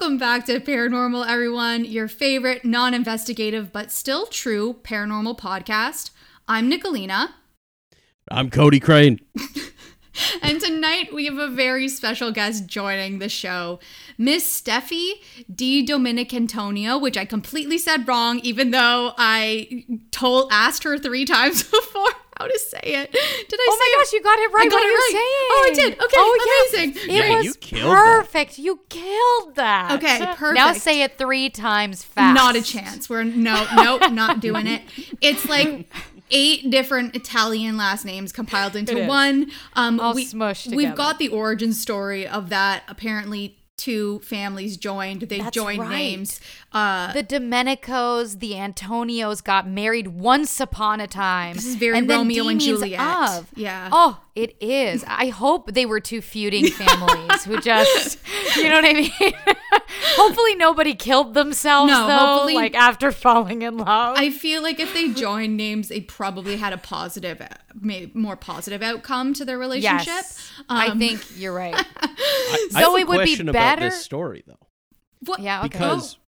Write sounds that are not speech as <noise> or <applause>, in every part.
Welcome back to Paranormal, everyone, your favorite non investigative but still true paranormal podcast. I'm Nicolina, I'm Cody Crane. <laughs> and tonight we have a very special guest joining the show, Miss Steffi Di Domenicantonio, which I completely said wrong, even though I told asked her three <laughs> times before how to say it. Did I say that? Oh say my gosh, you got it right. I got what it right. saying? Oh, I did. Okay, Oh, yeah. amazing. It Yeah, was you killed that. perfect. You killed that. Okay, perfect. Now say it three times fast. Not a chance. We're no, no, not doing it. It's like eight different Italian last names compiled into one. Um, All we, smushed We've got the origin story of that. Apparently, two families joined. They That's joined right. names. Uh, The Domenicos, the Antonios got married once upon a time. This is very and Romeo and Juliet. Of. Yeah. Oh, it is. I hope they were two feuding <laughs> families who just, you know what I mean? <laughs> hopefully nobody killed themselves No, though, hopefully- like after falling in love. I feel like if they joined names, they probably had a positive, maybe more positive outcome to their relationship. yes. I Um, think you're right. <laughs> I, So I have a it would be question about better- this story though, What? Yeah, okay. because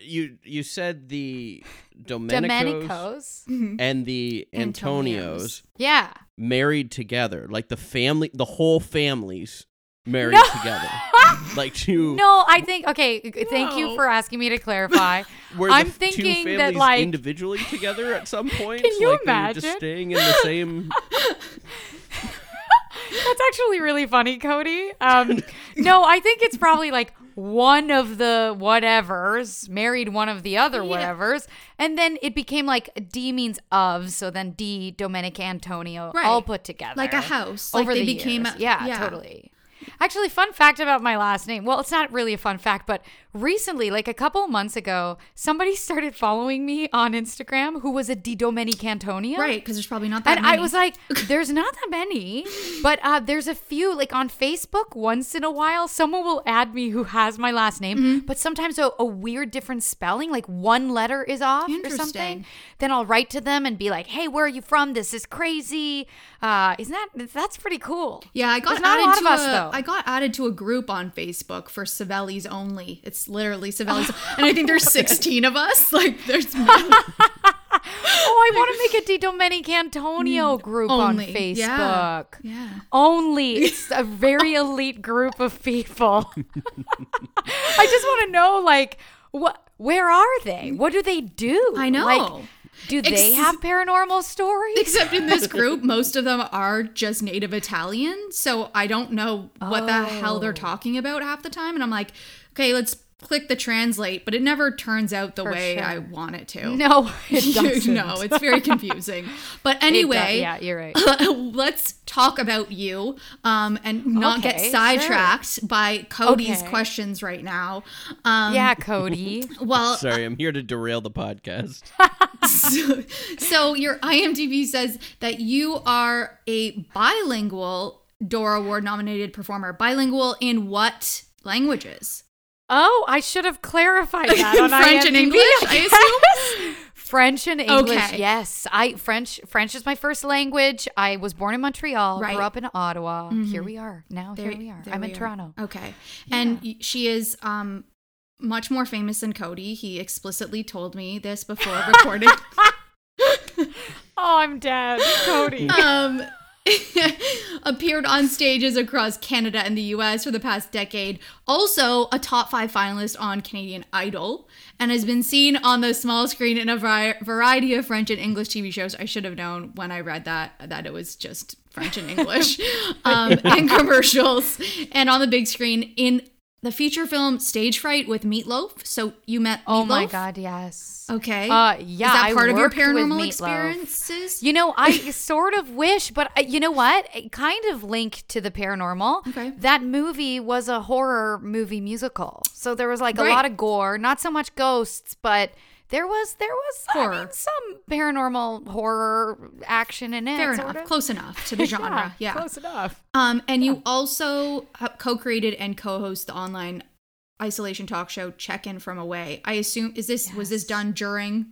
you you said the Domenicos, Domenicos. and the Antonios. Antonios Yeah. married together, like the family, the whole families married No. together, <laughs> like two. No, I think okay. g- Thank you No. for asking me to clarify. <laughs> Were I'm the thinking two that, families like- individually together at some <laughs> point? Can you like they were just imagine? staying in the same. That's actually really funny, Cody. Um, no, I think it's probably like one of the whatevers married one of the other Yeah. whatevers, and then it became like D means of, so then D Domenic Antonio Right. all put together, Like a house. over like they the became. years. A, yeah, totally. Actually, fun fact about my last name. Well, it's not really a fun fact, but recently, like a couple months ago, somebody <laughs> started following me on Instagram who was a Di Domenic Antonio. Right, because there's probably not that many. And many. I was like, <laughs> there's not that many, but uh, there's a few. Like on Facebook, once in a while, someone will add me who has my last name, Mm-hmm. but sometimes a, a weird different spelling, like one letter is off or something. Then I'll write to them and be like, hey, where are you from? This is crazy. Uh, isn't that, that's pretty cool. Yeah, I got There's added lot to of us, a, though. I got added to a group on Facebook for Savelli's only. It's literally Savelli's, and I think there's <laughs> 16 of us. <laughs> Like, there's <laughs> oh, I want to make a Di Domenico Antonio group on Mm, Only, yeah. Facebook. yeah. Only it's a very elite group of people. I just want to know, like, what? Where are they? What do they do? I know. Like, do they Ex- have paranormal stories? Except in this group, <laughs> most of them are just native Italian, so I don't know what the hell they're Oh. talking about half the time. And I'm like, okay, let's click the translate, but it never turns out the For way sure. I want it to. No, it <laughs> doesn't. no, it's very confusing. But <laughs> anyway, yeah, you're right. let's talk about you um, and not get Okay, sidetracked by Cody's Okay. questions right now. Um, yeah, Cody. Well, Sorry, I'm here to derail the podcast. <laughs> so, so your IMDb says that you are a bilingual Dora Award nominated performer. Bilingual in what languages? Oh, I should have clarified that on <laughs> French and English, I <laughs> guess. French and English. Okay. Yes, I French. French is my first language. I was born in Montreal. Right. Mm-hmm. Grew up in Ottawa. Here we are. Now There- here we are. I'm in are. Toronto. Okay. And she is um much more famous than Cody. He explicitly told me this before recording. <laughs> Oh, I'm dead, Cody. <laughs> um, <laughs> appeared on stages across Canada and the US for the past decade. Also, a top five finalist on Canadian Idol, and has been seen on the small screen in a vari- variety of French and English TV shows. I should have known when I read that that it was just French and English, um, in commercials, and on the big screen in the feature film Stage Fright with Meatloaf. So you met Meatloaf? oh my God, yes. Okay. Uh, yeah, Is that I part of your paranormal experiences? You know, I <laughs> sort of wish, but I, you know what? It kind of linked to the paranormal. Okay. That movie was a horror movie musical. So there was like Right. a lot of gore, not so much ghosts, but there was there was I mean, some paranormal horror action in it. Fair sort enough. of. Close enough to the <laughs> genre. yeah. close enough. Um, and you also co-created and co-host the online isolation talk show Check In From Away. I assume is this was this done during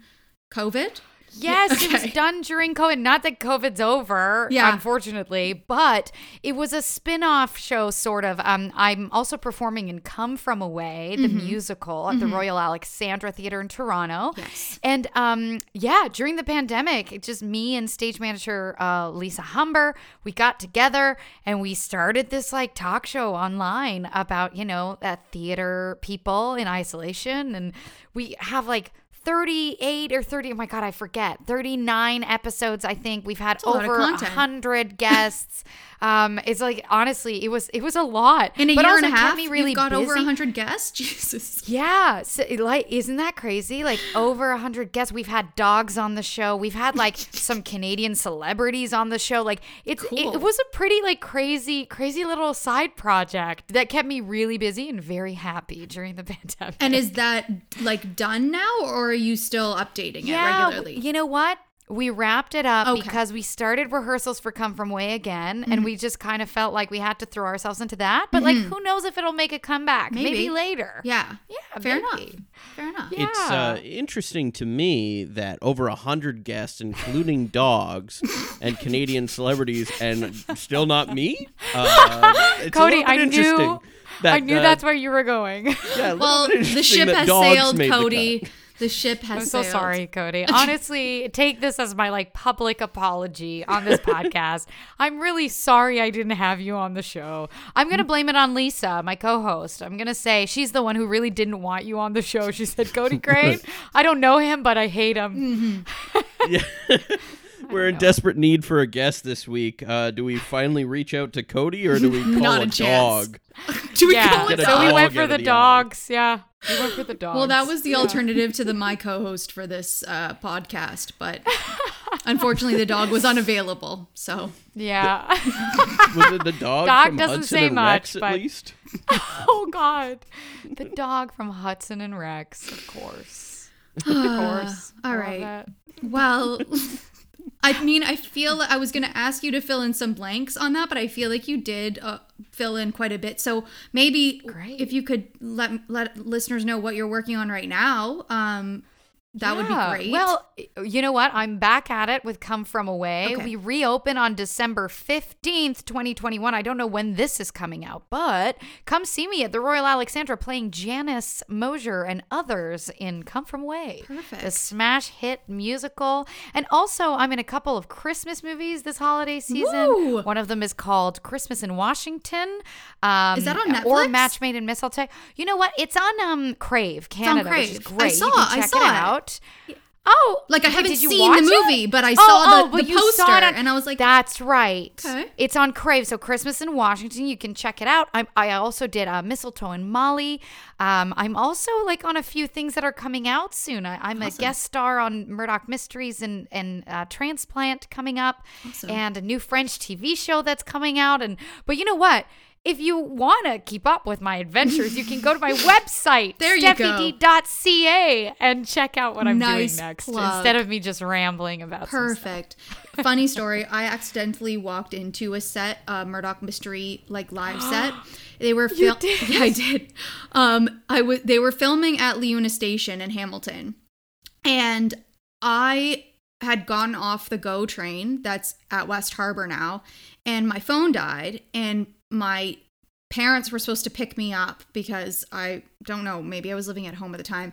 COVID? Yes, it was done during COVID. Not that COVID's over, Yeah. unfortunately, but it was a spin-off show, sort of. Um, I'm also performing in Come From Away, the Mm-hmm. musical at the Royal Alexandra Theatre in Toronto. Yes. And um, yeah, during the pandemic, it just me and stage manager uh, Lisa Humber, we got together and we started this like talk show online about, you know, uh, theater people in isolation. And we have like 38 or 30, oh my God, I forget, 39 episodes, I think. We've had a over content. 100 guests. <laughs> um, it's like, honestly, it was, it was a lot. In a but year and a half, me really you've got over busy. 100 guests? <laughs> Jesus. Yeah, so, like isn't that crazy? Like over a hundred guests. We've had dogs on the show. We've had like <laughs> some Canadian celebrities on the show. Like it's it, Cool. it was a pretty like crazy, crazy little side project that kept me really busy and very happy during the <laughs> pandemic. And is that like done now or are you still updating it regularly? you know what? We wrapped it up Okay. because we started rehearsals for Come From Away again, Mm-hmm. and we just kind of felt like we had to throw ourselves into that. But like, who knows if it'll make a comeback? Maybe, Maybe. later. yeah. Yeah, Fair maybe. enough. Fair enough. Yeah. It's uh, interesting to me that over a hundred guests, including <laughs> dogs and Canadian celebrities, and still not me. Uh, it's Cody, little bit I interesting knew, that, I knew uh, that's where you were going. yeah, Well, the ship has sailed, made the Cody. Cut. The ship has I'm so sailed. sorry, Cody. Honestly, <laughs> take this as my like public apology on this podcast. I'm really sorry I didn't have you on the show. I'm gonna blame it on Lisa, my co-host. I'm gonna say she's the one who really didn't want you on the show. She said, "Cody <laughs> Crane, I don't know him, but I hate him." Yeah. <laughs> We're in desperate need for a guest this week. Uh, do we finally reach out to Cody or do we call Not a, a dog? Do we yeah, call it Get so we went for the the dogs. Yeah, we went for the dogs. Well, that was the alternative to the my co-host for this uh, podcast, but unfortunately, the dog was unavailable. So yeah. Was it the dog? Dog from doesn't Hudson say and much, Rex, at least. <laughs> oh God, the dog from Hudson and Rex, of course. <sighs> Of course. all Love right. well. I mean, I feel I was going to ask you to fill in some blanks on that, but I feel like you did uh, fill in quite a bit. So maybe Great. if you could let let listeners know what you're working on right now, um, that would be great. Well, you know what? I'm back at it with Come From Away. Okay. We reopen on December 15th, 2021. I don't know when this is coming out, but come see me at the Royal Alexandra playing Janice Mosher and others in Come From Away. The smash hit musical. And also, I'm in a couple of Christmas movies this holiday season. Woo! One of them is called Christmas in Washington. Um, Is that on Netflix? Or? Match Made in Mistletoe. You know what? It's on um Crave, Canada, which is Crave. I saw- you can I saw it it. Out. Oh, Like, I wait, haven't seen the it? movie, but I Oh, saw oh, the- but the it poster, on- and I was like, "That's right." Okay. It's on Crave, so Christmas in Washington. You can check it out. I, I also did uh, Mistletoe and Molly. Um, I'm also like on a few things that are coming out soon. I, I'm a guest star on Murdoch Mysteries and and uh, Transplant coming up, Awesome. and a new French TV show that's coming out. And but you know what? If you want to keep up with my adventures, you can go to my <laughs> website, There you and check out what I'm Nice doing next plug. instead of me just rambling about. Perfect. Funny story. I accidentally walked into a set, uh, Murdoch Mystery like live <gasps> set. They were fil- did? Yeah, <laughs> I did. Um, I was. They were filming at LIUNA Station in Hamilton, and I had gone off the GO train that's at West Harbor now, and my phone died, and my parents were supposed to pick me up because I don't know, maybe I was living at home at the time.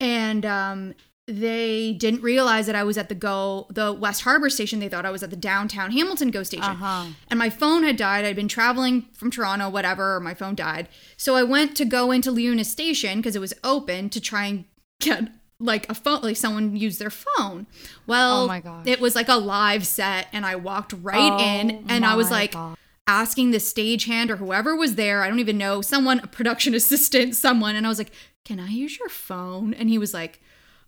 And um they didn't realize that I was at the go the West Harbor station. They thought I was at the downtown Hamilton go station. Uh-huh. And my phone had died. I'd been traveling from Toronto, whatever, my phone died. So I went to go into LIUNA station because it was open to try and get like a phone like someone used their phone. Well, Oh it was like a live set and I walked right in Oh and I was like God. Asking the stagehand or whoever was there, I don't even know, someone, a production <laughs> assistant, someone, and I was like, "Can I use your phone?" And he was like,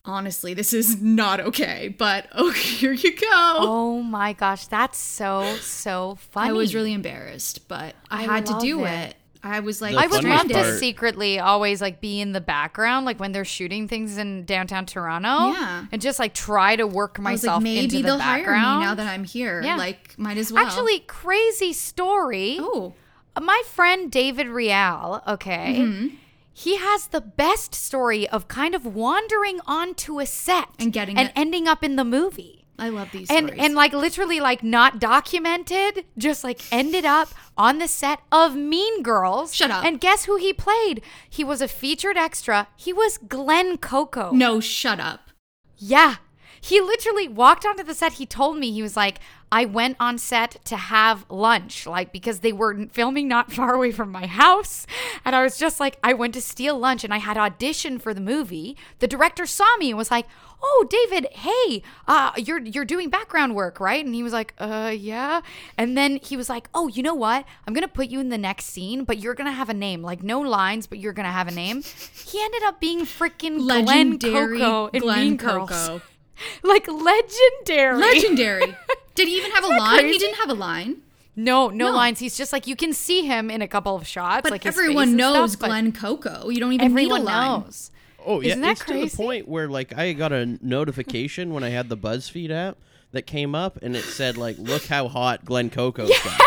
"Honestly, this is not okay, but <laughs> oh, here you go." Oh my gosh, that's so so funny. I was really embarrassed, but I, I had to do it. it. I was like, The I would funny love to part- secretly always like be in the background, like when they're shooting things in downtown Toronto. Yeah. And just like try to work I was like, myself maybe into the they'll background. hire me now that I'm here. Yeah. Like, might as well. Actually, crazy story. oh, My friend David Reale, okay. Mm-hmm. he has the best story of kind of wandering onto a set And getting and it- ending up in the movie. I love these And stories. and like literally like not documented, just like ended up on the set of Mean Girls. Shut up. And guess who he played? He was a featured extra. He was Glenn Coco. no, shut up. Yeah. He literally walked onto the set. He told me, he was like, I went on set to have lunch, like, because they were filming not <laughs> far away from my house. And I was just like, I went to steal lunch and I had auditioned for the movie. The director saw me and was like, Oh, David, hey, uh, you're you're doing background work, right? And he was like, uh, yeah. And then he was like, Oh, you know what? I'm gonna put you in the next scene, but you're gonna have a name, like no lines, but you're gonna have a name. He ended up being freaking Glenn Coco in Glenn Mean Coco. Girls <laughs> <laughs> like legendary. Legendary. <laughs> Did he even have a line? He didn't have a line. No, no, No. lines. He's just like you can see him in a couple of shots. But like everyone knows stuff, Glenn Coco. You don't even Everyone need a line. knows. Oh yeah, Isn't that it's to the point where like I got a notification when I had the BuzzFeed app that came up and it said like, "Look how hot Glenn Coco's <laughs> got."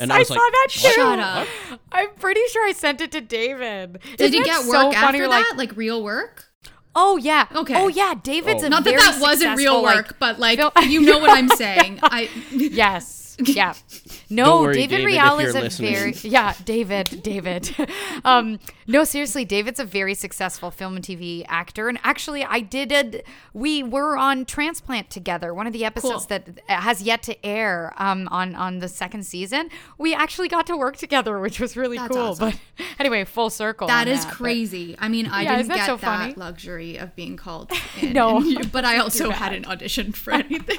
And I, was saw like, that too. Shut up. I'm pretty sure I sent it to David. Did Isn't you that get so work funny? after Like, that? Like real work? Oh yeah. Okay. Oh yeah. David's Oh. a Not that very that wasn't real successful, like- work, but like No. you know what I'm <laughs> saying. I <laughs> yes. <laughs> Yeah. No, worry, David, David, Reale if is you're a listening. very <laughs> yeah, David, David. <laughs> um, no, seriously, David's a very successful film and TV actor. And actually, I did a, we were on Transplant together, one of the episodes Cool. that has yet to air um, on on the second season. We actually got to work together, which was really That's cool. awesome. But anyway, full circle. That on is but- crazy. I mean, I Yeah, didn't that get so that funny? luxury of being called in. No. and- but I also hadn't auditioned for anything.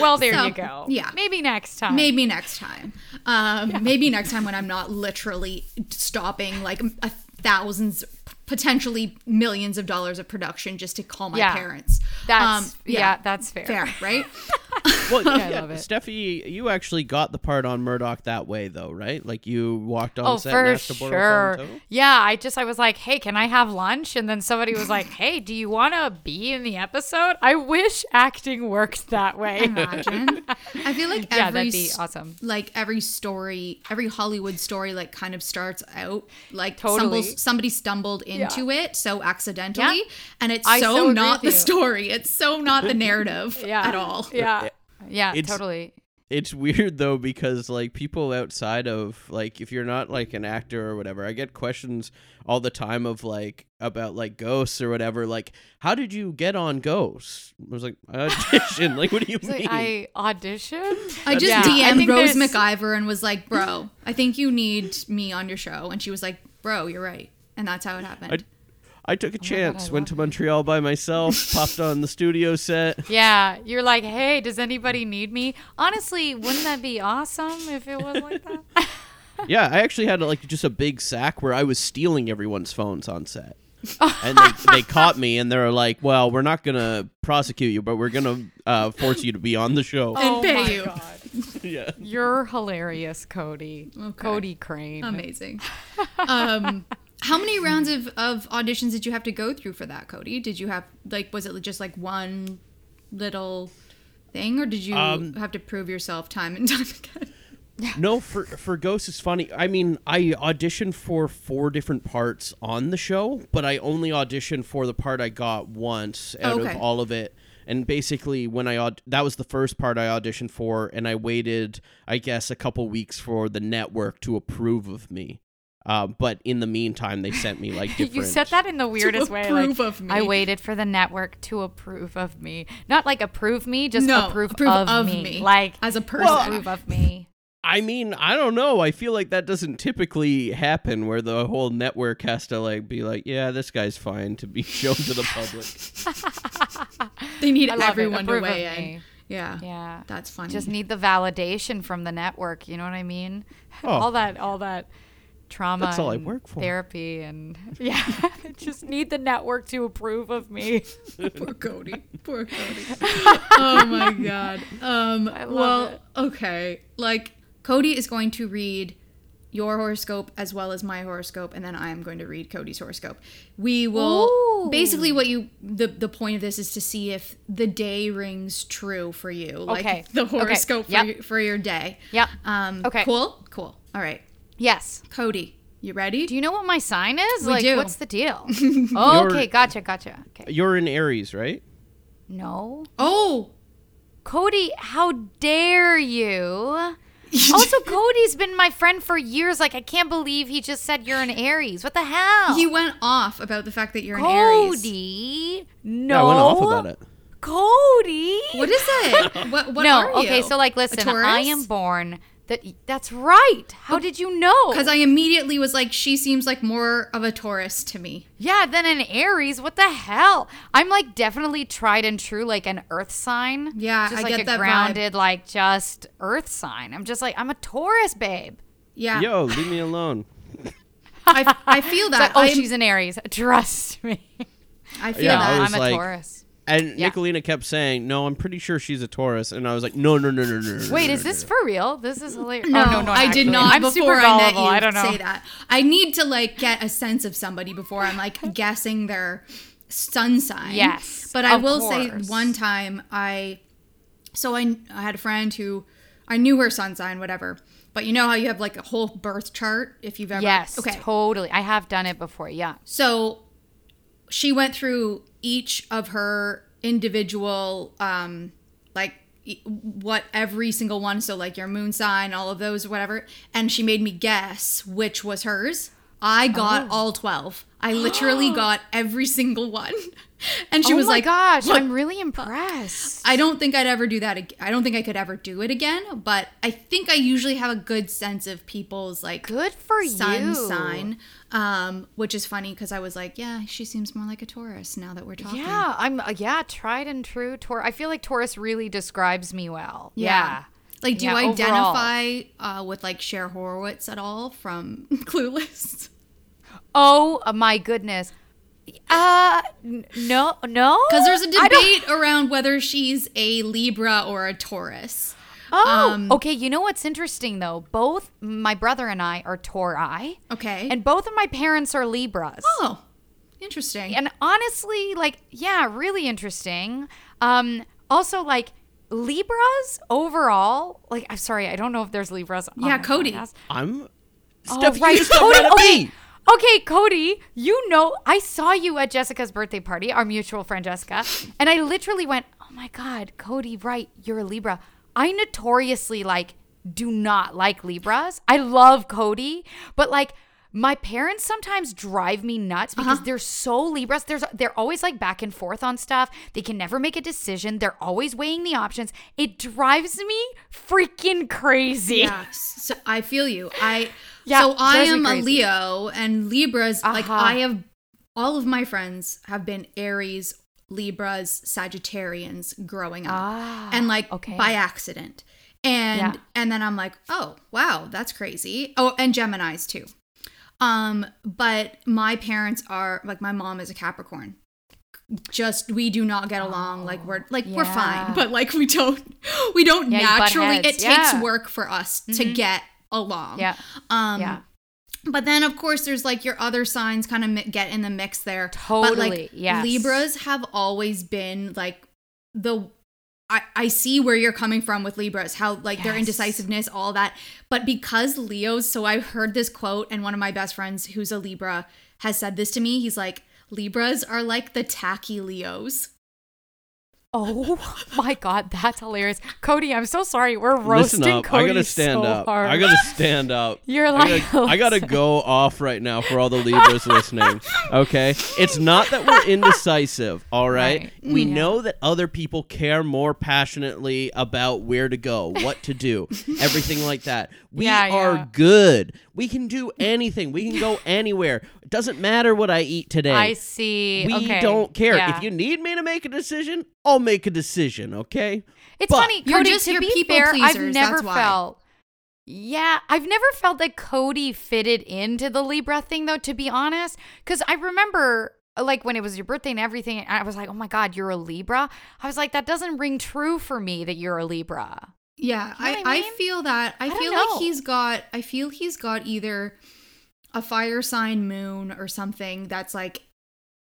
Well, there So, you go. yeah. maybe next time. Maybe next time. Um, Maybe next time when I'm not literally stopping like a thousands, potentially millions of dollars of production just to call my Yeah. parents. That's Um, yeah. that's fair. fair, right? <laughs> <laughs> Well, I yeah, love it. Steffi, you actually got the part on Murdoch that way, though, right? Like you walked on Oh, set for and asked to borrow sure. phone too? Yeah, I just I was like, "Hey, can I have lunch?" And then somebody was like, "Hey, do you want to be in the episode?" I wish acting worked that way. Imagine. I feel like every, <laughs> Yeah, every that'd be awesome. Like every story, every Hollywood story, like kind of starts out like Totally. stumbles, somebody stumbled into it so accidentally, Yeah. and it's I so, so not the story. It's so not the narrative <laughs> yeah, at all. Yeah, yeah, It's- totally. It's weird though because like people outside of like if you're not like an actor or whatever, I get questions all the time of like about like ghosts or whatever. Like, how did you get on Ghosts? I was like, <laughs> I auditioned. like, what do you It's mean? like I auditioned. I just Yeah, I DM'd think Rose there's- McIver and was like, "Bro, I think you need me on your show," and she was like, "Bro, you're right," and that's how it happened. I- I took a chance, Oh I went to Montreal by myself, <laughs> popped on the studio set. Yeah, you're like, "Hey, does anybody need me?" Honestly, wouldn't that be awesome if it was like that? <laughs> Yeah, I actually had like just a big sack where I was stealing everyone's phones on set. <laughs> and they, they caught me and they're like, "Well, we're not gonna prosecute you, but we're gonna uh, force you to be on the show." And oh pay my you. God. yeah. You're hilarious, Cody. Okay. Cody Crane. Amazing. um, how many rounds of, of auditions did you have to go through for that, Cody? Did you have like was it just like one little thing, or did you Um, have to prove yourself time and <laughs> time again? No, for for Ghost is funny. I mean, I auditioned for four different parts on the show, but I only auditioned for the part I got once out Okay. of all of it. And basically, when I aud- that was the first part I auditioned for, and I waited, I guess, a couple weeks for the network to approve of me. Uh, but in the meantime, they sent me like <laughs> different. You said that in the <laughs> weirdest way. Like, approve of me. I waited for the network to approve of me. Not like approve me, just No, approve, approve of, of me. me. Like As a person. approve of me. I mean, I don't know. I feel like that doesn't typically happen, where the whole network has to like be like, "Yeah, this guy's fine to be <laughs> shown to the public." They need I love it. everyone to weigh in. me. Yeah. Yeah. That's funny. Just need the validation from the network. You know what I mean? Oh. All that, all that trauma. That's all I work for. Therapy and <laughs> yeah, just need the network to approve of me. <laughs> Poor Cody. Poor Cody. <laughs> oh my god. Um love well, it. okay. Like Cody is going to read your horoscope as well as my horoscope and then I'm going to read Cody's horoscope. We will Ooh. basically what you the the point of this is to see if the day rings true for you. Like Okay. the Okay. horoscope Yep. for, your, for your day. Yep. Um Okay. cool? Cool. All right. Yes. Cody, You ready? Do you know what my sign is? We like, do. what's the deal? <laughs> oh, okay, gotcha, gotcha. Okay. You're in Aries, right? No. oh, Cody, how dare you? <laughs> Also, Cody's been my friend for years. Like, I can't believe he just said you're an Aries. What the hell? he went off about the fact that you're an Aries. Cody. No. Yeah, I went off about it. Cody. What is it? <laughs> What, what no, are you? okay, so like listen, I am born that that's right. How did you know? Because I immediately was like, she seems like more of a Taurus to me. Yeah, then an Aries, what the hell? I'm like definitely tried and true, like an earth sign. Yeah, just I like get a that vibe. grounded, like just earth sign. I'm just like I'm a Taurus, babe. Yeah. Yo, leave me alone. I, I feel <laughs> that. like, oh, I'm- she's an Aries. <laughs> Trust me. I feel Yeah, that. I was I'm a like- Taurus. And Yeah. Nicolina kept saying, "No, I'm pretty sure she's a Taurus," and I was like, "No, no, no, no, no." no, Wait, no, is no, this no." for real? This is hilarious. No, oh, no, no, I did not I'm before super I met you I don't know. say that. I need to like get a sense of somebody before I'm like <laughs> guessing their sun sign. Yes, But I of will course. say one time I so I I had a friend who I knew her sun sign whatever. But you know how you have like a whole birth chart if you've ever Yes, Okay. totally. I have done it before. Yeah. So she went through each of her individual, um, like what every single one. So like your moon sign, all of those, whatever. And she made me guess which was hers. I got Oh. all twelve. I literally <gasps> got every single one. <laughs> And she oh was my like, gosh, "Look, I'm really impressed. I don't think I'd ever do that. ag- I don't think I could ever do it again. But I think I usually have a good sense of people's like Good for sun you. sign, um, which is funny because I was like, yeah, she seems more like a Taurus now that we're talking. Yeah, I'm uh, yeah, tried and true Taurus. I feel like Taurus really describes me well. Yeah. Like, do Yeah, you identify uh, with like Cher Horowitz at all from <laughs> Clueless? Oh my goodness. Uh n- no no. Because there's a debate around whether she's a Libra or a Taurus. Oh, um, okay. You know what's interesting though? Both my brother and I are Tauri, Okay. and both of my parents are Libras. oh, interesting. And honestly, like, yeah, really interesting. Um, also, like, Libras overall, like, I'm sorry, I don't know if there's Libras. on Yeah, Cody. podcast. I'm. Oh, right. you Cody, mad okay. me. Okay, Cody, you know, I saw you at Jessica's birthday party, our mutual friend Jessica, and I literally went, "Oh my god, Cody, right, you're a Libra." I notoriously like do not like Libras. I love Cody, but like my parents sometimes drive me nuts because they're so Libras. There's they're always like back and forth on stuff. They can never make a decision. They're always weighing the options. It drives me freaking crazy. Yeah, so I feel you. I Yeah, so I am a. Leo and Libras like Uh-huh. I have all of my friends have been Aries, Libras, Sagittarians growing up. Ah, and like okay. by accident. And Yeah. and then I'm like, "Oh, wow, that's crazy." Oh, and Geminis too. Um, but my parents are like my mom is a Capricorn. Just we do not get along. like we're like we're fine, but like we don't we don't Yeah, naturally. It takes. Mm-hmm. work for us to get along. Yeah. Um Yeah. But then of course there's like your other signs kind of mi- get in the mix there. But Totally, like yes. Libras have always been like the I, I see where you're coming from with Libras, how like their indecisiveness, all that. But because Leos, so I've heard this quote, and one of my best friends who's a Libra has said this to me. He's like, Libras are like the tacky Leos. Oh <laughs> my god, that's hilarious. Cody, I'm so sorry. We're roasting Listen up. Cody I gotta stand so up. hard. I gotta stand up. <laughs> You're I like, gotta, I gotta <laughs> go off right now for all the Libras listening. Okay, it's not that we're indecisive. All right, Right. we mm, Yeah. know that other people care more passionately about where to go, what to do, everything like that. We Yeah, are yeah. good. We can do <laughs> anything. We can go <laughs> anywhere. It doesn't matter what I eat today. I see. we okay. don't care. Yeah. If you need me to make a decision, I'll make a decision. Okay. It's But- funny, You're Cody. just- to you're be people fair, I've never that's why. felt. Yeah, I've never felt that Cody fitted into the Libra thing, though. To be honest, because I remember. Like when it was your birthday and everything, I was like, "Oh my God, you're a Libra." I was like, "That doesn't ring true for me that you're a Libra." Yeah, You know I, I I, feel that. I, I feel like he's got. I feel he's got either a fire sign moon or something that's like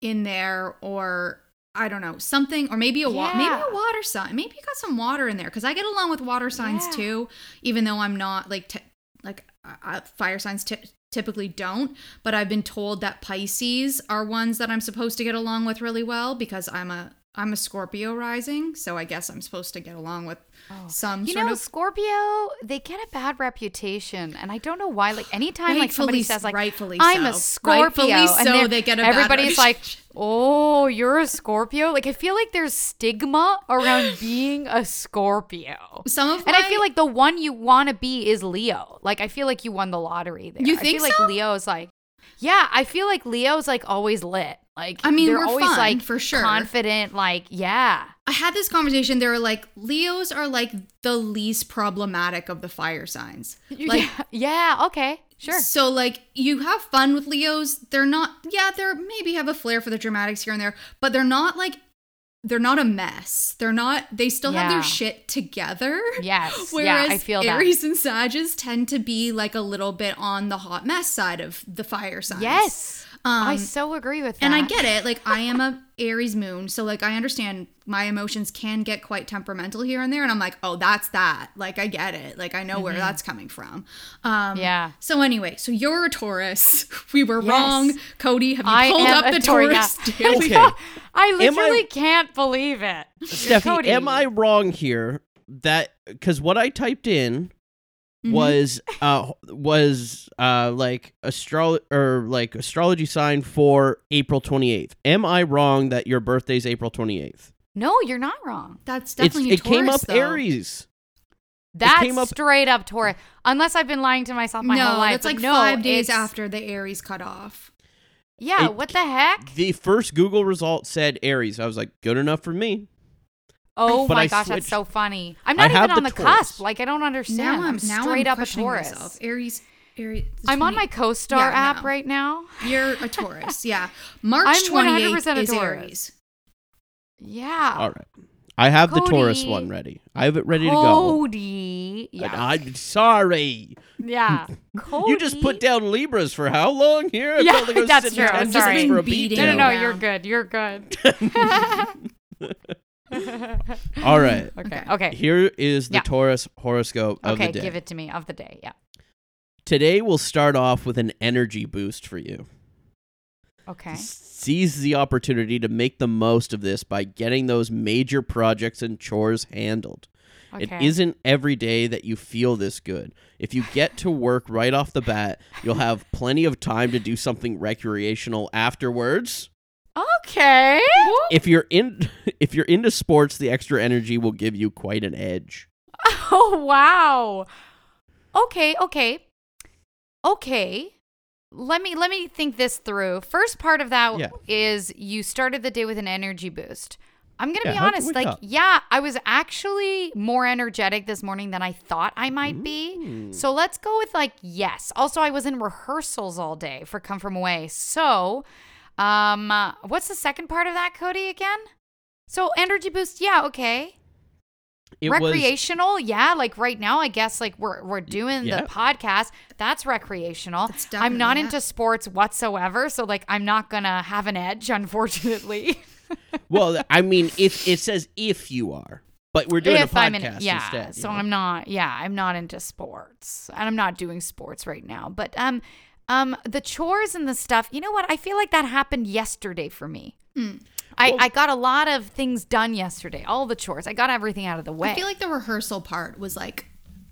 in there, or I don't know something, or maybe a wa- maybe a water sign. Maybe you got some water in there because I get along with water signs Yeah. too, even though I'm not like. Te- like uh, fire signs ty- typically don't. But I've been told that Pisces are ones that I'm supposed to get along with really well because I'm a I'm a Scorpio rising, so I guess I'm supposed to get along with oh. some Oh. You sort know, of Scorpio, they get a bad reputation, and I don't know why. Like anytime like somebody says like rightfully I'm a. Scorpio, Rightfully and so, they're- get a bad everybody's like, <laughs> oh, you're a Scorpio. Like I feel like there's stigma around <gasps> being a Scorpio. some of And I feel like the one you want to be is Leo. Like I feel like you won the lottery there. You I think feel like so? Leo's like, yeah, I feel like Leo's like always lit. Like I mean, they're we're always fun, like for sure. confident. Like yeah, I had this conversation. They were like, Leos are like the least problematic of the fire signs. <laughs> Like, yeah, yeah, okay, sure. So like you have fun with Leos. They're not yeah, they're maybe have a flair for the dramatics here and there, but they're not like they're not a mess. They're not they still have their shit together. Yes, Whereas <laughs> yeah, I feel that. Aries and Sages tend to be like a little bit on the hot mess side of the fire signs. Yes. I Um, so agree with that. and I get it. Like I am a <laughs> Aries moon, so like I understand my emotions can get quite temperamental here and there, and I'm like, oh, that's that. Like I get it. Like I know where that's coming from. Um, Mm-hmm. Yeah. So anyway, so you're a Taurus. <laughs> We were Yes. wrong, Cody. Have you I pulled up the Taurus. Taurus <laughs> daily? Okay. I I- literally can't believe it. Steffi, Cody. am I wrong here that because what I typed in Mm-hmm. was uh was uh like astro or like astrology sign for April 28th. Am I wrong that your birthday's April 28th? No, you're not wrong. That's It's, definitely it Taurus, came up though. Aries. That's came up- straight up Taurus. Unless I've been lying to myself my no, whole life. that's but like no, five days after the Aries cut off. Yeah, It- what the heck? The first Google result said Aries. I was like, good enough for me. Oh but my I gosh, switched- that's so funny. I'm not have even on the the, cusp. Like I don't understand. Now I'm, I'm now straight I'm up a Taurus. myself. Aries, Aries. I'm on my CoStar Yeah, app no. right now. You're a Taurus. Yeah. <laughs> March I'm 100% 28th a is Taurus. Aries. Yeah. All right. I have the Taurus one ready. I have it ready to go. Cody. Yeah. I'm sorry. yeah. Cody. <laughs> You just put down Libras for how long here? I Yeah, felt like I was that's true. I'm seconds sorry. for a Beating beat No, no, down. no. You're good. You're good. <laughs> <laughs> All right. Okay. Okay. Here is the Yeah. Taurus horoscope of Okay. the day. Give it to me of the day. Yeah. Today we'll start off with an energy boost for you. Okay. Seize the opportunity to make the most of this by getting those major projects and chores handled. It Okay. isn't every day that you feel this good. If you get to <laughs> work right off the bat, you'll have plenty of time to do something recreational afterwards. Okay. If you're in <laughs> if you're into sports, the extra energy will give you quite an edge. <laughs> Oh wow. Okay, okay. Okay. Let me let me think this through. First part of that is Yeah. you started the day with an energy boost. I'm going to Yeah, be honest, like up? yeah, I was actually more energetic this morning than I thought I might be. Mm. So let's go with like yes. Also, I was in rehearsals all day for Come From Away. So, um uh, what's the second part of that, Cody again? So energy boost, yeah, okay It was recreational yeah like right now i guess like we're we're doing Yeah. the podcast that's recreational That's i'm not definitely into sports whatsoever so like i'm not gonna have an edge <laughs> unfortunately <laughs> well, I mean, if it says if you are, but we're doing if a podcast i'm in yeah instead. so know? i'm not yeah i'm not into sports and i'm not doing sports right now but um um the chores and the stuff you know what i feel like that happened yesterday for me Hmm. I, Well- I got a lot of things done yesterday all the chores i got everything out of the way I feel like the rehearsal part was like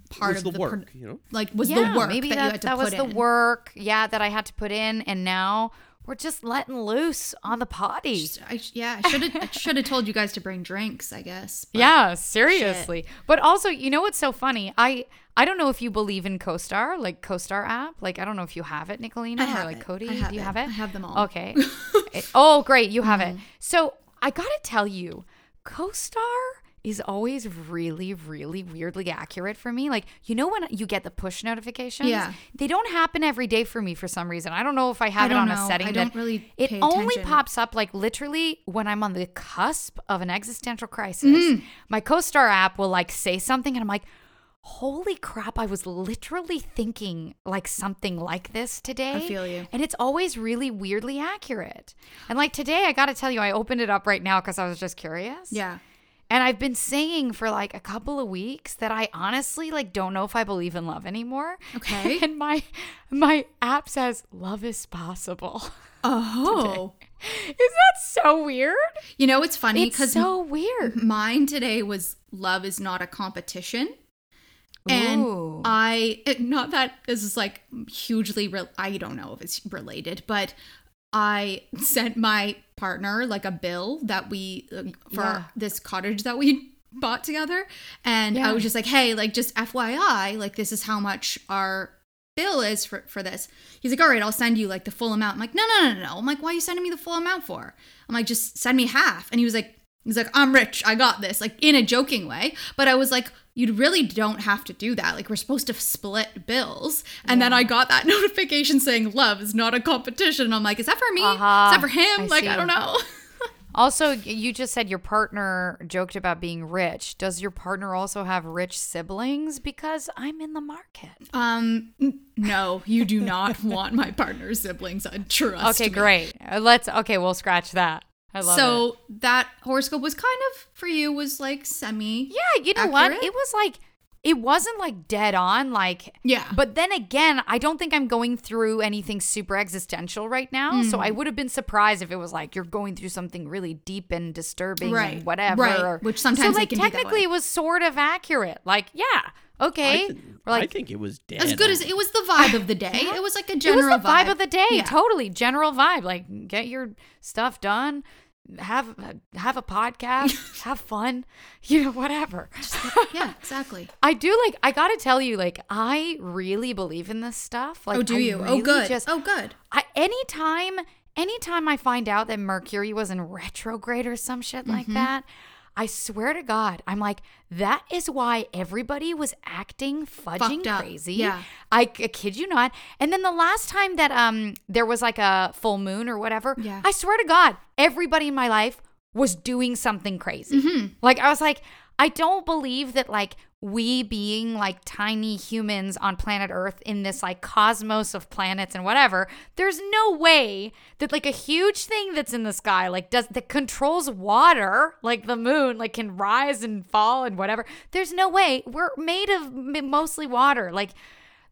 part was of the, the, work, pro- you know. like was yeah, the work maybe that, that, you had to that put was the in. work, yeah, that I had to put in, and now we're just letting loose on the potty. I, yeah, I should have should have <laughs> told you guys to bring drinks. I guess. yeah, seriously. But also, you know what's so funny? I I don't know if you believe in CoStar, like CoStar app. Like I don't know if you have it, Nicolina, I or like it. Cody. Have Do you it. have it? I have them all. Okay. It- <laughs> oh, great, you have Mm-hmm. it. So I gotta tell you, CoStar is always really, really weirdly accurate for me. Like, you know, when you get the push notifications, Yeah. they don't happen every day for me for some reason. I don't know if I have I it on don't a setting I don't really it only attention. pops up like literally when I'm on the cusp of an existential crisis. Mm-hmm. My CoStar app will like say something, and I'm like. Holy crap, I was literally thinking like something like this today. I feel you. And it's always really weirdly accurate. And like today, I got to tell you, I opened it up right now because I was just curious. Yeah. And I've been saying for like a couple of weeks that I honestly like don't know if I believe in love anymore. Okay. <laughs> And my my app says love is possible. <laughs> Oh. Is that so weird? You know, it's funny It's because so weird. mine today was love is not a competition. And Ooh. I, it- not that this is like hugely, re- I don't know if it's related, but I <laughs> sent my partner like a bill that we, uh, for Yeah. this cottage that we <laughs> bought together. And Yeah. I was just like, hey, like just FYI, like this is how much our bill is for, for this. He's like, all right, I'll send you like the full amount. I'm like, no, no, no, no, no. I'm like, why are you sending me the full amount for? I'm like, just send me half. And he was like, he's like, I'm rich. I got this, like in a joking way. But I was like, you really don't have to do that. Like we're supposed to split bills. And then I got that <laughs> notification saying love is not a competition. And I'm like, is that for me? Uh-huh. Is that for him? I like, see. I don't know. <laughs> Also, you just said your partner joked about being rich. Does your partner also have rich siblings? Because I'm in the market. um, no, you do not <laughs> want my partner's siblings. I trust Okay, me. great. Uh, Let's. Okay, we'll scratch that. I love it. so that horoscope was kind of for you was like semi Yeah, you know what? It was like it wasn't like dead on like Yeah. But then again, I don't think I'm going through anything super existential right now. So Mm. I would have been surprised if it was like you're going through something really deep and disturbing Right, and whatever. right, which sometimes so like can be that technically it was sort of accurate. Like, yeah, okay. I, th- We're like I think it was dead. as good as it was the vibe of the day. It was like a it was general the vibe, of the day. Yeah. Totally general vibe. Like get your stuff done, have have a podcast, <laughs> have fun, <laughs> you know, whatever. <laughs> yeah, exactly. I do like. I gotta tell you, like, I really believe in this stuff. Like, oh, do I you? oh, good. Just, oh, good. I, anytime, anytime I find out that Mercury was in retrograde or some shit like Mm-hmm. that, I swear to God, I'm like, that is why everybody was acting fudging crazy. Yeah. I, I kid you not. And then the last time that um there was like a full moon or whatever, Yeah. I swear to God, everybody in my life was doing something crazy. Mm-hmm. Like I was like, I don't believe that like we being like tiny humans on planet Earth in this like cosmos of planets and whatever, there's no way that like a huge thing that's in the sky like does that controls water, like the moon, like can rise and fall and whatever. There's no way. We're made of mostly water. Like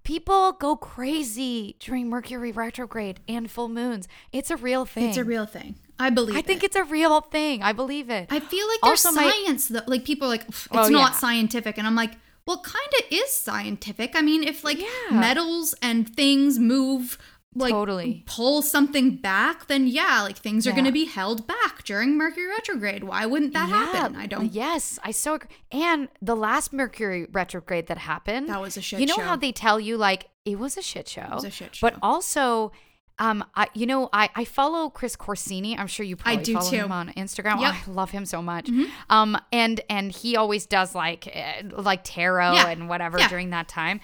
people go crazy during Mercury retrograde and full moons. It's a real thing. It's a real thing. I believe. I think it. it's a real thing. I believe it. I feel like there's Also, my- science though. Like people are like it's Oh, not yeah. scientific, and I'm like, well, kind of is scientific. I mean, if like Yeah. metals and things move. Like Totally. pull something back, then yeah, like things are going to be held back during Mercury retrograde. Why wouldn't that happen? I don't. Yes, I so agree. And the last Mercury retrograde that happened, That was a shit show. You know show. how they tell you like it was a shit show. It was a shit show. But also, um, I you know I I follow Chris Corsini. I'm sure you probably do follow too. him on Instagram. Yep. Mm-hmm. I love him so much. Um, and and he always does like eh, like tarot Yeah. and whatever Yeah. during that time.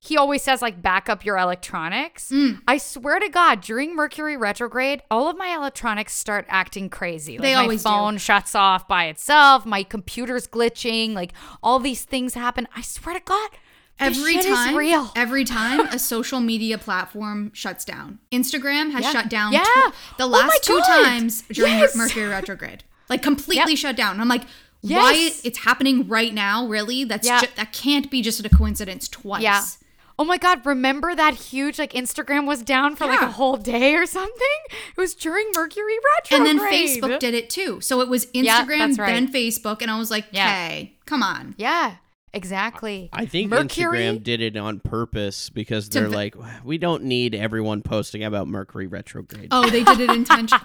He always says like back up your electronics. Mm. I swear to God, during Mercury retrograde, all of my electronics start acting crazy. Like They my always do. phone shuts off by itself. My computer's glitching. Like all these things happen. I swear to God, Every time, real. every <laughs> time a social media platform shuts down, Instagram has Yeah. shut down. Yeah. tw- the Oh last two God. times during Yes. Mercury retrograde, like completely Yep. shut down. I'm like, why Yes. it's happening right now? Really? That's Yeah. ju- that can't be just a coincidence twice. Yeah. Oh my God! Remember that huge like Instagram was down for like a whole day or something? It was during Mercury retrograde. And then Facebook did it too. So it was Instagram, that's right. then Facebook, and I was like, Yeah. okay, come on. Yeah, exactly. I think Mercury. Instagram did it on purpose because they're v- like, we don't need everyone posting about Mercury retrograde. Oh, they did it <laughs> intentionally.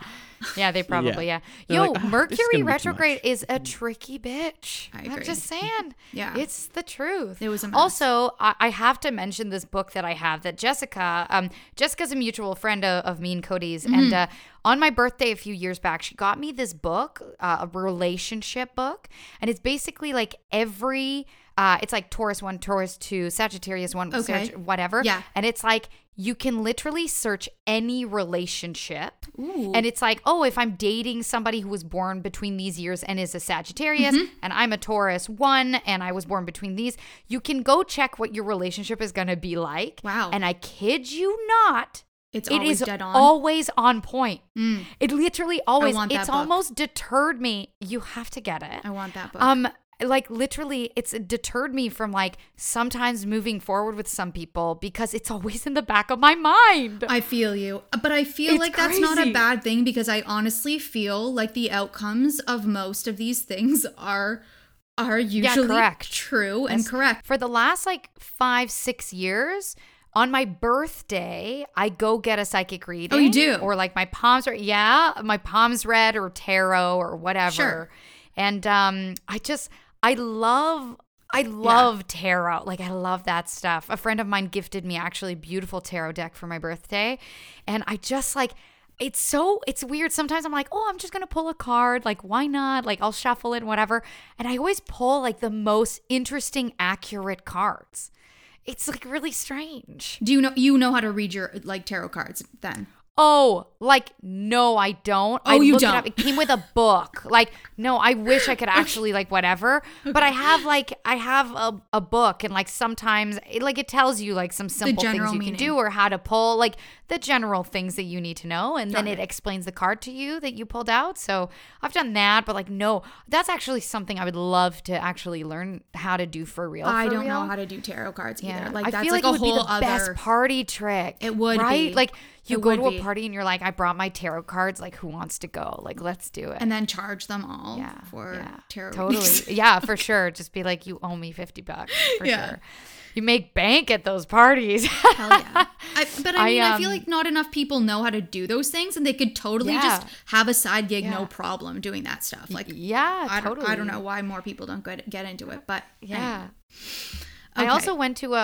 Yeah, they probably yeah. They're Yo, like, "Ah, this is Mercury gonna be too retrograde is a tricky bitch. I I'm just saying. <laughs> Yeah. it's the truth. It was a mess. Also, I, I have to mention this book that I have that Jessica, um, Jessica's a mutual friend of, of me and Cody's, Mm-hmm. and uh, on my birthday a few years back, she got me this book, uh, a relationship book, and it's basically like every. Uh, it's like Taurus one, Taurus two, Sagittarius one, Okay. Sag- whatever. Yeah. And it's like you can literally search any relationship. Ooh. And it's like, oh, if I'm dating somebody who was born between these years and is a Sagittarius, Mm-hmm. and I'm a Taurus one, and I was born between these, you can go check what your relationship is going to be like. Wow. And I kid you not, It's It always is on. always on point. Mm, It literally always. want that It's book. almost deterred me. You have to get it. I want that book. Um, like literally, it's deterred me from like sometimes moving forward with some people because it's always in the back of my mind. I feel you, but I feel It's like that's not a bad thing because I honestly feel like the outcomes of most of these things are are usually correct. true and Yes. correct. For the last like five, six years, on my birthday, I go get a psychic reading. Oh, you do? Or like my palms are, yeah, my palms read or tarot or whatever. Sure. And um, I just, I love. I love tarot. Like I love that stuff. A friend of mine gifted me actually a beautiful tarot deck for my birthday. And I just like it's so it's weird. Sometimes I'm like, "Oh, I'm just going to pull a card. Like why not? Like I'll shuffle it and whatever." And I always pull like the most interesting accurate cards. It's like really strange. Do you know you know how to read your like tarot cards then? Oh, like no, I don't. Oh, I you don't. up. it came with a book. <laughs> Like no, I wish I could actually like whatever. But I have like I have a, a book and like sometimes it, like it tells you like some simple things you meaning. can do or how to pull like the general things that you need to know and then it it. explains the card to you that you pulled out. So I've done that, but like no, that's actually something I would love to actually learn how to do for real. I for don't know how to do tarot cards Yeah, either. Like I that's feel like, like, a it whole other best party trick. It would right? be. Like you It go to a be. party and you're like, I brought my tarot cards. Like, who wants to go? Like, let's do it. and then charge them all yeah, for yeah, tarot. Totally, <laughs> yeah, for sure. Just be like, you owe me fifty bucks <laughs> for Yeah. sure. You make bank at those parties. Hell yeah. <laughs> I, but I I, mean, I, feel um, like not enough people know how to do those things, and they could totally just have a side gig, no problem doing that stuff. Like, yeah, I don't, totally. I don't know why more people don't get get into it, but Yeah. anyway. I also went to a,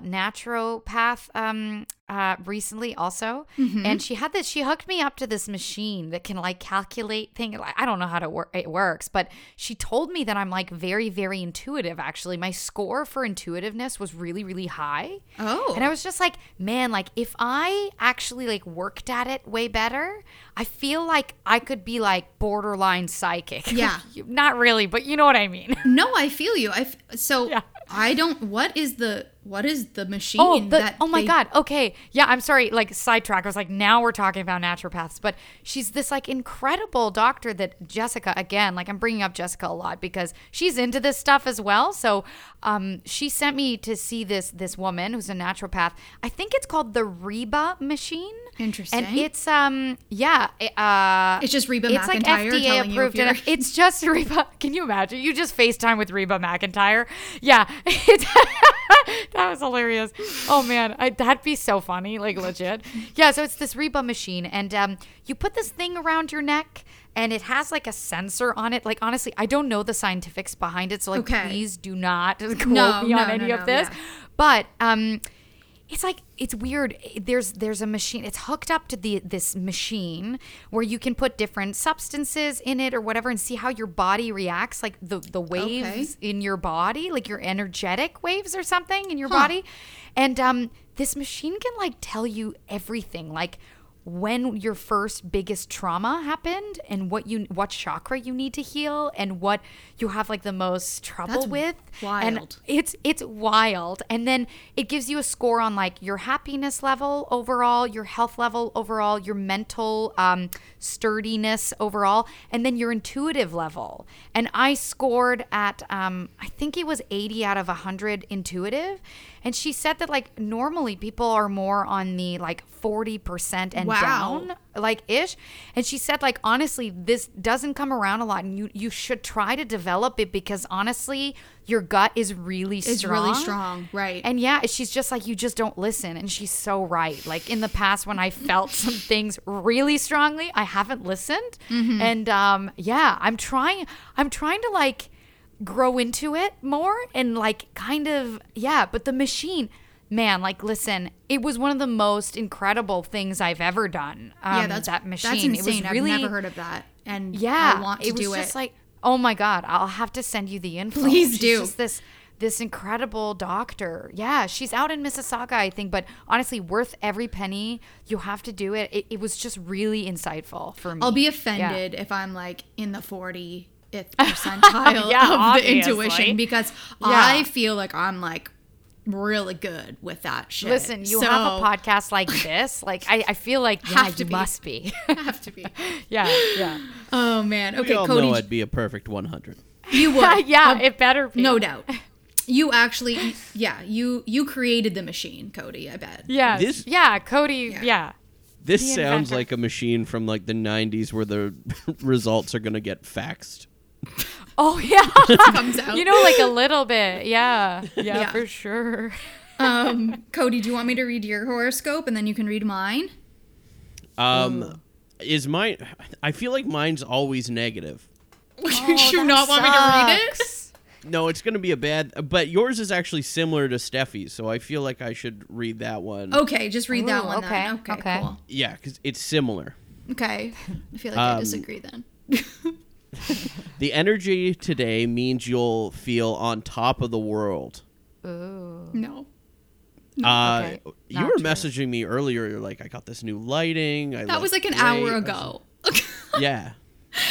a naturopath um, uh, recently, also, Mm-hmm. and she had this. She hooked me up to this machine that can like calculate things. I don't know how to work it works, but she told me that I'm like very, very intuitive. Actually, my score for intuitiveness was really, really high. Oh, And I was just like, man, like if I actually like worked at it way better, I feel like I could be like borderline psychic. <laughs> Yeah. Not really, but you know what I mean. no, I feel you. I f- so <laughs> Yeah. I don't. What is the what is the machine? Oh, the, that oh my they- God. Okay. Yeah, I'm sorry. Like, sidetrack. I was like, now we're talking about naturopaths. But she's this, like, incredible doctor that Jessica, again, like, I'm bringing up Jessica a lot because she's into this stuff as well. So, um, she sent me to see this this woman who's a naturopath. I think it's called the Reba machine. Interesting. And it's, um, yeah. Uh, It's just Reba it's like McEntire FDA telling you approved. and it's just <laughs> Reba. Can you imagine? You just FaceTime with Reba McEntire. Yeah. <laughs> That was hilarious. Oh man, I, that'd be so funny. Like legit. Yeah. So it's this Reba machine, and um, you put this thing around your neck. And it has like a sensor on it. Like honestly, I don't know the scientifics behind it, so like Okay. please do not quote No, me on no, any no, of this. yeah. But um, it's like it's weird. There's there's a machine it's hooked up to the this machine where you can put different substances in it or whatever and see how your body reacts like the the waves in your body like your energetic waves or something in your Huh. body. And um this machine can like tell you everything. Like when your first biggest trauma happened and what you what chakra you need to heal and what you have like the most trouble That's with. And it's it's wild. And then it gives you a score on like your happiness level overall your health level overall your mental um, sturdiness overall and then your intuitive level. And i scored at um, i think it was 80 out of 100 intuitive. And she said that like normally people are more on the like 40% and Wow. Down like ish. And she said like honestly this doesn't come around a lot and you you should try to develop it because honestly your gut is really It's strong. really strong, right? and yeah she's just like you just don't listen and she's so right. Like in the past when i felt some <laughs> things really strongly i haven't listened. Mm-hmm. and um yeah i'm trying i'm trying to like grow into it more and like kind of yeah but the machine man like listen it was one of the most incredible things i've ever done um, yeah, that's that machine That's it was insane. really I've never heard of that, and yeah I want to do it was do just it. like oh my god i'll have to send you the info Please She's do. this this incredible doctor yeah she's out in mississauga i think but honestly worth every penny you have to do it it, it was just really insightful for me I'll be Yeah. offended if I'm like in the 40th <laughs> percentile Yeah, of the intuition because Yeah. I feel like I'm like really good with that shit. Listen, you So, have a podcast like <laughs> this. Like I, I feel like yeah, Have to you be. must be. <laughs> <laughs> Have to be. yeah, yeah. Oh man. we Okay, all Cody, know I'd be a perfect 100. you would. yeah, uh, it better be. No doubt. You actually, yeah, you you created the machine, Cody. I bet. Yeah. This- yeah, Cody. Yeah. Yeah. This The sounds inventor. like a machine from like the 90s where the results are going to get faxed. <laughs> Oh yeah. <laughs> Comes out. you know, like a little bit. Yeah. Yeah, Yeah. for sure. <laughs> um, Cody, do you want me to read your horoscope and then you can read mine? Um is mine I feel like mine's always negative. Would Oh, you that not want me to read it? No, it's going to be a bad but yours is actually similar to Steffi's, so I feel like I should read that one. Okay, just read that one. okay, Then. Okay. okay. Cool. Yeah, cuz it's similar. Okay. I feel like I Um, disagree then. <laughs> The energy today means you'll feel on top of the world. Ooh. No. Uh, okay. you Not were true. messaging me earlier. You're like, I got this new lighting. I That was like an great." I hour was ago. <laughs> Yeah.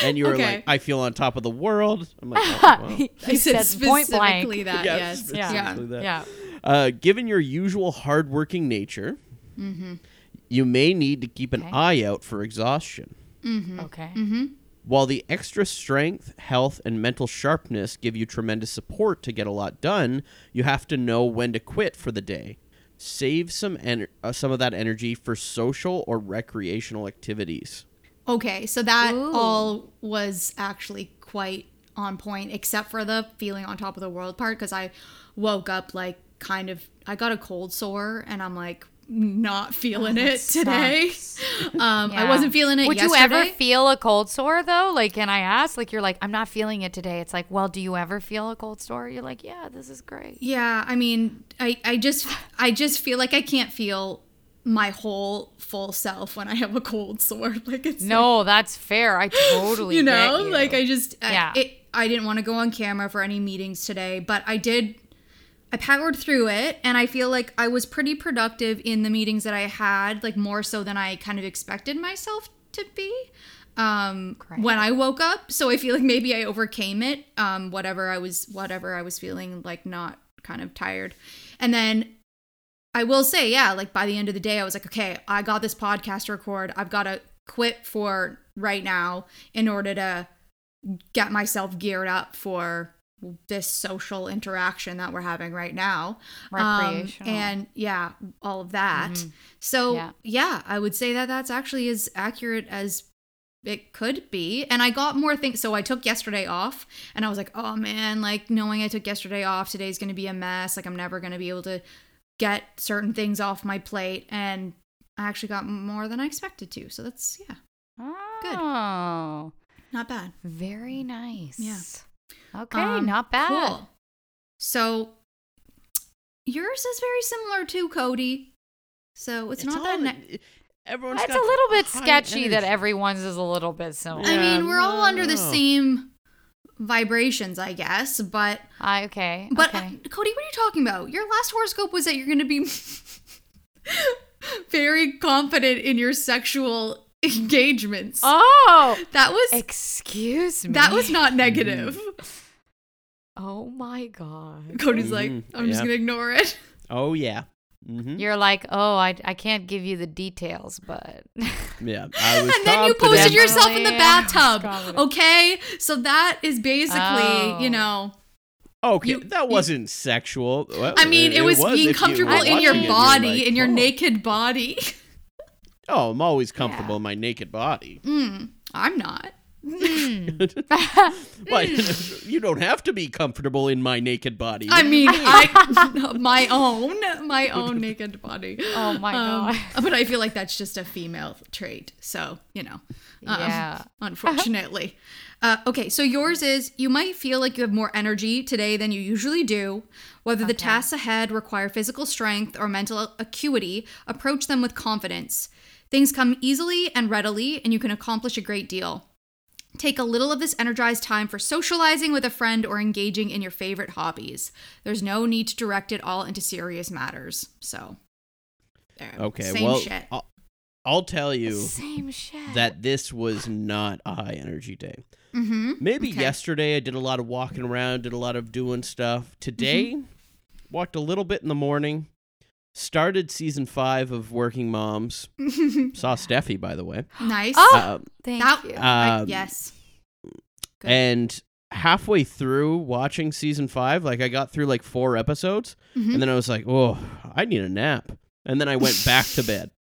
And you were Okay. like, I feel on top of the world. I'm like, <laughs> oh, wow. He I said said point blank. specifically that. Yeah, yes. Yeah. that. Yeah. Uh, given your usual hardworking nature, you may need to keep an Okay. eye out for exhaustion. Okay. While the extra strength, health, and mental sharpness give you tremendous support to get a lot done, you have to know when to quit for the day. Save some ener- uh, some of that energy for social or recreational activities. Okay, so that Ooh. all was actually quite on point, except for the feeling on top of the world part, because I woke up like kind of, I got a cold sore, and I'm like not feeling it today. <laughs> Um, I wasn't feeling it. Would you ever feel a cold sore though? Like, can I ask? Like, you're like, I'm not feeling it today. It's like, well, do you ever feel a cold sore? You're like, yeah, this is great. Yeah, I mean, I, I just I just feel like I can't feel my whole full self when I have a cold sore. <laughs> Like it's No, that's fair. I totally <laughs> you get know, you. like I just Yeah. I, it, I didn't want to go on camera for any meetings today, but I did. I powered through it, and I feel like I was pretty productive in the meetings that I had, like more so than I kind of expected myself to be. Um, when I woke up, so I feel like maybe I overcame it. Um, whatever I was, whatever I was feeling, like not kind of tired, and then I will say, yeah, like by the end of the day, I was like, okay, I got this podcast to record. I've got to quit for right now in order to get myself geared up for this social interaction that we're having right now. Um, and yeah, all of that. So, Yeah. yeah, I would say that that's actually as accurate as it could be. And I got more things. So I took yesterday off and I was like, oh man, like knowing I took yesterday off, today's going to be a mess. Like I'm never going to be able to get certain things off my plate. And I actually got more than I expected to. So that's, yeah, Good. Oh, not bad. very nice. Yeah. Okay, Um, not bad. Cool. So yours is very similar to Cody. So it's, not that. all- Ne- everyone's It's a got little bit high sketchy that everyone's is a little bit similar. I mean, we're all under the same vibrations, I guess. But I, okay. but uh. Cody, what are you talking about? Your last horoscope was that you're going to be <laughs> very confident in your sexual engagements. oh, that was excuse me. that was not negative. Oh my god. Cody's like, Mhm, I'm just gonna ignore it. Oh yeah. hmm You're like, oh, I, I can't give you the details, but <laughs> Yeah. I <laughs> was and then you posted yourself in the Yeah, I was bathtub. Okay, so that is basically, Oh. you know, Okay, you- that wasn't sexual. Well, I mean, it, was, being if you comfortable in watching your it, body, like, in your oh. naked body. <laughs> Oh, I'm always comfortable Yeah. in my naked body. Mm, I'm not. <laughs> But <laughs> you don't have to be comfortable in my naked body. I mean, I <laughs> my own, my own naked body. Oh my Um, God. But I feel like that's just a female trait. So you know, um, Yeah. Unfortunately. uh, okay, so yours is you might feel like you have more energy today than you usually do. Whether the tasks ahead require physical strength or mental acuity, approach them with confidence. Things come easily and readily, and you can accomplish a great deal. Take a little of this energized time for socializing with a friend or engaging in your favorite hobbies. There's no need to direct it all into serious matters. So, there. okay, same well, shit. I'll, I'll tell you Same shit. that this was not a high energy day. Mm-hmm. Maybe Okay. yesterday I did a lot of walking around, did a lot of doing stuff. Today, walked a little bit in the morning. Started season five of Working Moms. <laughs> Saw Steffi, by the way. <gasps> nice. Oh, Um, Thank that, you. I- Um, yes. Good. and halfway through watching season five, like I got through like four episodes, Mhm. and then I was like, "Oh, I need a nap," and then I went back to bed,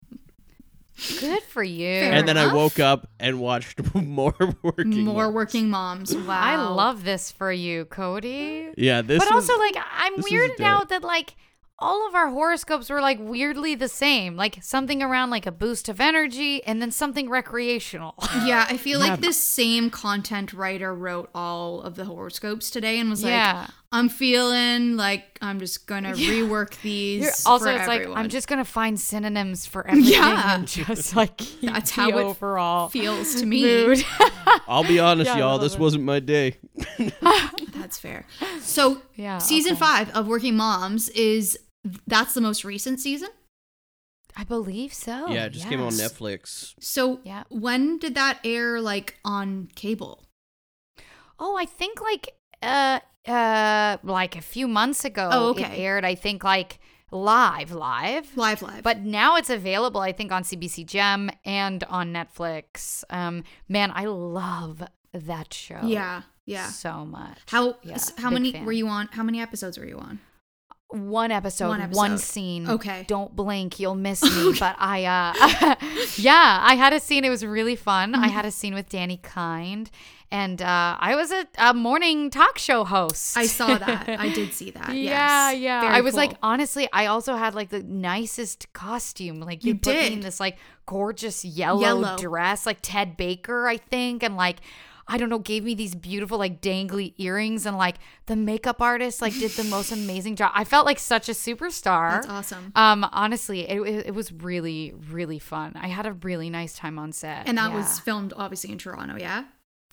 <laughs> Good for you. Fair and then I woke up and watched <laughs> more working. More Moms. working moms. <gasps> Wow. I love this for you, Cody. Yeah, this. but is- also, like, I'm this is weirded out that like all of our horoscopes were like weirdly the same. Like something around like a boost of energy, and then something recreational. <laughs> Yeah, I feel Yeah. like this same content writer wrote all of the horoscopes today and was like, yeah. I'm feeling like I'm just gonna rework <laughs> these. You're- also, for it's like everyone. I'm just gonna find synonyms for <laughs> everything Yeah. and just like keep That's the how it overall feels to me. mood. I'll be honest, Yeah, y'all. This it. wasn't my day. That's fair. So yeah, season okay. five of Working Moms is that's the most recent season. I believe so. yeah, it just came on. Netflix. So Yeah. when did that air like on cable? Oh, I think like uh uh like a few months ago. Oh, okay. It aired, I think like live, live. Live live. But now it's available, I think, on CBC Gem and on Netflix. Um, man, I love that show. yeah, yeah. so much. How Yeah, how many fan. were you on? How many episodes were you on? One episode, One one, scene. Okay. Don't blink, you'll miss me. But I, uh, <laughs> yeah, I had a scene. It was really fun. Mm-hmm. I had a scene with Dani Kind, and uh, I was a, a morning talk show host. I saw that. <laughs> I did see that. Yeah, yes. yeah. Very I was like, honestly, I also had like the nicest costume. Like they You put me did. in this like gorgeous yellow, Yellow. dress, like Ted Baker, I think, and like I don't know, gave me these beautiful like dangly earrings, and like the makeup artist like did the most <laughs> amazing job. I felt like such a superstar. that's awesome. Um, honestly, it, it, it was really, really fun. I had a really nice time on set. And that Yeah. was filmed obviously in Toronto. Yeah.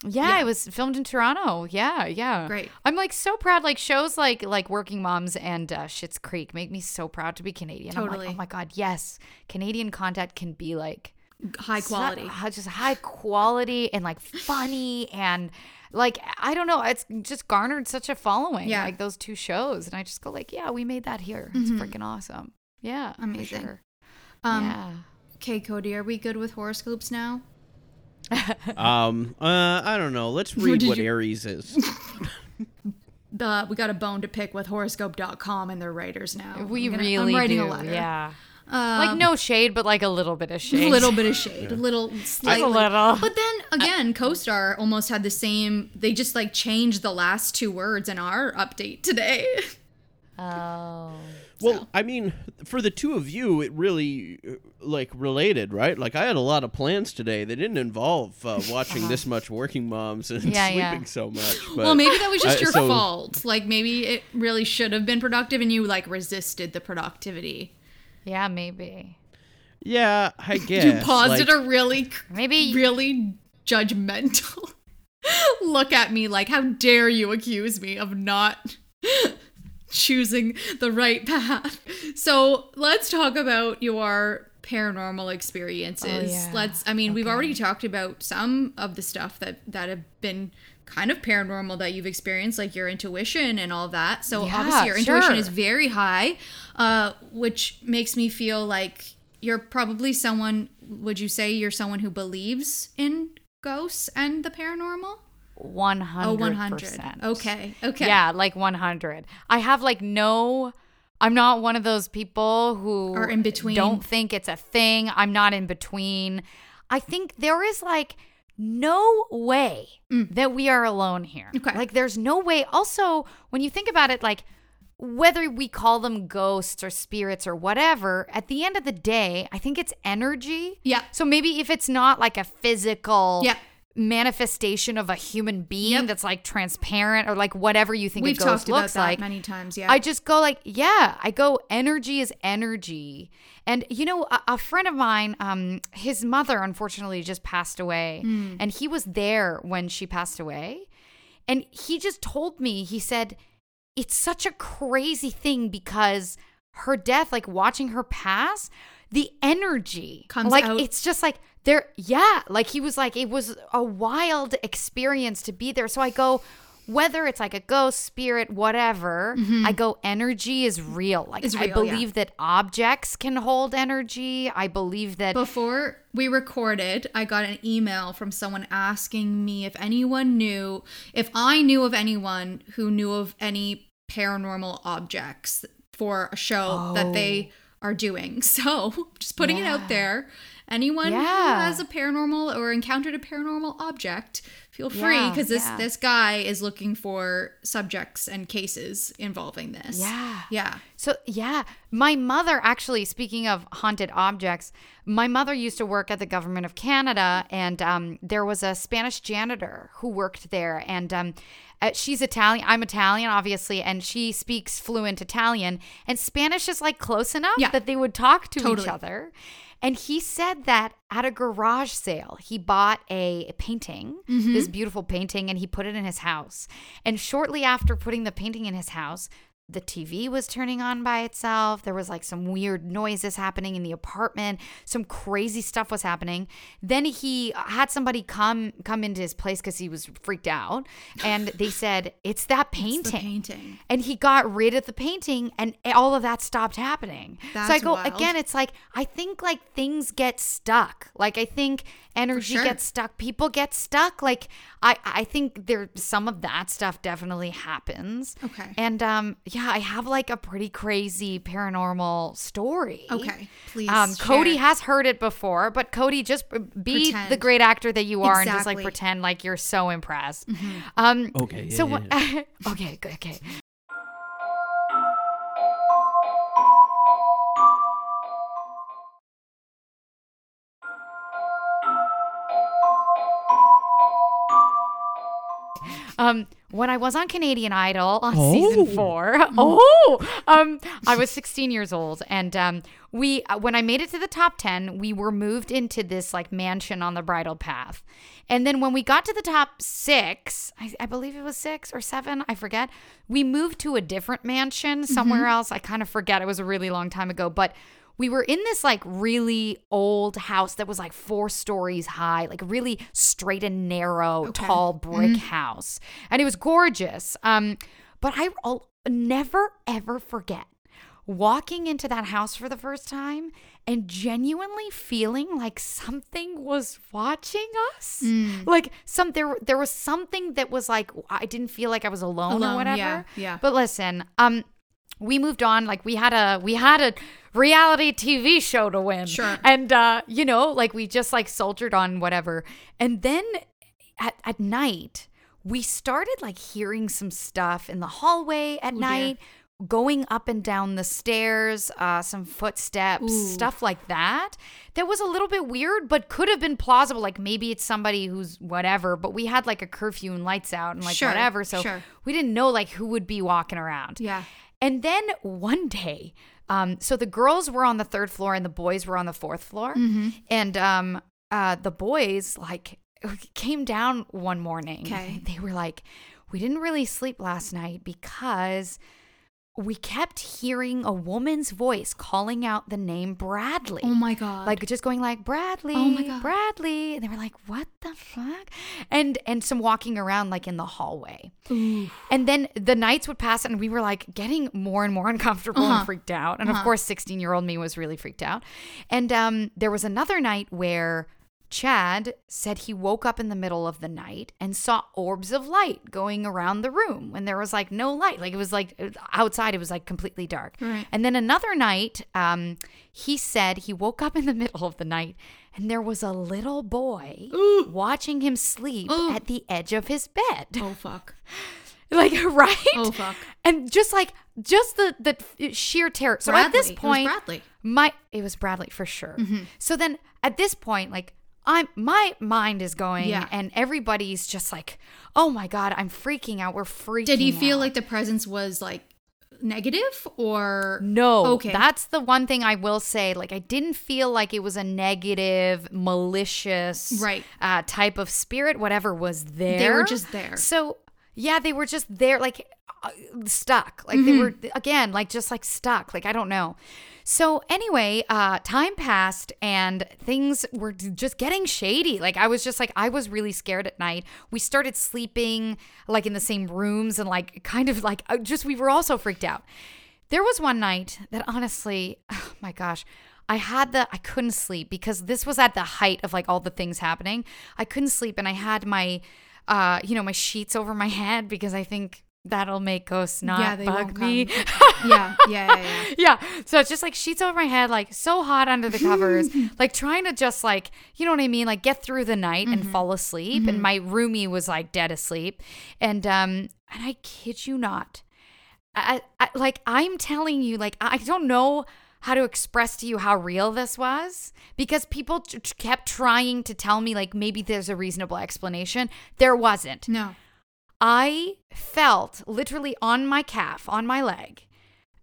Yeah, Yeah. it was filmed in Toronto. Yeah, yeah. Great. I'm like so proud. Like shows like like Working Moms and uh, Schitt's Creek make me so proud to be Canadian. I'm Totally. like, oh my god, yes, Canadian content can be like High quality. uh, just high quality and like funny and like I don't know. It's just garnered such a following. Yeah. like those two shows, and I just go like, yeah, we made that here. It's Mhm. freaking awesome. Yeah, Amazing. sure. Um, yeah. Okay, Cody, are we good with horoscopes now? <laughs> Um, uh, I don't know. Let's <laughs> read did what you- Aries is. <laughs> The we got a bone to pick with horoscope.com and their writers now. We I'm gonna- really I'm writing do. a letter. Yeah, Um, like no shade, but like a little bit of shade. a little bit of shade, a little slightly. little. But then <laughs> again, CoStar almost had the same. They just like changed the last two words in our update today. Oh. Well, I mean, for the two of you, it really uh, like related, right? Like I had a lot of plans today. They didn't involve uh, <laughs> watching this much Working Moms and Yeah, sleeping yeah. so much. But well, maybe that was just I- your so- fault. Like maybe it really should have been productive, and you like resisted the productivity. Yeah, maybe. Yeah, I <laughs> guess. you paused like, it a really, Maybe really judgmental <laughs> look at me. Like, how dare you accuse me of not <laughs> choosing the right path? So let's talk about your paranormal experiences. Oh, yeah. Let's. I mean, we've already talked about some of the stuff that that have been kind of paranormal that you've experienced, like your intuition and all that. So Yeah, obviously, your intuition sure. is very high, uh, which makes me feel like you're probably someone. Would you say you're someone who believes in ghosts and the paranormal? 100%. Oh, 100. Okay. Okay. Yeah, like 100. I have like no I'm not one of those people who Are in between. Don't think it's a thing. I'm not in between. I think there is like no way that we are alone here. Mm. Okay. Like there's no way. Also, when you think about it like whether we call them ghosts or spirits or whatever, at the end of the day, I think it's energy. Yeah. So maybe if it's not like a physical Yeah. Manifestation of a human being Yep. that's like transparent or like whatever you think We've a ghost talked about looks that like. many times. Yeah. I just go like, yeah, I go energy is energy. And you know, a, a friend of mine, um, his mother unfortunately just passed away, Hmm. and he was there when she passed away. And he just told me, he said, it's such a crazy thing because her death, like watching her pass, the energy Comes like out. it's just like there, yeah. Like he was like, it was a wild experience to be there. So I go, whether it's like a ghost, spirit, whatever, mm-hmm. I go, energy is real. Like, Is I real, yeah. believe that objects can hold energy. I believe that. Before we recorded, I got an email from someone asking me if anyone knew, if I knew of anyone who knew of any paranormal objects for a show that they oh. are doing. <laughs> So, just putting it Oh. Out there. Anyone who has a paranormal or encountered a paranormal object, feel free Yeah, because this yeah. this guy is looking for subjects and cases involving this. Yeah. Yeah. So, yeah, my mother actually, speaking of haunted objects, my mother used to work at the government of Canada, and um, there was a Spanish janitor who worked there. And um, uh, she's Italian. I'm Italian, obviously, and she speaks fluent Italian. And Spanish is like close enough Yeah. that they would talk to Totally. each other. And he said that at a garage sale, he bought a painting, Mm-hmm. this beautiful painting, and he put it in his house. And shortly after putting the painting in his house, the TV was turning on by itself. There was like some weird noises happening in the apartment. Some crazy stuff was happening. Then he had somebody come come into his place because he was freaked out, and they <laughs> said it's that It's painting. the painting. And he got rid of the painting, and all of that stopped happening. so I go wild. again. It's like I think like things get stuck. Like I think energy sure. gets stuck. People get stuck. Like I I think there some of that stuff definitely happens. Okay. And um yeah, I have like a pretty crazy paranormal story. Okay, please Um, Cody share. has heard it before, but Cody, just be Pretend. the great actor that you are, and just like pretend like you're so impressed. Um, Okay, yeah, so yeah, what? <laughs> okay, good, okay. Um, when I was on Canadian Idol on season four, <laughs> oh, um, I was 16 years old, and um, we uh, when I made it to the top 10, we were moved into this like mansion on the Bridle Path, and then when we got to the top six, I, I believe it was six or seven, I forget. We moved to a different mansion somewhere else. I kind of forget. It was a really long time ago, but we were in this like really old house that was like four stories high, like a really straight and narrow, tall brick house. And it was gorgeous. Um, but I, will never ever forget walking into that house for the first time and genuinely feeling like something was watching us. Like some there there was something that was like I didn't feel like I was alone, Alone, or whatever. yeah, yeah. But listen, um we moved on like we had a we had a reality TV show to win. Sure. And uh you know, like we just like soldiered on whatever. And then at at night, we started like hearing some stuff in the hallway at dear. night, going up and down the stairs, uh some footsteps, Ooh. stuff like that. That was a little bit weird, but could have been plausible. Like maybe it's somebody who's whatever, but we had like a curfew and lights out and like Sure, whatever. So sure. we didn't know like who would be walking around. Yeah. And then one day, um, so the girls were on the third floor and the boys were on the fourth floor. Mm-hmm. And um, uh, the boys like came down one morning. Okay. They were like, "We didn't really sleep last night because." We kept hearing a woman's voice calling out the name Bradley Oh my god. like just going like Bradley, Oh my God. Bradley, and they were like, "What the fuck?" And and some walking around like in the hallway. Ooh. And then the nights would pass, and we were like getting more and more uncomfortable Uh-huh. and freaked out. And of course, sixteen year old me was really freaked out. And um, there was another night where Chad said he woke up in the middle of the night and saw orbs of light going around the room when there was like no light. Like it was like outside, it was like completely dark. Right. And then another night, um, he said he woke up in the <laughs> middle of the night and there was a little boy Ooh. watching him sleep Ooh. at the edge of his bed. Oh fuck. <laughs> Like, <laughs> right? Oh fuck. And just like, just the, the sheer terror. So at this Bradley. It was point, Bradley. my it was Bradley for sure. Mm-hmm. So then at this point, like I'm my mind is going Yeah. and everybody's just like, oh my God, I'm freaking out. We're freaking Did he feel out." like the presence was like negative or No. Okay. That's the one thing I will say. Like I didn't feel like it was a negative, malicious Right. uh, type of spirit, whatever was there. They were just there. So yeah, they were just there, like uh, stuck. Like they were again, like just like stuck. Like I don't know. So anyway, uh, time passed and things were just getting shady. Like I was just like I was really scared at night. We started sleeping like in the same rooms and like kind of like uh, just we were all so freaked out. There was one night that honestly, <sighs> oh my gosh, I had the I couldn't sleep because this was at the height of like all the things happening. I couldn't sleep and I had my uh you know my sheets over my <laughs> head because I think that'll make ghosts not yeah, they bug me. <laughs> yeah, yeah, yeah, yeah. yeah. So it's just like sheets over my head, like so hot under the covers, <laughs> like trying to just like, you know what I mean? Like get through the night and fall asleep. And my roomie was like dead asleep. And um and I kid you not. I, I like I'm telling you, like I don't know how to express to you how real this was because people t- kept trying to tell me like maybe there's a reasonable explanation. There wasn't. No. I felt literally on my calf, on my leg.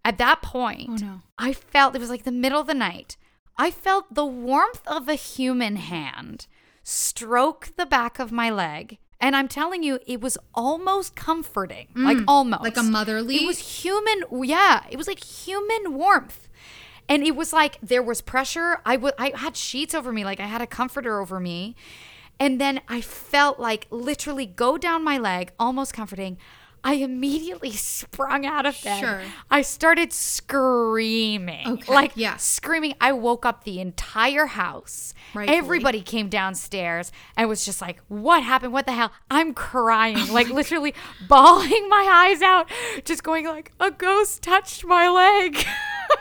At that point, Oh no. I felt it was like the middle of the night. I felt the warmth of a human hand stroke the back of my leg. And I'm telling you, it was almost comforting. like almost. Mm. Like a motherly. It was human. Yeah. It was like human warmth. And it was like there was pressure. I wa- I had sheets over me, like I had a comforter over me. And then I felt like literally go down my leg, almost comforting. I immediately sprung out of bed. Sure. I started screaming. Okay, Like yeah. screaming. I woke up the entire house. Rightfully. Everybody came downstairs and was just like, What happened? What the hell? I'm crying, like literally bawling my eyes out, just going like, a ghost touched my leg.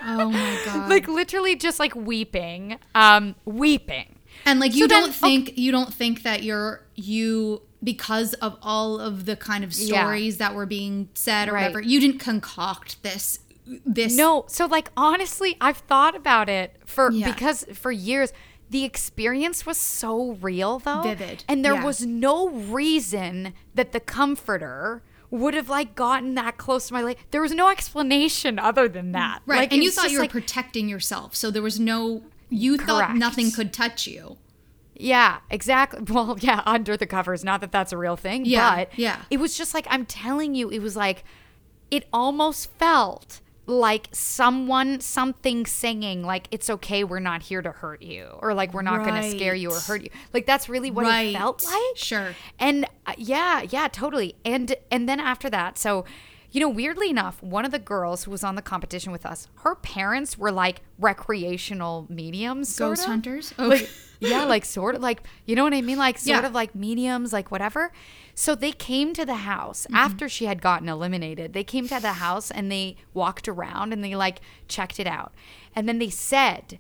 Oh my <laughs> god. like literally just like weeping. Um, weeping. And like you So don't think you don't think that you're you because of all of the kind of Yeah. stories that were being said or Right. whatever. You didn't concoct this this No, so like honestly, I've thought about it for Yeah. because for years the experience was so real though. Vivid, And there yeah. was no reason that the comforter would have like gotten that close to my leg. There was no explanation other than that. right. Like, and you thought you were like, protecting yourself. So there was no you thought nothing could touch you. Yeah, exactly. <laughs> Well, yeah, under the covers. Not that that's a real thing, Yeah, but yeah. it was just like I'm telling you, it was like it almost felt like someone something singing like it's okay we're not here to hurt you or like we're not going to scare you or hurt you like that's really what right. it felt like Sure. and uh, yeah, yeah, totally. And and then after that, so you know, weirdly enough, one of the girls who was on the competition with us, her parents were like recreational mediums, sort Ghost of. hunters? Like, <laughs> yeah, like sort of like you know what I mean, like sort Yeah. of like mediums, like whatever. So they came to the house Mm-hmm. after she had gotten eliminated. They came to the house and they walked around and they like checked it out, and then they said,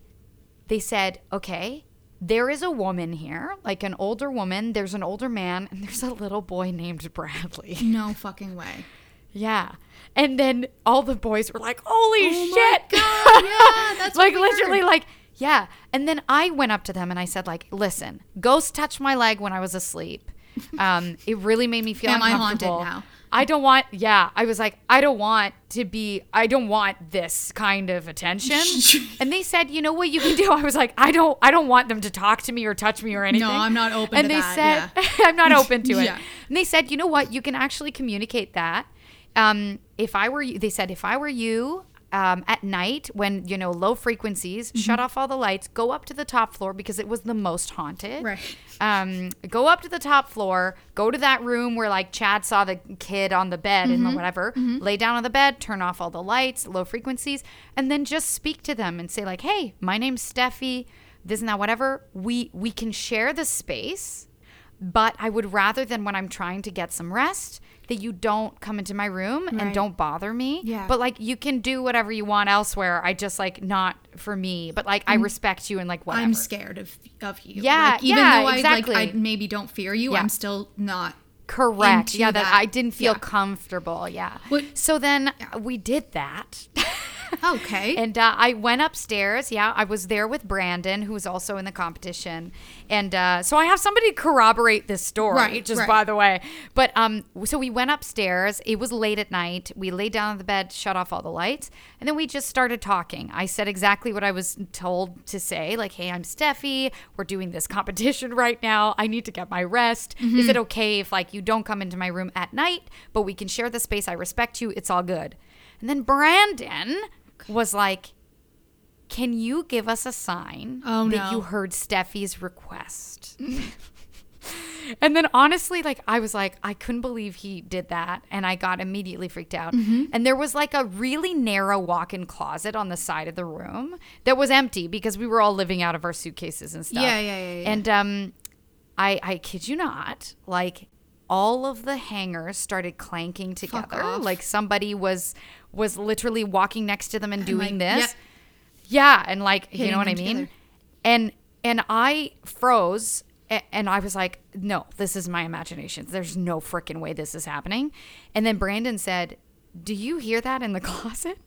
they said, okay, there is a woman here, like an older woman, there's an older man, and there's a little boy named Bradley. No fucking way. Yeah. And then all the boys were like, holy Oh shit. God, yeah, <laughs> that's like literally like, yeah. And then I went up to them and I said, like, listen, ghost touched my leg when I was asleep. <laughs> Um, it really made me feel Am I haunted now? I don't want, yeah. I was like, I don't want to be, I don't want this kind of attention. <laughs> and they said, you know what you can do? I was like, I don't, I don't want them to talk to me or touch me or anything. No, I'm not open and they that, said, I'm not open to it. Yeah. And they said, you know what? You can actually communicate that. Um, if I were you, they said, if I were you, um, at night when you know low frequencies, Mm-hmm. shut off all the lights, go up to the top floor because it was the most haunted. Right. Um, go up to the top floor, go to that room where like Chad saw the kid on the bed Mm-hmm. and whatever, lay down on the bed, turn off all the lights, low frequencies, and then just speak to them and say like, "Hey, my name's Steffi. This and that, whatever. We we can share the space." But I would rather than when I'm trying to get some rest that you don't come into my room and don't bother me. Yeah. But like you can do whatever you want elsewhere. I just like not for me. But like I respect you and like whatever. I'm scared of of you. Yeah, Like, even yeah, though I exactly. like I maybe don't fear you, Yeah. I'm still not Correct. Yeah, that, that. I didn't feel Yeah. comfortable. Yeah. What- so then we did that. <laughs> Okay. And uh, I went upstairs. Yeah, I was there with Brandon, who was also in the competition, and uh, so I have somebody to corroborate this story. Right, just right. by the way. But um, so we went upstairs. It was late at night. We laid down on the bed, shut off all the lights, and then we just started talking. I said exactly what I was told to say, like, "Hey, I'm Steffi. We're doing this <laughs> competition right now. I need to get my rest. Is it okay if like you don't come into my room at night, but we can share the space? I respect you. It's all good." And then Brandon was like, Can you give us a sign Oh, that no. you heard Steffi's request? <laughs> and then honestly, like I was like, I couldn't believe he did that. And I got immediately freaked out. Mm-hmm. And there was like a really narrow walk in closet on the side of the room that was empty because we were all living out of our suitcases and stuff. Yeah, yeah, yeah, yeah. And um I I kid you not, like all of the hangers started clanking together. Like somebody was was literally walking next to them and doing like, this. yep. Yeah, and like you know what I mean? together. And and I froze and I was like, "No, this is my imagination. There's no freaking way this is happening." And then Brandon said, "Do you hear that in the <laughs> closet?"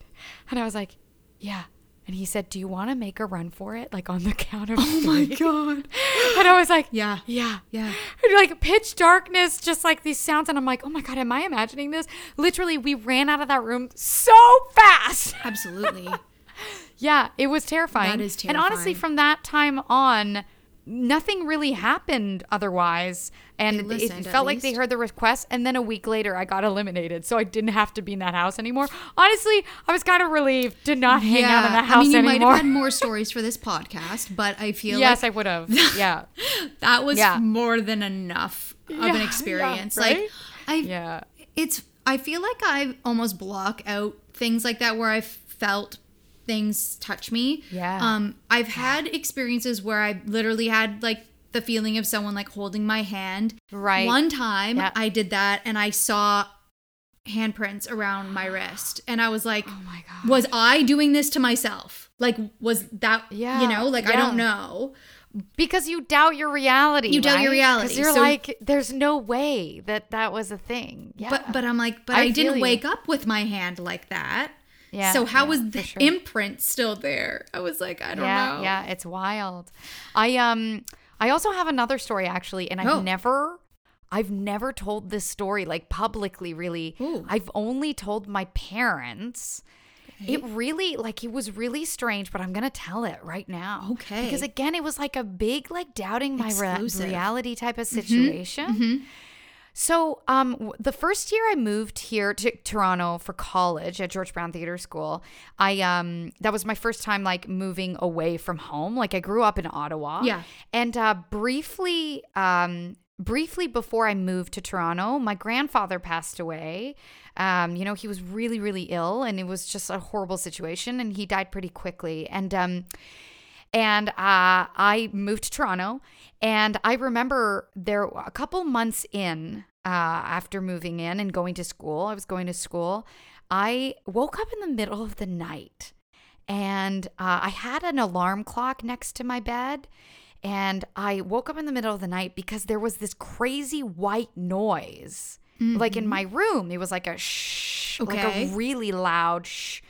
And I was like, "Yeah." And he said, "Do you want to make a run for it, like on the <laughs> count of oh my three?" god. <laughs> And I was like, Yeah. yeah, Yeah. And, like pitch darkness, just like these sounds, and I'm like, oh my god, am I imagining this? Literally, we ran out of that room so fast. Absolutely. <laughs> Yeah, it was terrifying. That is And honestly, from that time on, nothing really happened otherwise. And listened, it felt like they heard the request. And then a week later, I got eliminated. So I didn't have to be in that house anymore. Honestly, I was kind of relieved to not hang out in that house I mean, you might have had more <laughs> stories for this podcast, but I feel yes, like I would have. <laughs> Yeah. that was Yeah. more than enough of Yeah, an experience. right? Like I Yeah. it's I feel like I almost block out things like that where I've felt things touch me. Yeah. Um I've had experiences where I literally had like the feeling of someone like holding my hand. Right. One time Yeah. I did that and I saw handprints around my <gasps> wrist and I was like Oh my God. was I doing this to myself? Like was that Yeah, you know, like I don't know. Because you doubt your reality. You doubt your right? reality, You're so- like, there's no way that that was a thing. Yeah. But but I'm like, but I I, didn't you. wake up with my hand like that. Yeah, So how yeah, was the sure. imprint still there? I was like, I don't yeah, know. yeah, it's wild. I um, I also have another story actually, and I've Oh. never. I've never told this story like publicly, really. Ooh. I've only told my parents. It really, like, it was really strange, but I'm going to tell it right now. Okay. Because again, it was like a big, like, doubting my re- reality type of situation. So, um, the first year I moved here to Toronto for college at George Brown Theatre School, I um, that was my first time like moving away from home. Like I grew up in Ottawa, Yeah. and uh, briefly, um, briefly before I moved to Toronto, my grandfather passed away. Um, you know, he was really, really ill, and it was just a horrible situation, and he died pretty quickly. And um, and uh, I moved to Toronto. And I remember there a couple months in uh, after moving in and going to school. I was going to school. I woke up in the middle of the night, and uh, I had an alarm clock next to my bed. And I woke up in the middle of the night because there was this crazy white noise, like in my room. It was like a shh, like a really loud shh.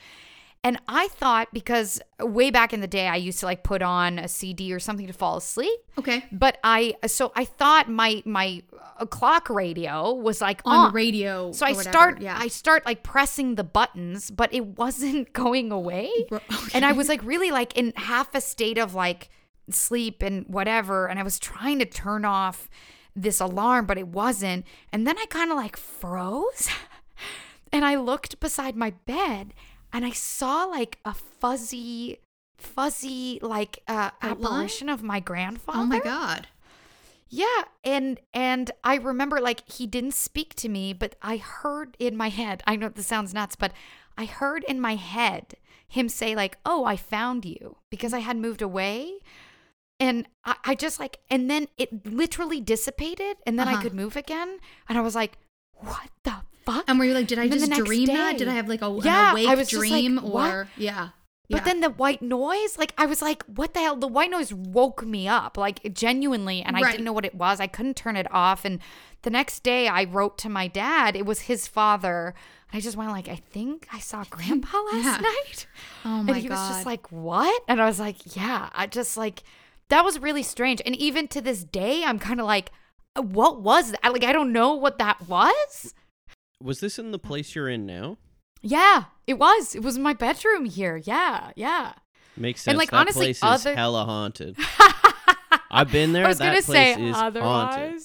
And I thought because way back in the day, I used to like put on a CD or something to fall asleep. Okay. But I, so I thought my my uh, clock radio was like On on. radio. So I whatever, start, Yeah. I start like pressing the buttons, but it wasn't <laughs> going away. Bro- <laughs> And I was like really like in half a state of like sleep and whatever. And I was trying to turn off this alarm, but it wasn't. And then I kind of like froze. <laughs> and I looked beside my bed and I saw like a fuzzy, fuzzy like uh, apparition of my grandfather. oh my god. Yeah, and and I remember like he didn't speak to me, but I heard in my head. I know this sounds nuts, but I heard in my head him say like, "Oh, I found you," because I had moved away, and I, I just like, and then it literally dissipated, and then I Uh-huh. could move again, and I was like, "What the fuck?" And were you like, did I And then the just dream that? Did I have like a, Yeah, an awake I was like, dream what? or yeah. But Yeah. then the white noise, like I was like, what the hell? The white noise woke me up, like genuinely, and I didn't know what it was. I couldn't turn it off. And the next day I wrote to my dad. It was his father. And I just went like, I think I saw grandpa last Yeah. <laughs> night. Oh my god. and he was just like, what? And I was like, yeah, I just like, that was really strange. And even to this day, I'm kind of like, "Uh, what was that? Like, I don't know what that was. Was this in the place you're in now? Yeah, it was. It was my bedroom here. Yeah, yeah. Makes sense. And, like, that honestly, place other- is hella haunted. <laughs> I've been there. I was that gonna place say is haunted.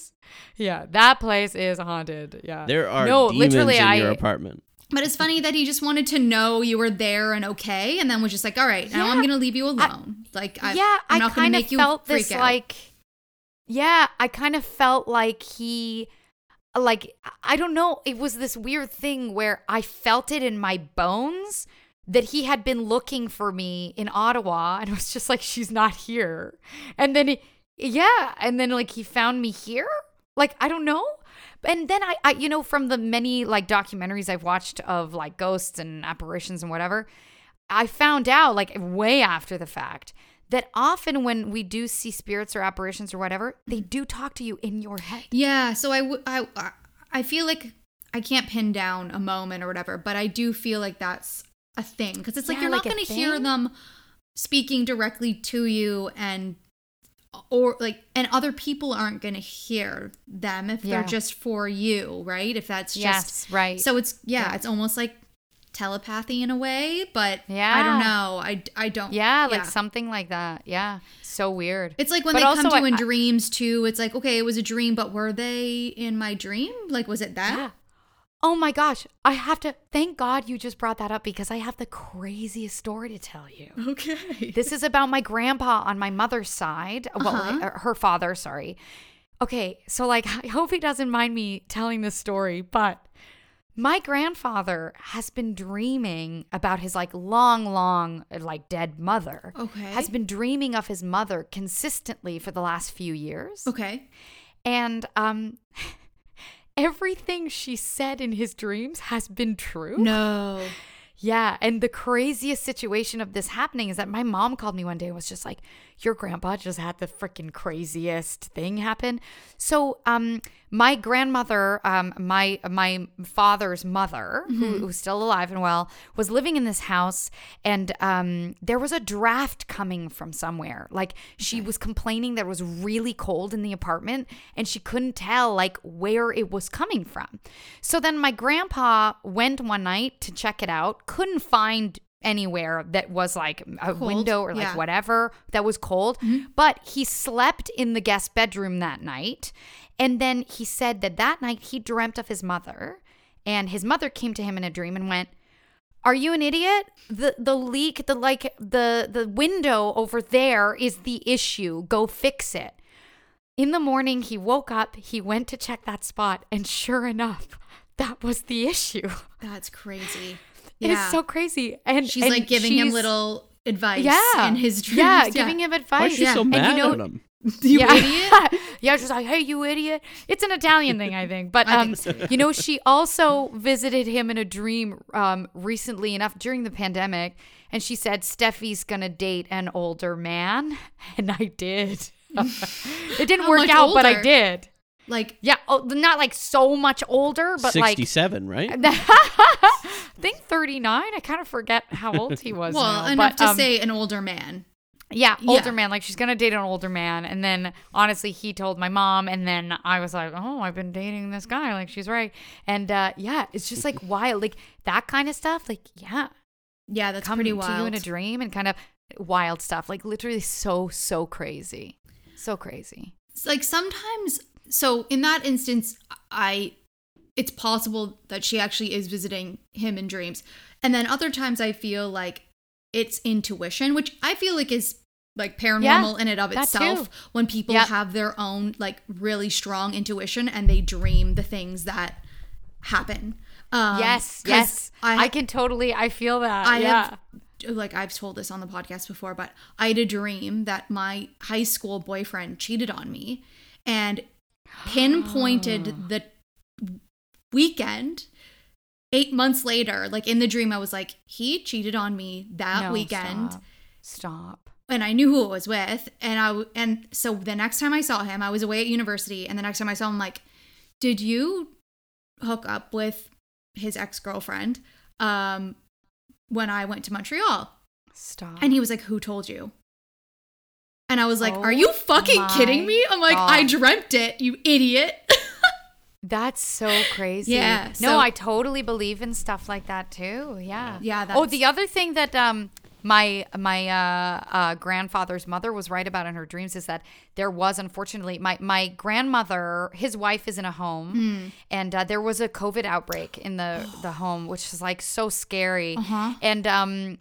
Yeah, that place is haunted. Yeah, There are no, demons literally. in I your apartment. But it's funny that he just wanted to know you were there and okay, and then was just like, "All right, now I'm going to leave you alone." like, I, yeah, I'm I not going kind to of make you felt freak this out. like, yeah, I kind of felt like he, like, I don't know, it was this weird thing where I felt it in my bones that he had been looking for me in Ottawa, and it was just like she's not here, and then he, yeah, and then like he found me here, like I don't know. And then I, I, you know, from the many like documentaries I've watched of like ghosts and apparitions and whatever, I found out like way after the fact that often when we do see spirits or apparitions or whatever, they do talk to you in your head. Yeah, so I, w- I, I feel like I can't pin down a moment or whatever, but I do feel like that's a thing because it's like Yeah, you're like not going to hear them speaking directly to you and or like and other people aren't going to hear them if Yeah. they're just for you, right? If that's just Yes, right. So it's yeah, Yeah. it's almost like telepathy in a way, but yeah, I don't know. I I don't yeah, like something like that. Yeah, so weird. It's like when But they come to you in dreams too. It's like, okay, it was a dream, but were they in my dream? Like, was it that? Yeah. Oh my gosh, I have to thank God you just brought that up because I have the craziest story to tell you. Okay. <laughs> This is about my grandpa on my mother's side. Well, Uh-huh. uh, her father, sorry. Okay, so like, <laughs> I hope he doesn't mind me telling this story, but my grandfather has been dreaming about his like long, long, uh, like dead mother. Okay. Has been dreaming of his mother consistently for the last few years. Okay. And um, <laughs> everything she said in his dreams has been true. No. Yeah, and the craziest situation of this happening is that my mom called me one day and was just like, "Your grandpa just had the freaking craziest thing happen." So, um, my grandmother, um, my my father's mother, who, who's still alive and well, was living in this house, and um, there was a draft coming from somewhere. Like she was complaining that it was really cold in the apartment, and she couldn't tell like where it was coming from. So then my grandpa went one night to check it out, couldn't find anywhere that was like a Cold, window or like yeah. whatever that was cold. Mm-hmm. But he slept in the guest bedroom that night. And then he said that that night he dreamt of his mother. And his mother came to him in a dream and went, are you an idiot? The the leak, the like the the window over there is the issue. Go fix it. In the morning he woke up, he went to check that spot, and sure enough, that was the issue. That's crazy. It is so crazy. And She's and like giving him little advice yeah in his dreams. Yeah, giving him advice. Why is she Yeah. so And you mad know- at him? <laughs> You yeah. idiot. <laughs> yeah, she's like, "Hey, you idiot!" It's an Italian thing, I think. But <laughs> I um, think so. you know, she also visited him in a dream um recently enough during the pandemic, and she said Steffi's gonna date an older man, and I did. it didn't How work much out, but I did. Like, Yeah, oh, not like so much older, but like Sixty-seven, right? <laughs> I think thirty nine. I kind of forget how old he was. well, now, enough but, to um, say an older man. yeah, Yeah. older man. Like she's gonna date an older man, and then honestly, he told my mom, and then I was like, oh, I've been dating this guy. Like she's right, and uh, yeah, it's just like wild, like that kind of stuff. Like yeah, Yeah, that's come pretty to you in a dream and kind of wild stuff. Like literally, so so crazy, so crazy. It's like sometimes so in that instance i it's possible that she actually is visiting him in dreams and then other times i feel like it's intuition which i feel like is like paranormal in and of itself when people Yep. have their own like really strong intuition and they dream the things that happen um, yes, yes, I, I, can totally. I feel that. I yeah. have like I've told this on the podcast before, but I had a dream that my high school boyfriend cheated on me and pinpointed the weekend eight months later, like in the dream, I was like, he cheated on me that No, weekend. Stop. Stop. and I knew who it was with. And I and so the next time I saw him, I was away at university, and the next time I saw him, like, did you hook up with his ex girlfriend um, when I went to Montreal? Stop. And he was like, who told you? And I was like, Oh are you fucking kidding me? I'm like, I dreamt it, you idiot. <laughs> That's so crazy. Yeah, No, so- I totally believe in stuff like that too. Yeah. Yeah, Oh, the other thing that um my my uh, uh, grandfather's mother was right about in her dreams is that there was unfortunately my my grandmother his wife is in a home Hmm. and uh, there was a COVID outbreak in the the home which is like so scary Uh-huh. and um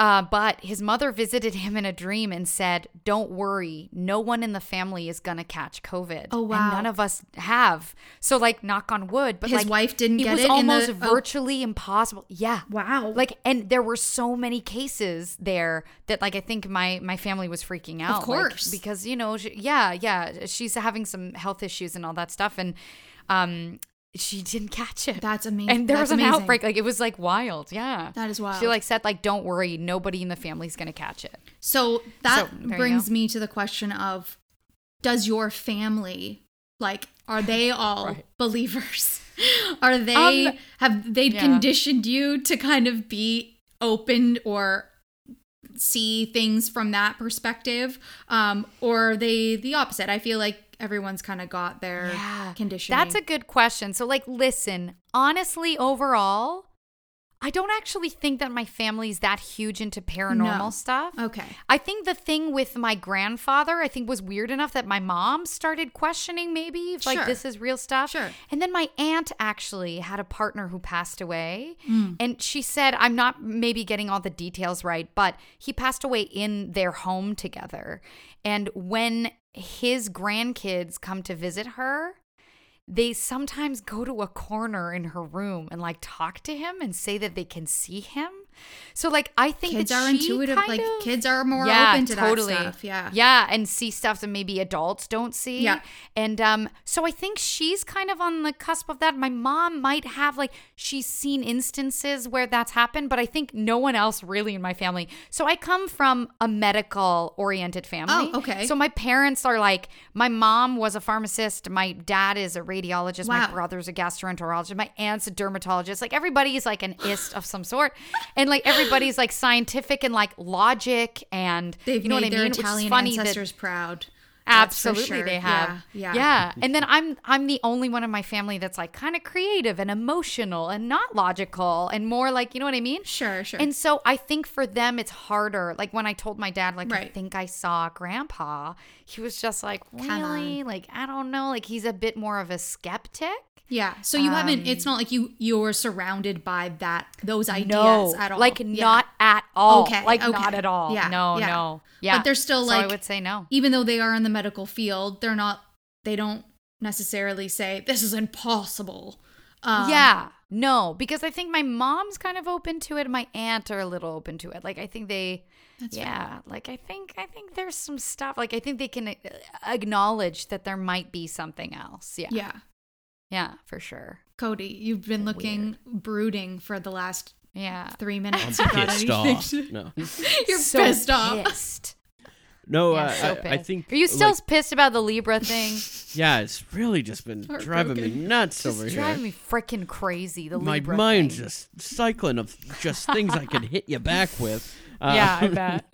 uh, but his mother visited him in a dream and said, "Don't worry, no one in the family is gonna catch COVID. Oh, And wow. none of us have. So, like, knock on wood. But His like, wife didn't it get was it in the- almost oh. virtually impossible. Yeah, wow. like, and there were so many cases there that, like, I think my my family was freaking out. Of course. because you know, she, yeah, yeah, she's having some health issues and all that stuff, and um, she didn't catch it. that's amazing. and there That's was an amazing. outbreak. Like, it was like wild. Yeah, That is wild. She like said, like, don't worry, nobody in the family's gonna catch it. So that So, you brings me to the question of does your family like are they <laughs> all Right. believers? <laughs> are they Um, have they yeah. conditioned you to kind of be open or see things from that perspective? Um or are they the opposite? I feel like everyone's kind of got their conditioning. That's a good question. So, like, listen, honestly, overall, I don't actually think that my family's that huge into paranormal No. stuff. Okay. I think the thing with my grandfather, I think was weird enough that my mom started questioning maybe if like this is real stuff. Sure. And then my aunt actually had a partner who passed away. Mm. And she said, I'm not maybe getting all the details right, but he passed away in their home together. And when his grandkids come to visit her, they sometimes go to a corner in her room and like talk to him and say that they can see him. So like I think Kids are intuitive like of- kids are more yeah, open to totally. that stuff. Yeah. Yeah, and see stuff that maybe adults don't see. Yeah. And um so I think she's kind of on the cusp of that. My mom might have like she's seen instances where that's happened, but I think no one else really in my family. So I come from a medical oriented family. Oh, okay. So my parents are like my mom was a pharmacist, my dad is a radiologist, my brother's a gastroenterologist, my aunt's a dermatologist. Like everybody's like an ist of some sort. And <laughs> like everybody's like scientific and like logic and They've you know what I mean? Which is Italian funny that- ancestors proud. Absolutely, sure. they have. Yeah. yeah. yeah. And then I'm I'm the only one in my family that's like kind of creative and emotional and not logical and more like you know what I mean. Sure, sure. And so I think for them it's harder. Like when I told my dad, like I think I saw Grandpa, he was just like, really? Like I don't know. Like he's a bit more of a skeptic. Yeah. So you haven't. Um, It's not like you you're surrounded by that those ideas no, at all. like Yeah. not at all. Okay, like okay. not at all. Yeah, no, yeah. no. Yeah, But they're still, So I would say no. Even though they are in the medical field, they're not. They don't necessarily say this is impossible. Um, yeah. No, because I think my mom's kind of open to it. My aunt are a little open to it. Like I think they That's yeah, like I think I think there's some stuff like I think they can uh, acknowledge that there might be something else. Yeah. Yeah. Yeah, for sure. Cody, you've been looking brooding for the last Yeah. three minutes. <laughs> I'm pissed off. <laughs> No, You're So pissed off. Pissed. no, Yeah, uh, so I, I think. Are you still like, pissed about the Libra thing? <laughs> yeah, it's really just been driving me nuts Just over driving here. Driving me freaking crazy. The My Libra mind's thing. just cycling of just things I could hit you back with. Yeah, I Um, bet.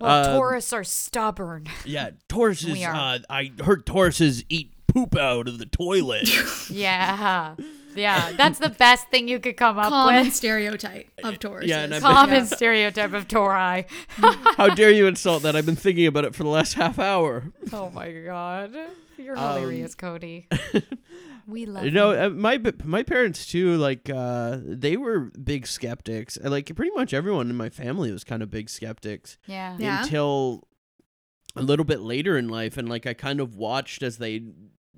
Well, um, Taurus are stubborn. Yeah, Tauruses. We are. Uh, I heard Tauruses eat poop out of the toilet. <laughs> yeah. <laughs> Yeah. That's the best thing you could come up Common with. stereotype of Taurus. Yeah, and I bet- Common stereotype of Tauri. <laughs> How dare you insult that? I've been thinking about it for the last half hour. Oh my god. You're Um, hilarious, Cody. We love You know, you. uh, my my parents too. Like, uh, they were big skeptics. Uh, Like, pretty much everyone in my family was kind of big skeptics Yeah. Yeah. until a little bit later in life, and like I kind of watched as they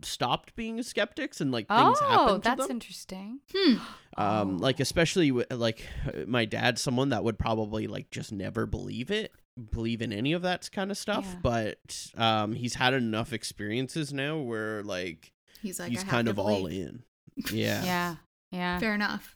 stopped being skeptics and like things Oh, happened to that's them. interesting. Hmm. <gasps> um Oh. like especially with, like my dad's someone that would probably like just never believe it believe in any of that kind of stuff Yeah. but um he's had enough experiences now where like He's like, he's kind to of all in <laughs> yeah Yeah. Yeah. Fair enough.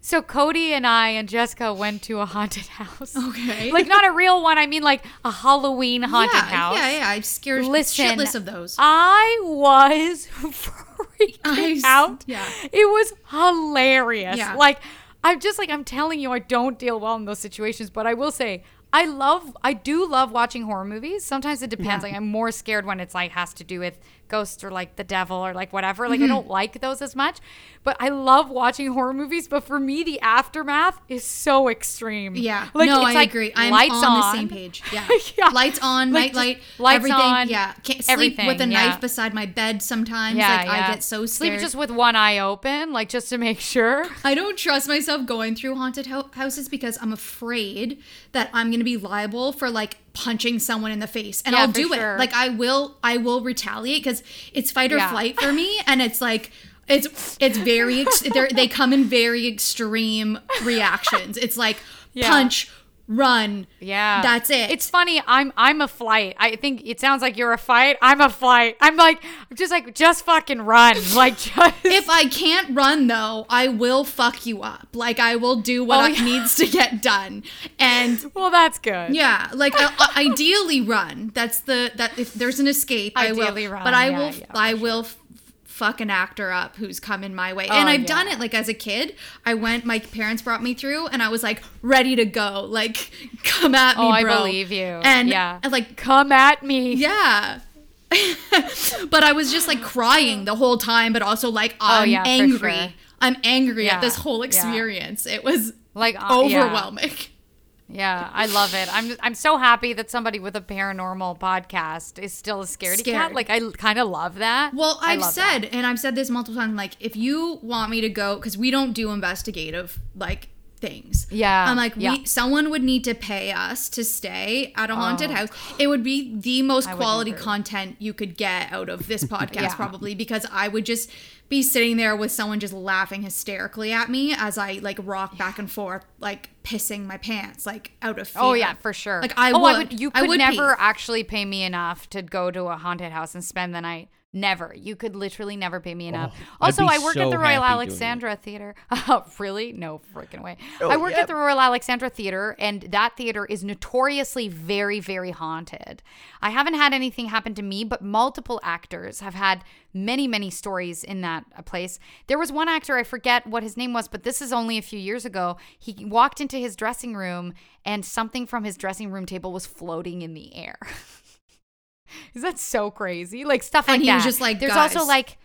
So Cody and I and Jessica went to a haunted house. Okay. Like not a real one. I mean like a Halloween haunted yeah, house. Yeah, yeah. I've scared Listen, shitless of those. I was <laughs> freaking I out. yeah. It was hilarious. Yeah. Like I'm just like I'm telling you I don't deal well in those situations, but I will say I love I do love watching horror movies. Sometimes it depends. Yeah. Like I'm more scared when it's like has to do with ghosts or like the devil or like whatever. Like I Mm-hmm. don't like those as much. But I love watching horror movies, but for me the aftermath is so extreme. Yeah. Like no, it's I like agree. I'm lights on, on, the same page. Yeah. <laughs> Yeah. Lights on, Like, night light, lights everything. on, yeah. Can't sleep with a everything, yeah. knife beside my bed sometimes. Yeah, like yeah. I get so Sleep scared. just with one eye open, like just to make sure. <laughs> I don't trust myself going through haunted ho- houses because I'm afraid that I'm going to be liable for like punching someone in the face and Yeah, I'll do sure. it. Like I will I will retaliate cuz it's fight or Yeah. flight for me and it's like it's it's very they come in very extreme reactions. It's like Yeah. punch, run. Yeah. That's it. It's funny. I'm I'm a flight. I think it sounds like you're a fight. I'm a flight. I'm like I'm just like just fucking run. <laughs> Like just if I can't run though, I will fuck you up. Like I will do what Oh, yeah. <laughs> needs to get done. And Well, that's good. yeah, like I, I- ideally run. That's the that if there's an escape, I Ideally will. run, but I yeah, will yeah, I will fuck an actor up who's coming my way. Oh, and I've done it like as a kid. I went my parents brought me through and I was like ready to go. Like <laughs> come at me, Oh, I believe you. And Yeah. and, like Come at me. yeah. <laughs> but I was just like crying the whole time, but also like I'm Oh, yeah, angry. sure. I'm angry Yeah, at this whole yeah. experience. It was Like uh, yeah. overwhelming. Yeah, I love it. I'm I'm so happy that somebody with a paranormal podcast is still a scaredy cat. Scared. Like I kind of love that. Well, I've said, that. and I've said this multiple times, like, if you want me to go, because we don't do investigative, like, things. Yeah, I'm like, yeah. we, someone would need to pay us to stay at a haunted Oh. house. It would be the most would quality content you could get out of this <laughs> podcast, Yeah. probably, because I would just be sitting there with someone just laughing hysterically at me as I, like, rock back and forth, like, pissing my pants, like, out of fear. Oh yeah, for sure. Like, I oh, would. I would. You I could would never pee. actually pay me enough to go to a haunted house and spend the night. Never. You could literally never pay me enough. Oh, also, I work so at the Royal Alexandra Theater. <laughs> Oh, really? No freaking way. Oh, I work yeah. at the Royal Alexandra Theater, and that theater is notoriously very, very haunted. I haven't had anything happen to me, but multiple actors have had many, many stories in that uh, place. There was one actor, I forget what his name was, but this is only a few years ago. He walked into his dressing room, and something from his dressing room table was floating in the air. <laughs> <laughs> Is that so crazy? Like stuff like And he that. was just like, there's also like,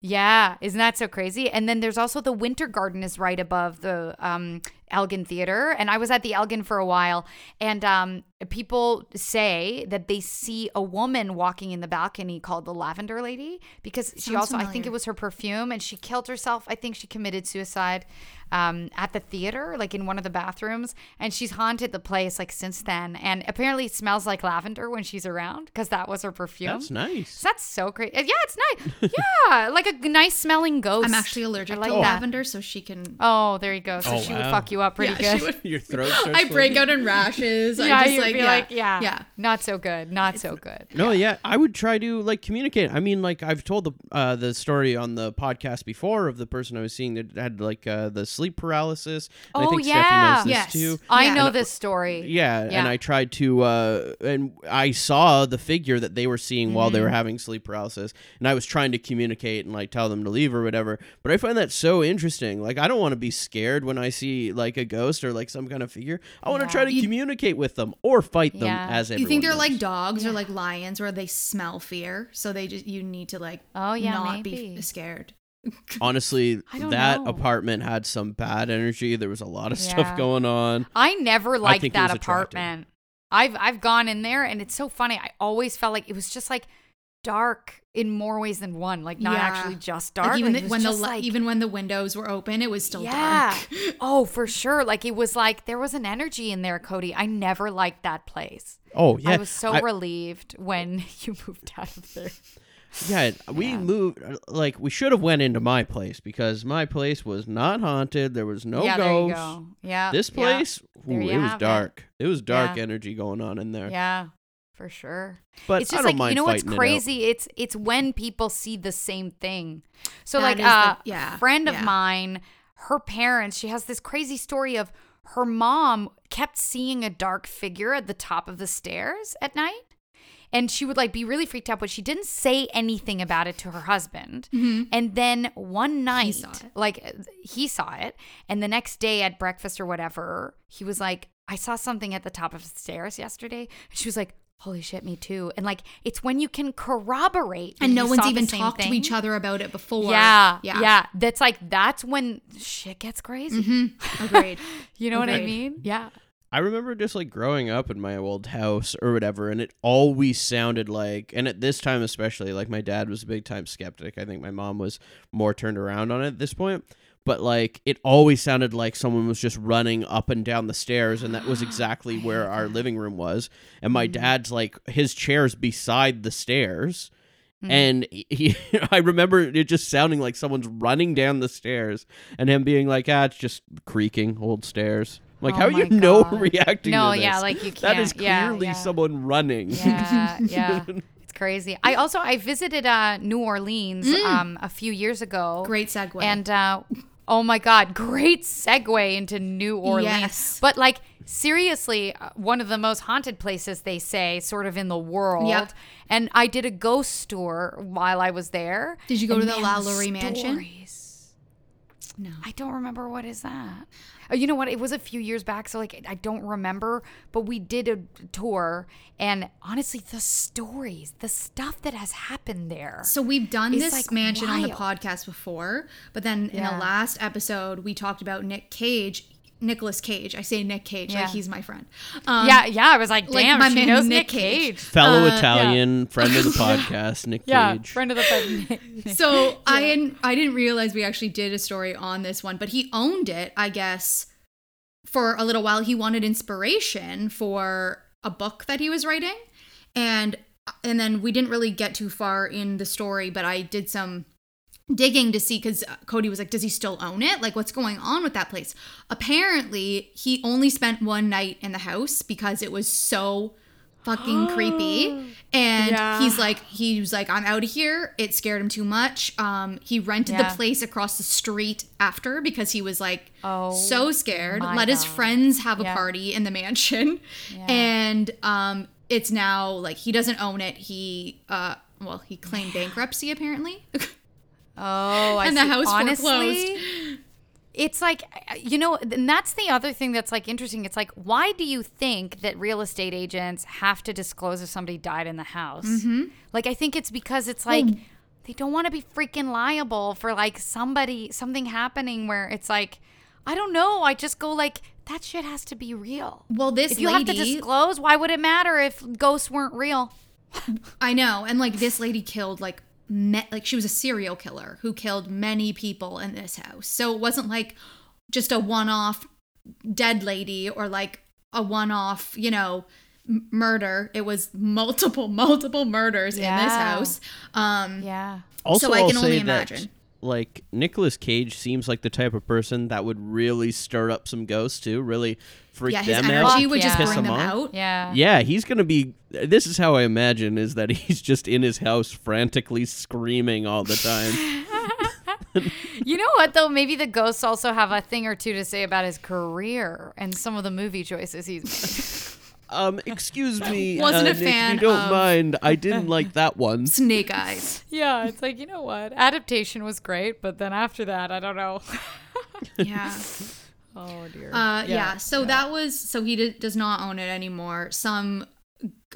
yeah, isn't that so crazy? And then there's also the Winter Garden is right above the um, Elgin Theater, and I was at the Elgin for a while, and um, people say that they see a woman walking in the balcony called the Lavender Lady because she Sounds also, I think it was her perfume, and she killed herself. I think she committed suicide um, at the theater, like in one of the bathrooms, and she's haunted the place like since then. And apparently, it smells like lavender when she's around because that was her perfume. That's nice. So that's so great. Yeah, it's nice. <laughs> yeah, like a nice smelling ghost. I'm actually allergic like to that. lavender, so she can. Oh, there you go. So Oh, she would fuck you up pretty Yeah, she good. would- Your <laughs> throat I break out in rashes. yeah, I just you'd like, be yeah. like, yeah, yeah. not so good, not so good. No, yeah, I would try to like communicate. I mean, like I've told the uh, the story on the podcast before of the person I was seeing that had like uh, the sleep paralysis. And I Oh, think yeah. Steffi knows this Yes. too. I Yeah. know And- this story. Yeah, Yeah. and I tried to, uh, and I saw the figure that they were seeing while Mm-hmm. they were having sleep paralysis, and I was trying to communicate and like tell them to leave or whatever. But I find that so interesting. Like, I don't want to be scared when I see like a ghost or like some kind of figure. I want to Yeah. try to You- communicate with them or fight them Yeah. as You think they're does. like dogs or like lions, where they smell fear, so they just you need to like Oh, yeah, not maybe. be scared. <laughs> Honestly, that know. apartment had some bad energy. There was a lot of Yeah. stuff going on. I never liked think it that was attractive. apartment. I've I've gone in there and it's so funny. I always felt like it was just like dark in more ways than one. Like not Yeah. actually just dark. Like even like, the, when the just like- even when the windows were open, it was still yeah. dark. <laughs> oh, for sure. Like it was like there was an energy in there, Cody. I never liked that place. Oh yeah, I was so I- relieved when <laughs> you moved out of there. Yeah, we Yeah. moved uh, like we should have went into my place because my place was not haunted. There was no yeah, ghosts. go. Yeah. This place, There ooh, it was have it. dark. It. was dark Yeah. energy going on in there. Yeah, for sure. But it's I just don't like mind you know what's fighting it crazy? It's it's when people see the same thing. So That like is uh, the- yeah, friend of yeah. mine her parents, she has this crazy story of her mom kept seeing a dark figure at the top of the stairs at night. And she would like be really freaked out, but she didn't say anything about it to her husband. And then one night, saw it. like he saw it, and the next day at breakfast or whatever, he was like, I saw something at the top of the stairs yesterday. And she was like, Holy shit, me too. And like, it's when you can corroborate. and no one's even same talked to each other about it before. Yeah, yeah, yeah, That's like that's when shit gets crazy. Mm-hmm. <laughs> Agreed. You know what I mean? Yeah. I remember just like growing up in my old house or whatever, and it always sounded like, and at this time especially, like my dad was a big time skeptic. I think my mom was more turned around on it at this point. But like it always sounded like someone was just running up and down the stairs, and that was exactly where our living room was. And my dad's like his chair's beside the stairs. And <laughs> he, I remember it just sounding like someone's running down the stairs, and him being like, "Ah, it's just creaking old stairs." Like, Oh how are my you no <laughs> reacting? No, to this? yeah, like you can't- yeah, clearly yeah. someone running. Yeah, <laughs> yeah. It's crazy. I also I visited uh New Orleans um a few years ago. Great segue. And uh oh my god, great segue into New Orleans. Yes. But like seriously, uh, one of the most haunted places they say sort of in the world. Yep. And I did a ghost tour while I was there. Did you go And to the man, Mansion? no. I don't remember what is that. Oh, you know what? It was a few years back, so like I don't remember. But we did a tour, and honestly, the stories, the stuff that has happened there. So we've done this like, mansion on the podcast before, but then in the last episode we talked about Nick Cage, Nicolas Cage. I say Nick Cage Yeah. like he's my friend. Um, yeah, yeah. I was like, like damn, my she man knows Nick Nick Cage. Cage. Fellow Uh, Italian friend of the <laughs> podcast, Nick Yeah, Cage. friend of the friend. <laughs> So I didn't I didn't realize we actually did a story on this one, but he owned it, I guess, for a little while. He wanted inspiration for a book that he was writing, and and then we didn't really get too far in the story, but I did some digging to see because Cody was like, does he still own it? Like, what's going on with that place? Apparently, he only spent one night in the house because it was so fucking creepy. <gasps> And Yeah. he's like, he was like, I'm out of here. It scared him too much. Um, he rented Yeah. the place across the street after because he was like Oh, so scared. Let his friends have a party in the mansion, Yeah. and um, it's now like he doesn't own it. He uh, well, he claimed bankruptcy apparently. <laughs> Oh, I And the see. house Honestly, foreclosed. It's like, you know, and that's the other thing that's like interesting. It's like, why do you think that real estate agents have to disclose if somebody died in the house? Mm-hmm. Like, I think it's because it's like they don't want to be freaking liable for like somebody, something happening where it's like, I don't know. I just go like, that shit has to be real. well, this If you lady, have to disclose, why would it matter if ghosts weren't real? <laughs> I know, and like this lady killed like me- like she was a serial killer who killed many people in this house. So it wasn't like just a one-off dead lady or like a one-off, you know, m- murder. It was multiple, <laughs> multiple murders in this house. Um, Yeah. Also, So I I'll can only say that, imagine. Like Nicolas Cage seems like the type of person that would really stir up some ghosts too, really freak yeah, his them energy out. would just yeah. Piss bring them them out. Yeah. Yeah, he's gonna be. This is how I imagine is that <laughs> he's just in his house frantically screaming all the time. <laughs> <laughs> You know what though? Maybe the ghosts also have a thing or two to say about his career and some of the movie choices he's made. Um, excuse me, <laughs> Wasn't uh, a Nick, fan if you don't of- mind, I didn't like that one. <laughs> Snake eyes. yeah, it's like you know what? Adaptation was great, but then after that, I don't know. <laughs> Yeah. oh dear. Uh, yeah, So that was so he d- does not own it anymore. Some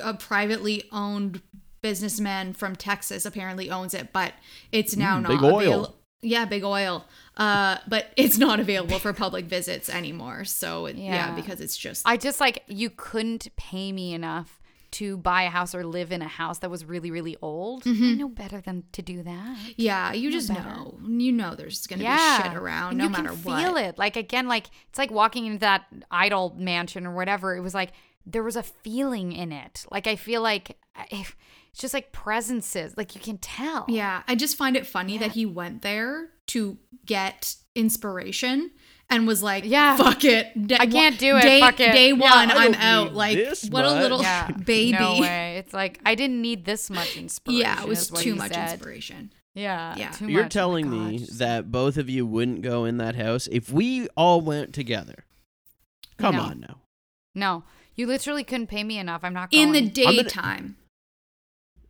uh, privately owned businessman from Texas apparently owns it, but it's now Mm, not big oil. avail- Yeah, big oil. Uh, but it's not available for public visits anymore. So it, yeah. Yeah. because it's just I just like you couldn't pay me enough to buy a house or live in a house that was really really old. I know better than to do that. yeah. You just better. know. You know there's gonna yeah. be shit around and no you matter can what. feel it. Like again, like it's like walking into that idol mansion or whatever. It was like there was a feeling in it. Like I feel like if it's just like presences. Like you can tell. Yeah, I just find it funny that he went there to get inspiration and was like, Yeah. fuck it. Day, I can't do it. Day, Fuck it. day one, I I'm out. Like, this what a little Yeah. <laughs> baby. No way. It's like I didn't need this much inspiration. <laughs> Yeah, it was too much said. inspiration. Yeah. Yeah. too You're much. Oh telling me that both of you wouldn't go in that house if we all went together. Come No. on now. No, you literally couldn't pay me enough. I'm not going. In the gonna- daytime.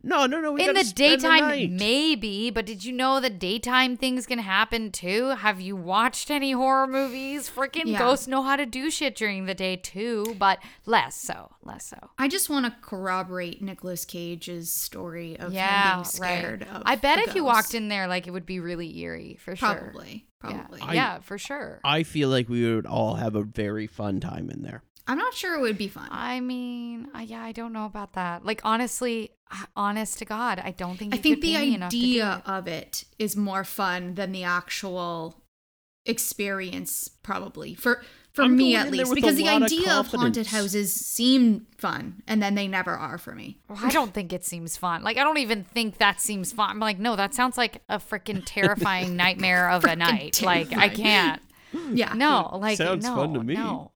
No, no, no. We in the daytime, night. maybe, but did you know the daytime things can happen too? Have you watched any horror movies? Freaking Yeah. ghosts know how to do shit during the day too, but less so, less so. I just want to corroborate Nicolas Cage's story of him being scared right. of. I bet the if you walked in there, like it would be really eerie for sure. probably, probably. Yeah, yeah for sure. I feel like we would all have a very fun time in there. I'm not sure it would be fun. I mean, uh, yeah, I don't know about that. Like honestly, uh, honest to God, I don't think. I think could the pay me enough to do idea it. of it is more fun than the actual experience, probably for for I'm me at least, because the lot of idea of haunted houses seem fun, and then they never are for me. Well, I don't think it seems fun. Like I don't even think that seems fun. I'm like, no, that sounds like a freaking <laughs> terrifying nightmare of a night. Like I can't. Yeah, No, like Sounds no, fun to me. No.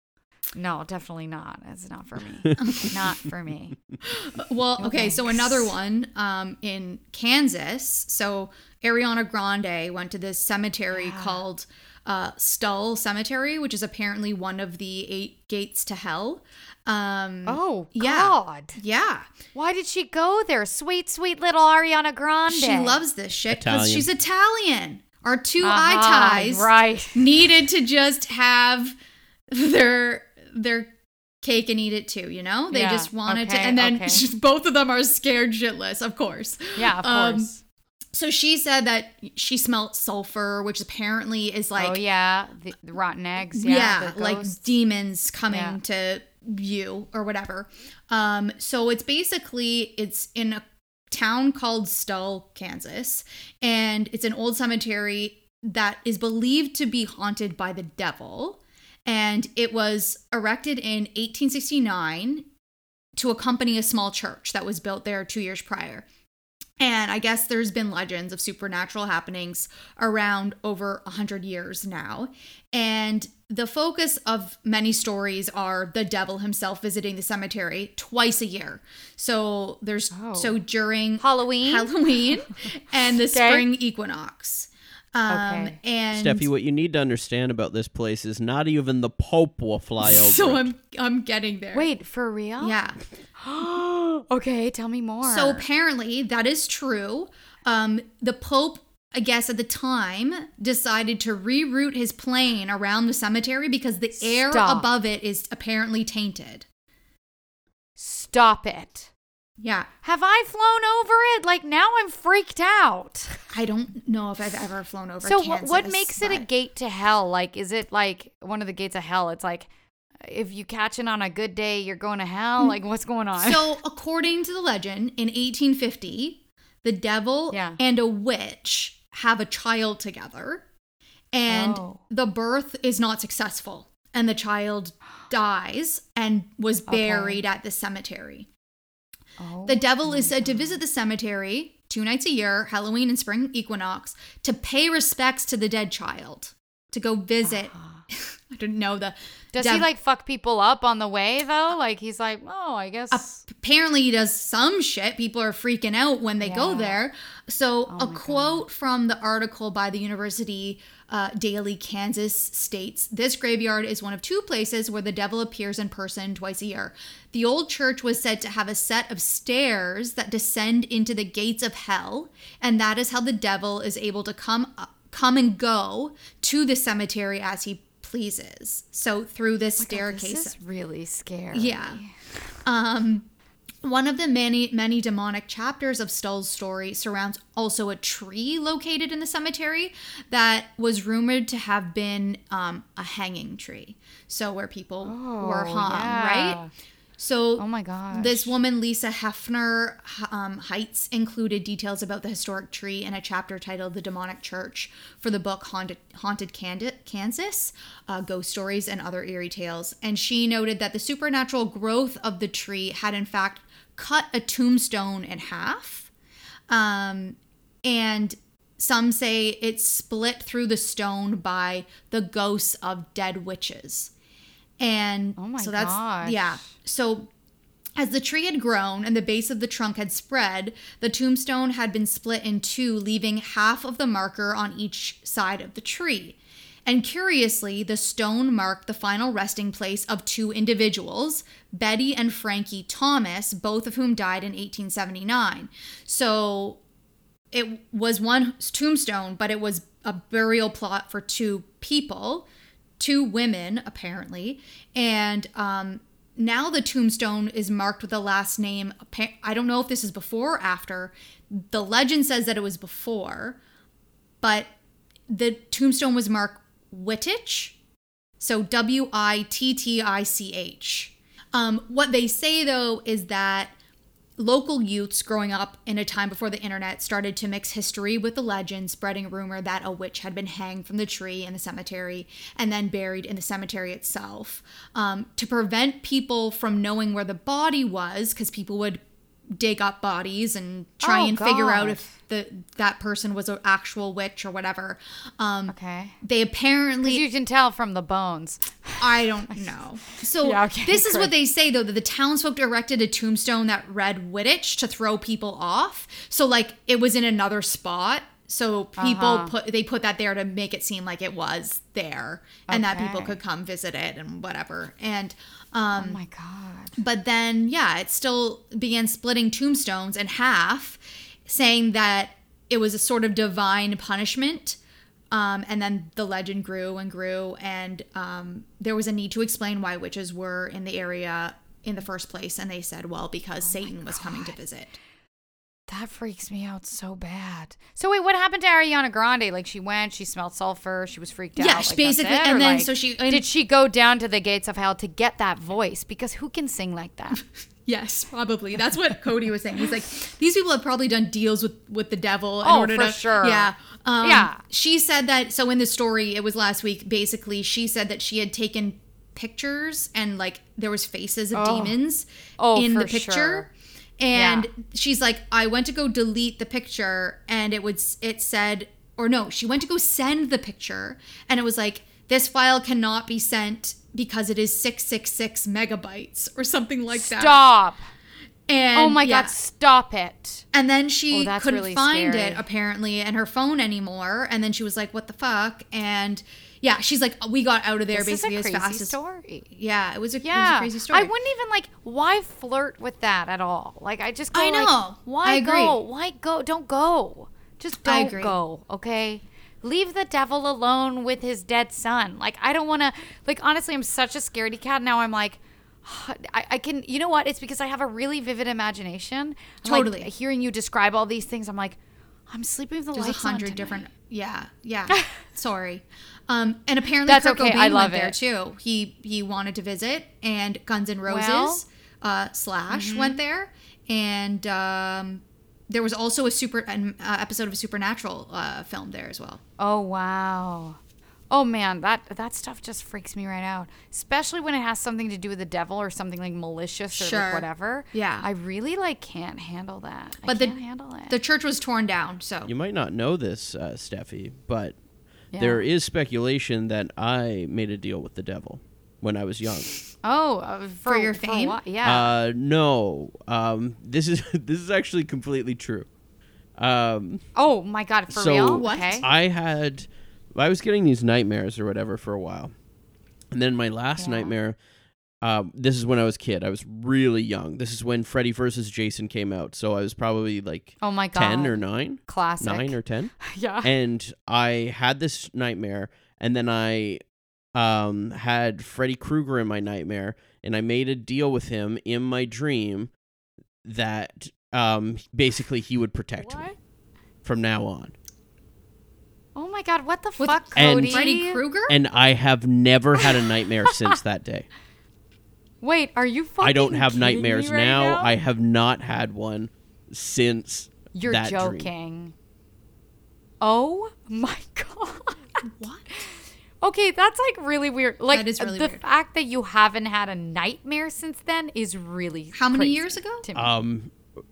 No, definitely not. It's not for me. <laughs> not for me. Well, okay, so another one um, in Kansas. So Ariana Grande went to this cemetery called uh, Stull Cemetery, which is apparently one of the eight gates to hell. Um, Oh Yeah. God. yeah, Why did she go there? Sweet, sweet little Ariana Grande. she loves this shit because she's Italian. Our two Uh-huh, eye ties Right. needed to just have <laughs> their their cake and eat it too. You know, they Yeah, just wanted to, and then okay. just, <laughs> both of them are scared shitless, of course. Yeah, of Um, course. So she said that she smelt sulfur, which apparently is like oh yeah, the, the rotten eggs. yeah, Yeah, like demons coming Yeah. to you or whatever. Um, so it's basically it's in a town called Stull, Kansas, and it's an old cemetery that is believed to be haunted by the devil. And it was erected in 1869 to accompany a small church that was built there two years prior. And I guess there's been legends of supernatural happenings around over 100 years now. And the focus of many stories are the devil himself visiting the cemetery twice a year. So there's Oh. so during Halloween. Halloween <laughs> and the Okay. spring equinox. Um, Okay. and Steffi, what you need to understand about this place is not even the Pope will fly <laughs> over. so it. I'm I'm getting there. Wait, for real? Yeah. <gasps> okay, tell me more. So apparently that is true. Um, the Pope, I guess at the time, decided to reroute his plane around the cemetery because the air above it is apparently tainted. Stop it. Yeah. Have I flown over it? Like now I'm freaked out. I don't know if I've ever flown over it. so Kansas. what what makes it a gate to hell? Like is it like one of the gates of hell? It's like if you catch it on a good day, you're going to hell. Mm. Like what's going on? So, according to the legend, in 1850, the devil Yeah. and a witch have a child together, and Oh. the birth is not successful, and the child <gasps> dies and was Okay. buried at the cemetery. Oh The devil is said to visit the cemetery two nights a year, Halloween and spring equinox, to pay respects to the dead child, to go visit. <laughs> I don't know the. Does he like fuck people up on the way though? Like he's like, oh, I guess. apparently he does some shit. People are freaking out when they go there. So Oh a quote from the article by the University uh, Daily Kansan states this graveyard is one of two places where the devil appears in person twice a year. The old church was said to have a set of stairs that descend into the gates of hell, and that is how the devil is able to come up, come and go to the cemetery as he pleases. So through this Oh my God, staircase This is really scary. yeah. Um, one of the many, many demonic chapters of Stull's story surrounds also a tree located in the cemetery that was rumored to have been um, a hanging tree. So, where people were Oh, hung, yeah. right? So, Oh my gosh. this woman, Lisa Hefner um, Heitz, included details about the historic tree in a chapter titled The Demonic Church for the book Haunted, Haunted Kansas uh, Ghost Stories and Other Eerie Tales. And she noted that the supernatural growth of the tree had, in fact, cut a tombstone in half. Um, and some say it's split through the stone by the ghosts of dead witches. And Oh my so that's yeah. So As the tree had grown and the base of the trunk had spread, the tombstone had been split in two, leaving half of the marker on each side of the tree. And curiously, the stone marked the final resting place of two individuals, Betty and Frankie Thomas, both of whom died in 1879. So it was one tombstone, but it was a burial plot for two people, two women, apparently. And um, now the tombstone is marked with the last name. I don't know if this is before or after. The legend says that it was before, but the tombstone was marked Wittich. So W I T T I C H. Um, what they say though is that local youths growing up in a time before the internet started to mix history with the legend, spreading rumor that a witch had been hanged from the tree in the cemetery and then buried in the cemetery itself. Um, to prevent people from knowing where the body was, because people would dig up bodies and try Oh, and figure out if the that person was an actual witch or whatever. Um, Okay. they apparently You can tell from the bones. I don't <laughs> know. So Yeah, okay, this is what they say though that the townsfolk erected a tombstone that read Wittich to throw people off. So like it was in another spot. So people Uh-huh. put they put that there to make it seem like it was there and that people could come visit it and whatever. And um Oh my god. but then, yeah, it still began splitting tombstones in half, saying that it was a sort of divine punishment. Um, and then the legend grew and grew, and um, there was a need to explain why witches were in the area in the first place. And they said, well, because Satan was coming to visit. That freaks me out so bad. So wait, what happened to Ariana Grande? Like she went, she smelled sulfur, she was freaked out. Yeah, out. she like, basically- it? and then like, so she- and- did she go down to the gates of hell to get that voice? Because who can sing like that? <laughs> Yes, probably. That's what Cody was saying. He's like, these people have probably done deals with with the devil in Oh, order for to. sure. Yeah. Um, Yeah. She said that. So in the story, it was last week. Basically, she said that she had taken pictures and like there was faces of Oh. demons Oh, in for the picture. sure. And Yeah. she's like, I went to go delete the picture, and it would it said, or no, she went to go send the picture, and it was like, this file cannot be sent because it is six six six megabytes or something like that. Stop. And oh my yeah. god, stop it. And then she Oh, couldn't really find scary. it apparently and her phone anymore. And then she was like, "What the fuck?" And yeah, she's like, "We got out of there This is basically a as fast as." story. Yeah, it was a, it was a crazy story. I wouldn't even like. Why flirt with that at all? Like, I just go. I like, know. why I go? Why go? Don't go. Just don't go. Okay. Leave the devil alone with his dead son. Like, I don't want to. Like, honestly, I'm such a scaredy cat now. I'm like. <sighs> I, I can, you know what? It's because I have a really vivid imagination. I'm, like, Totally. hearing you describe all these things, I'm like, I'm sleeping with the There's a lights on hundred different. Yeah, yeah. <laughs> Sorry. Um, and apparently That's Kurt okay, Cobain I love went there it. too. He he wanted to visit, and Guns N' Roses Well- mm-hmm. uh, Slash went there, and um, there was also a super an uh, episode of a Supernatural uh, filmed there as well. Oh wow. Oh man, that that stuff just freaks me right out. Especially when it has something to do with the devil or something like malicious or Sure. like whatever. Yeah. I really like can't handle that. I But the can't handle it. the church was torn down, so You might not know this, uh, Steffi, but Yeah. there is speculation that I made a deal with the devil when I was young. oh, uh, for, your a fame? while- yeah. Uh, no, um, this is <laughs> this is actually completely true. Um, oh my god, for so real? What? Okay. I had, I was getting these nightmares or whatever for a while, and then my last Yeah. nightmare. Um, this is when I was a kid. I was really young. This is when Freddy versus Jason came out, so I was probably like oh my god. ten or nine, classic. nine or ten. <laughs> yeah. and I had this nightmare, and then I um had Freddy Krueger in my nightmare, and I made a deal with him in my dream that um basically he would protect me from now on. Oh my god, what the With fuck, And- Freddy Krueger. And I have never had a nightmare <laughs> since that day. Wait, are you fucking I don't have nightmares right now. now. I have not had one since You're that dream. joking. Oh my <laughs> god. what? Okay, that's like really weird. Like That is really the weird. fact that you haven't had a nightmare since then is really How many crazy years ago? to me. Um,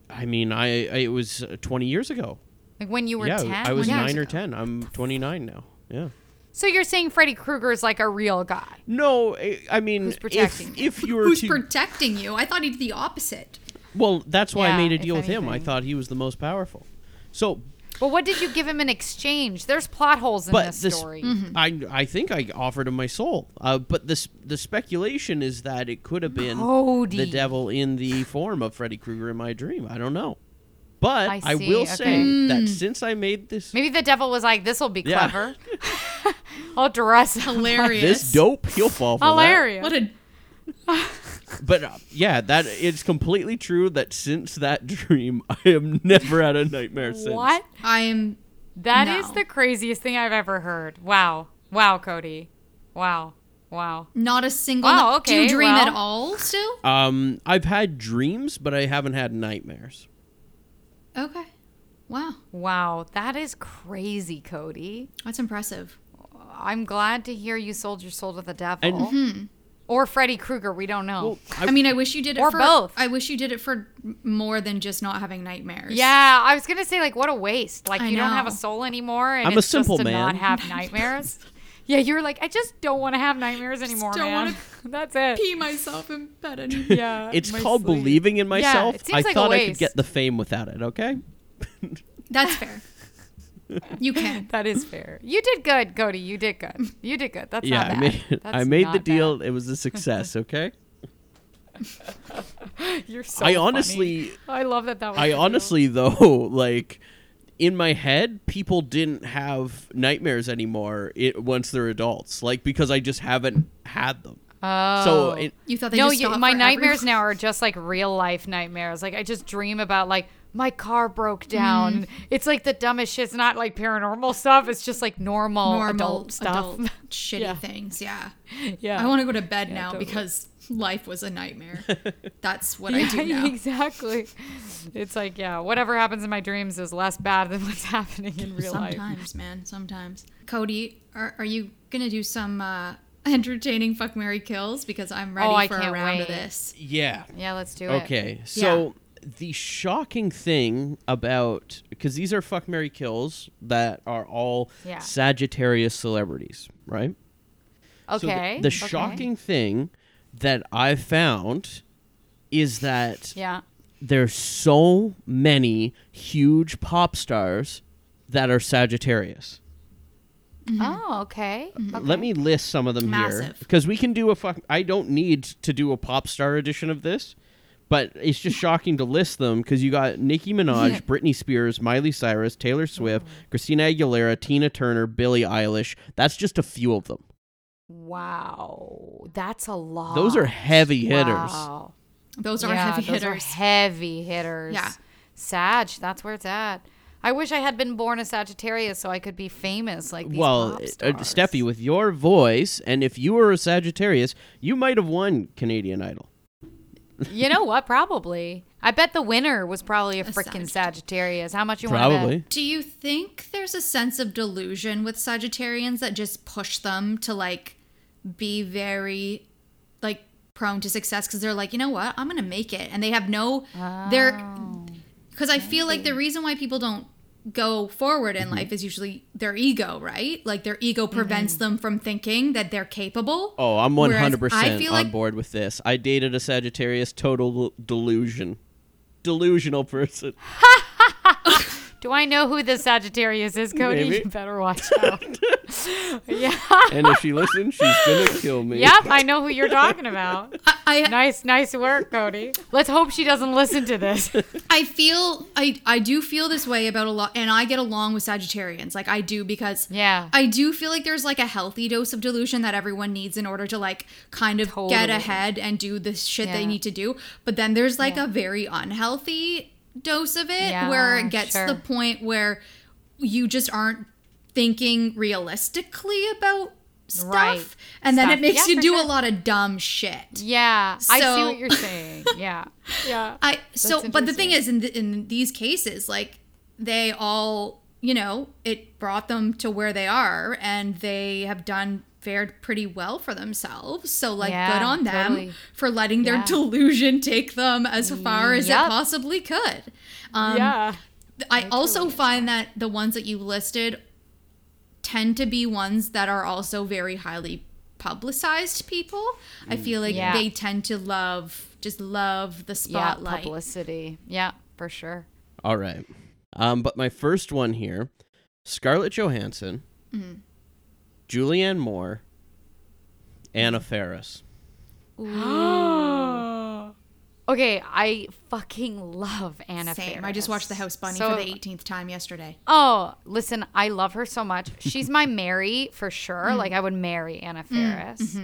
I mean, I, I it was uh, twenty years ago. like when you were yeah, ten. I was when you- nine or ago. ten. I'm twenty nine now. Yeah. So you're saying Freddy Krueger is like a real guy? No, I- I mean, Who's if protecting you? if you were Who's to, protecting you? I thought he did the opposite. well, that's why I made a deal with him. I thought he was the most powerful. So, But what did you give him in exchange? There's plot holes in but this this, story. I I think I offered him my soul. Uh, but this the speculation is that it could have been Cody. the devil in the form of Freddy Krueger in my dream. I don't know, but I I, will okay. say that since I made this Maybe the devil was like, "This will be Yeah. clever. <laughs> <laughs> I'll dress Hilarious. this dope, he'll fall for Hilarious. What a. <laughs> But uh, yeah, that it's completely true that since that dream, I have never had a nightmare since. What? I am That is No. the craziest thing I've ever heard. Wow. Wow, Cody. Wow. Wow. not a single. Wow, Do you okay, dream at all still? Um, I've had dreams, but I haven't had nightmares. Okay. Wow, Wow. That is crazy, Cody. that's impressive. I'm glad to hear you sold your soul to the devil. And- Mm-hmm. Or Freddy Krueger. We don't know. Well, I, mean, I wish you did it Or for both. I wish you did it for more than just not having nightmares. yeah, I was gonna say like what a waste. Like I you don't have a soul anymore, and I'm a it's simple just to not have nightmares. <laughs> yeah, you're like I just don't want to have nightmares anymore, don't man. wanna <laughs> That's it. pee myself in bed anymore. <laughs> Yeah, <laughs> it's called sleep. believing in myself. Yeah, it seems I like a thought I could get the fame without it. Okay. That's fair. You can. That is fair. You did good, Cody. You did good. You did good. That's yeah, not I made That's I made the not deal. It was a success. Okay. You're so. I funny. honestly, I love that. That was. I the deal. honestly though, like in my head, people didn't have nightmares anymore it, once they're adults. Like because I just haven't had them. Oh. So it, You thought they no, just you, my nightmares everyone? now are just like real life nightmares. Like I just dream about like my car broke down. Mm. It's like the dumbest shit. It's not like paranormal stuff. It's just like normal, normal adult stuff. adult <laughs> shitty Yeah. things. Yeah. yeah. I want to go to bed Yeah, now totally. because life was a nightmare. <laughs> That's what I do now. exactly. It's like, yeah, whatever happens in my dreams is less bad than what's <laughs> happening in real life. Sometimes, man. Sometimes. Cody, are, are you gonna do some uh, <laughs> entertaining fuck Mary kills? Because I'm ready Oh, for a can't round of this. yeah. Yeah, let's do it. Okay. So the shocking thing about because these are fuck Mary kills that are all Yeah. Sagittarius celebrities, right? So the- Okay. the, okay. shocking thing that I've found is that Yeah. there's so many huge pop stars that are Sagittarius. Mm-hmm. Oh, okay. Mm-hmm. okay. Let me list some of them here because we can do a fuck. I don't need to do a pop star edition of this, but it's just shocking to list them because you got Nicki Minaj, Yeah. <laughs> Britney Spears, Miley Cyrus, Taylor Swift, Oh. Christina Aguilera, Tina Turner, Billie Eilish. That's just a few of them. Wow. That's a lot. Those are heavy hitters. Wow. Those are yeah, heavy those hitters. Are heavy hitters. Yeah. Sag, that's where it's at. I wish I had been born a Sagittarius so I could be famous like these well, pop uh, stars. Steffi, with your voice, and if you were a Sagittarius, you might have won Canadian Idol. you know what? Probably. I bet the winner was probably a <laughs> freaking Sagittarius. Sagittarius. How much you want to bet? Probably. Do you think there's a sense of delusion with Sagittarians that just push them to like be very like prone to success because they're like, you know what, I'm gonna make it, and they have no, they're Oh. because I feel like the reason why people don't go forward Mm-hmm. in life is usually their ego, right? Like their ego prevents Mm-hmm. them from thinking that they're capable. Oh, I'm 100% I feel on like- board with this. I dated a Sagittarius, total delusion. Delusional person. Do I know who the Sagittarius is, Cody? Maybe. You <laughs> better watch out. <laughs> yeah. And if she listens, she's going to kill me. Yep, I know who you're talking about. <laughs> I, I Nice, nice work, Cody. Let's hope she doesn't listen to this. I feel I I do feel this way about a lot and I get along with Sagittarians. Like I do because Yeah. I do feel like there's like a healthy dose of delusion that everyone needs in order to like kind of Totally. get ahead and do the shit they need to do. But then there's like Yeah. a very unhealthy dose of it Yeah, where it gets to sure. the point where you just aren't thinking realistically about stuff Right. and then it makes Yeah, you do sure. a lot of dumb shit. Yeah, I see what you're saying. <laughs> Yeah, yeah. I so but the thing is in th- in these cases like they all you know it brought them to where they are and they have done fared pretty well for themselves so like Yeah, good on them totally. for letting their Yeah. delusion take them as far as Yep. it possibly could um yeah. I also find that the ones that you listed tend to be ones that are also very highly publicized people. I feel like Yeah. they tend to love just love the Yeah, spotlight. publicity. Yeah, for sure. All right. Um, but my first one here Scarlett Johansson, Mm-hmm. Julianne Moore, Anna Faris. <gasps> Okay, I fucking love Anna Same. I just watched The House Bunny So- for the 18th time yesterday. Oh, listen, I love her so much. She's my <laughs> Mary for sure. Mm. Like I would marry Anna Faris.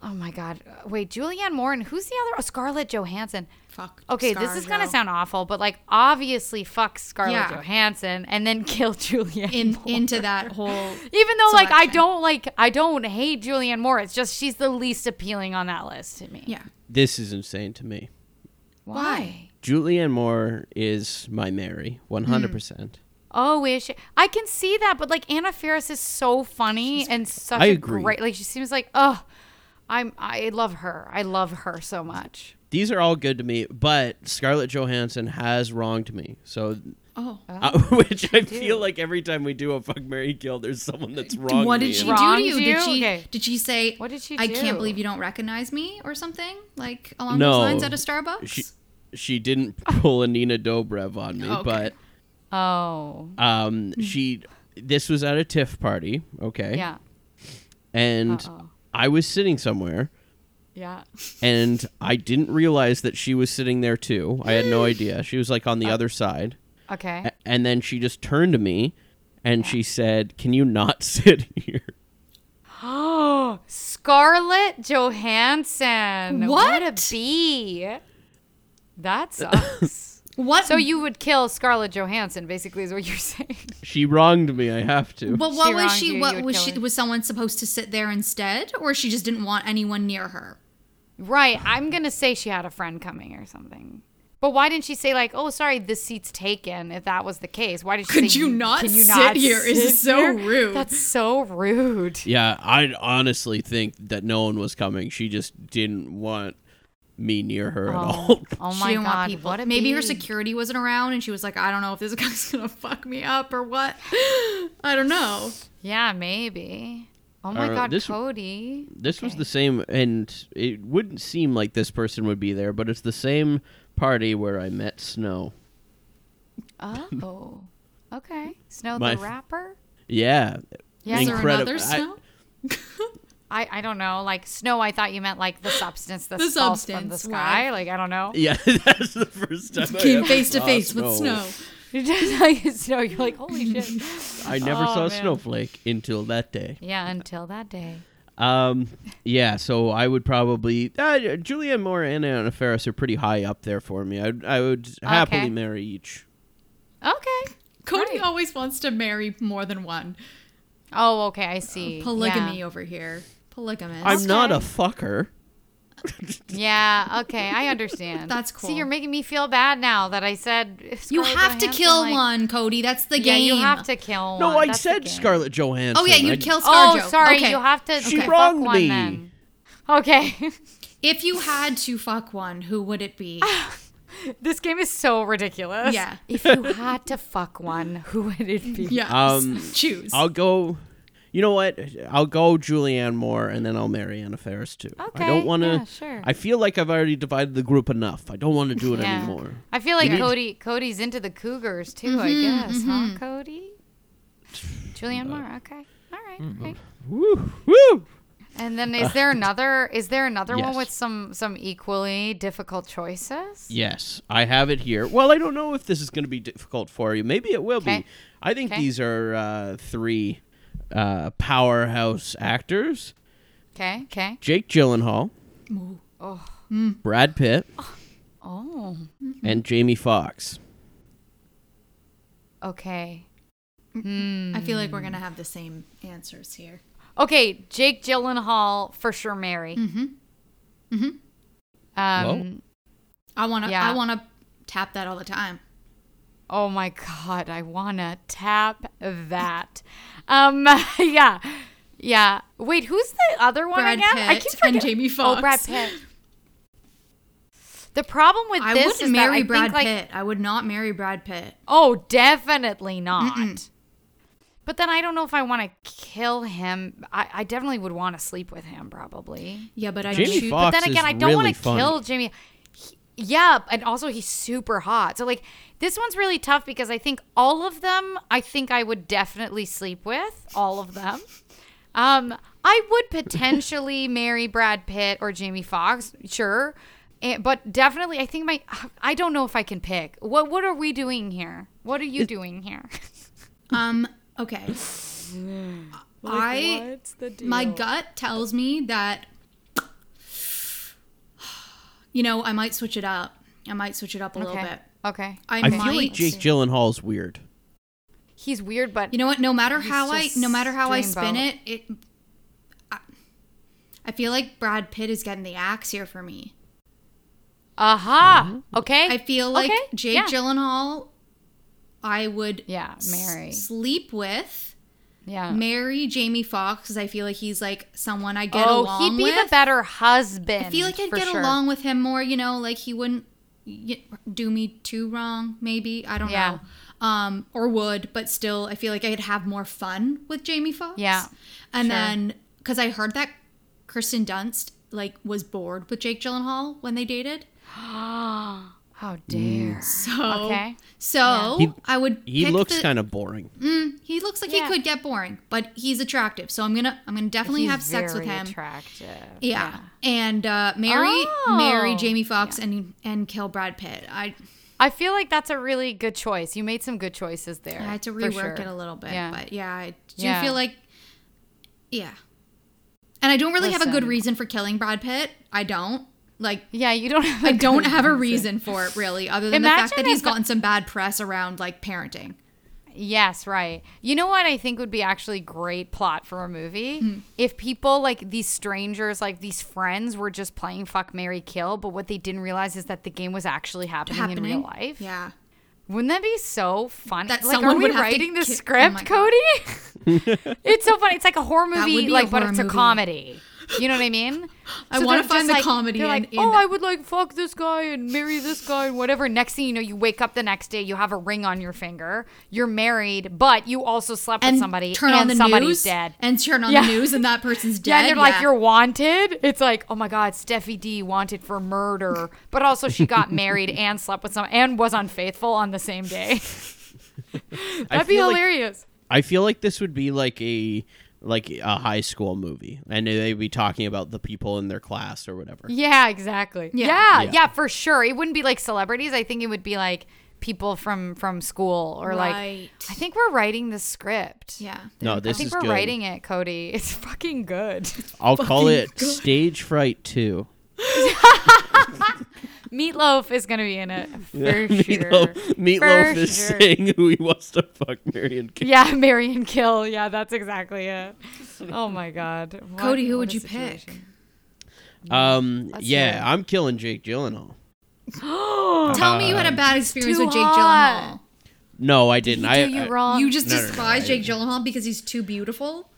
Oh my god. Wait, Julianne Moore and who's the other? Oh, Scarlett Johansson. Fuck. Okay, this is gonna sound awful, but like obviously fuck Scarlett Yeah. Johansson and then <laughs> kill Julianne in Moore. into that whole. <laughs> Even though like I don't like I don't hate Julianne Moore. It's just she's the least appealing on that list to me. Yeah. This is insane to me. Why? Julianne Moore is my Mary, 100%. Hmm. Oh, is she? I can see that, but like Anna Faris is so funny and such I a agree. great. Like she seems like oh, I'm I love her. I love her so much. These are all good to me, but Scarlett Johansson has wronged me. So, Oh. uh, <laughs> which I feel like every time we do a fuck Mary kill, there's someone that's wronged me. What me. did she And- do to you? you? Did she Okay. did she say What did she I can't believe you don't recognize me or something? Like along No. those lines at a Starbucks? She, she didn't pull a Nina Dobrev on me, Okay. but Oh, um, she. This was at a TIFF party, okay? yeah, And Uh-oh. I was sitting somewhere, yeah. and I didn't realize that she was sitting there too. I had no <gasps> idea. She was like on the uh, other side. Okay. A- And then she just turned to me and she said, Can you not <laughs> sit here? Oh, <gasps> Scarlett Johansson. What a What? bee. That <laughs> sucks. What so you would kill Scarlett Johansson, basically, is what you're <laughs> saying. She wronged me. I have to. But She what was she? you, you what would was she? her. Was someone supposed to sit there instead, or she just didn't want anyone near her? Right. I'm gonna say she had a friend coming or something. But why didn't she say like, "Oh, sorry, this seat's taken"? If that was the case, why did she? Could say, you not can you sit not here? Is sit so here?" rude. That's so rude. yeah, I honestly think that no one was coming. She just didn't want me near her at oh. all. <laughs> Oh my didn't god! What a Maybe her security wasn't around, and she was like, "I don't know if this <laughs> guy's gonna fuck me up or what. <gasps> I don't know." Yeah, maybe. Oh my don't god, this- Cody. This was the same, and it wouldn't seem like this person would be there, but it's the same party where I met Snow. Oh. <laughs> Okay. Snow My the f- rapper? Yeah. Yeah. Is there another snow? I, I I don't know. Like snow, I thought you meant like the <gasps> substance that The falls from the sky. right. Like I don't know. Yeah, <laughs> that's the first time I Came face to face with snow. <laughs> You just like snow. You're like, holy shit. I never Oh, saw a man. snowflake until that day. Yeah, until that day. Um, yeah, so I would probably uh, Julianne Moore and Anna Faris are pretty high up there for me. I I would happily Okay. marry each. Okay. Cody Right. always wants to marry more than one. Oh, okay. I see. Polygamy Yeah. over here. Polygamous. I'm not a fucker. <laughs> Yeah, okay, I understand. <laughs> That's cool. See, you're making me feel bad now that I said you Scarlett have to kill like- one, Cody. That's the Yeah, game. you have to kill No, one. I That's the said game. Scarlett Johansson. Oh yeah, I- you'd kill Oh, ScarJo. sorry. Okay. You have to. She fuck wronged one me. Then. Okay. <laughs> If you had to fuck one, who would it be? this game is so ridiculous. Yeah. If you had to fuck one, who would it be? yes. Um, Choose. I'll go. You know what? I'll go Julianne Moore, and then I'll marry Anna Faris too. Okay, I don't want to. yeah, sure. I feel like I've already divided the group enough. I don't want to do it Yeah. anymore. I feel like need- Cody Cody's into the Cougars too, I mm-hmm, guess, huh, mm-hmm. Cody? Julianne Moore, okay. All right. Mm, okay. Woo, woo. And then is there another is there another one with some some equally difficult choices? Yes, I have it here. Well, I don't know if this is going to be difficult for you. Maybe it will Okay. be. I think Okay. these are uh, three uh, powerhouse actors: Okay, okay. Jake Gyllenhaal, Oh. Brad Pitt, Oh. and Jamie Foxx. Okay. I feel like we're gonna have the same answers here. Okay, Jake Gyllenhaal for sure marry. Mm-hmm. Um I wanna. Yeah. I wanna tap that all the time. Oh my god, I wanna tap that. Um, <laughs> yeah, yeah. Wait, who's the other one Brad again? I Pitt keep and Jamie Jamie Oh, Brad Pitt. The problem with I this wouldn't is marry that I Brad think, like, Pitt. I would not marry Brad Pitt. Oh, definitely not. But then I don't know if I want to kill him. I, I definitely would want to sleep with him, probably. Yeah, but I Jamie choose- Foxx but then again, I don't really want to kill Jamie. He- yeah, and also he's super hot. So like this one's really tough because I think all of them, I think I would definitely sleep with all of them. Um, I would potentially <laughs> marry Brad Pitt or Jamie Foxx, sure, Eh, but definitely I think my I don't know if I can pick. What what are we doing here? What are you doing here? <laughs> Um. Okay. <laughs> I my gut tells me that you know I might switch it up. I might switch it up a little bit. Okay. I, I might. feel like Jake Gyllenhaal's weird. He's weird, but You know what? No matter how I, no matter how I spin both. it, it. I, I feel like Brad Pitt is getting the axe here for me. aha. Mm-hmm. Okay. I feel like Okay, Jake yeah. Gyllenhaal, I would Yeah, s- marry. sleep with, yeah. marry Jamie Foxx because I feel like he's like someone I get oh, along with. he'd be with. the better husband. I feel like I'd get sure. along with him more. You know, like he wouldn't do me too wrong. Maybe I don't Yeah. know. Um, or would, but still, I feel like I'd have more fun with Jamie Foxx. Yeah, and sure. then because I heard that Kristen Dunst like was bored with Jake Gyllenhaal when they dated. <gasps> <gasps> <gasps> How dare. So Okay. so He- I would. He pick looks kind of boring. He looks like Yeah. he could get boring, but he's attractive. So I'm gonna I'm gonna definitely He's have sex with him. Attractive. Yeah. and uh, marry Oh. marry Jamie Foxx and and kill Brad Pitt. I I feel like that's a really good choice. You made some good choices there. I had to rework sure. it a little bit, Yeah. but yeah, I do Yeah. feel like, yeah. And I don't really have a good reason for killing Brad Pitt. I don't like. Yeah, you don't <laughs> have. I a don't have a reason. <laughs> reason for it really, other than the fact that he's gotten some bad press around like parenting. Yes, right. You know what I think would be actually great plot for a movie? Hmm. If people like these strangers, like these friends were just playing fuck Mary Kill, but what they didn't realize is that the game was actually happening, in real life. Yeah. Wouldn't that be so fun? That like, are we would have to writing the ki- oh script, my God. Cody? <laughs> it's so funny. It's like a horror movie, be a like, but it's a movie. comedy. You know what I mean? <laughs> I wanna find the like- comedy They're in- like, in oh, that." I would like fuck this guy and marry this guy and whatever. Next thing you know, you wake up the next day, you have a ring on your finger, you're married, but you also slept And with somebody, turn and on the somebody's news dead. and turn on Yeah. the news and that person's dead. <laughs> Yeah, and they're like, you're wanted. It's like, oh my God, Steffi D wanted for murder, <laughs> but also she got married and slept with someone and was unfaithful on the same day. That'd be feel like- hilarious. I feel like this would be like a like a high school movie, and they'd be talking about the people in their class or whatever. Yeah, exactly. Yeah. Yeah. Yeah. yeah, for sure. It wouldn't be like celebrities. I think it would be like people from from school or like. I think we're writing the script. yeah. No, this is I think is we're good. writing it, Cody. <laughs> It's fucking good. I'll call it Stage Fright Two. <laughs> <laughs> Meatloaf is gonna be in it <laughs> for sure. Meatloaf, Meatloaf For is sure. saying who he wants to fuck, Mary and Kill. Yeah, <laughs> marry and kill. Yeah, that's exactly it. Oh my <laughs> god. What- Cody, who would a you pick? Um, Let's yeah, hear. I'm killing Jake Gyllenhaal. <gasps> Tell me you had a bad experience with Jake hot. Gyllenhaal. No, I didn't. He I, you I- wrong. You just No, no, no, despise I- Jake Gyllenhaal because he's too beautiful.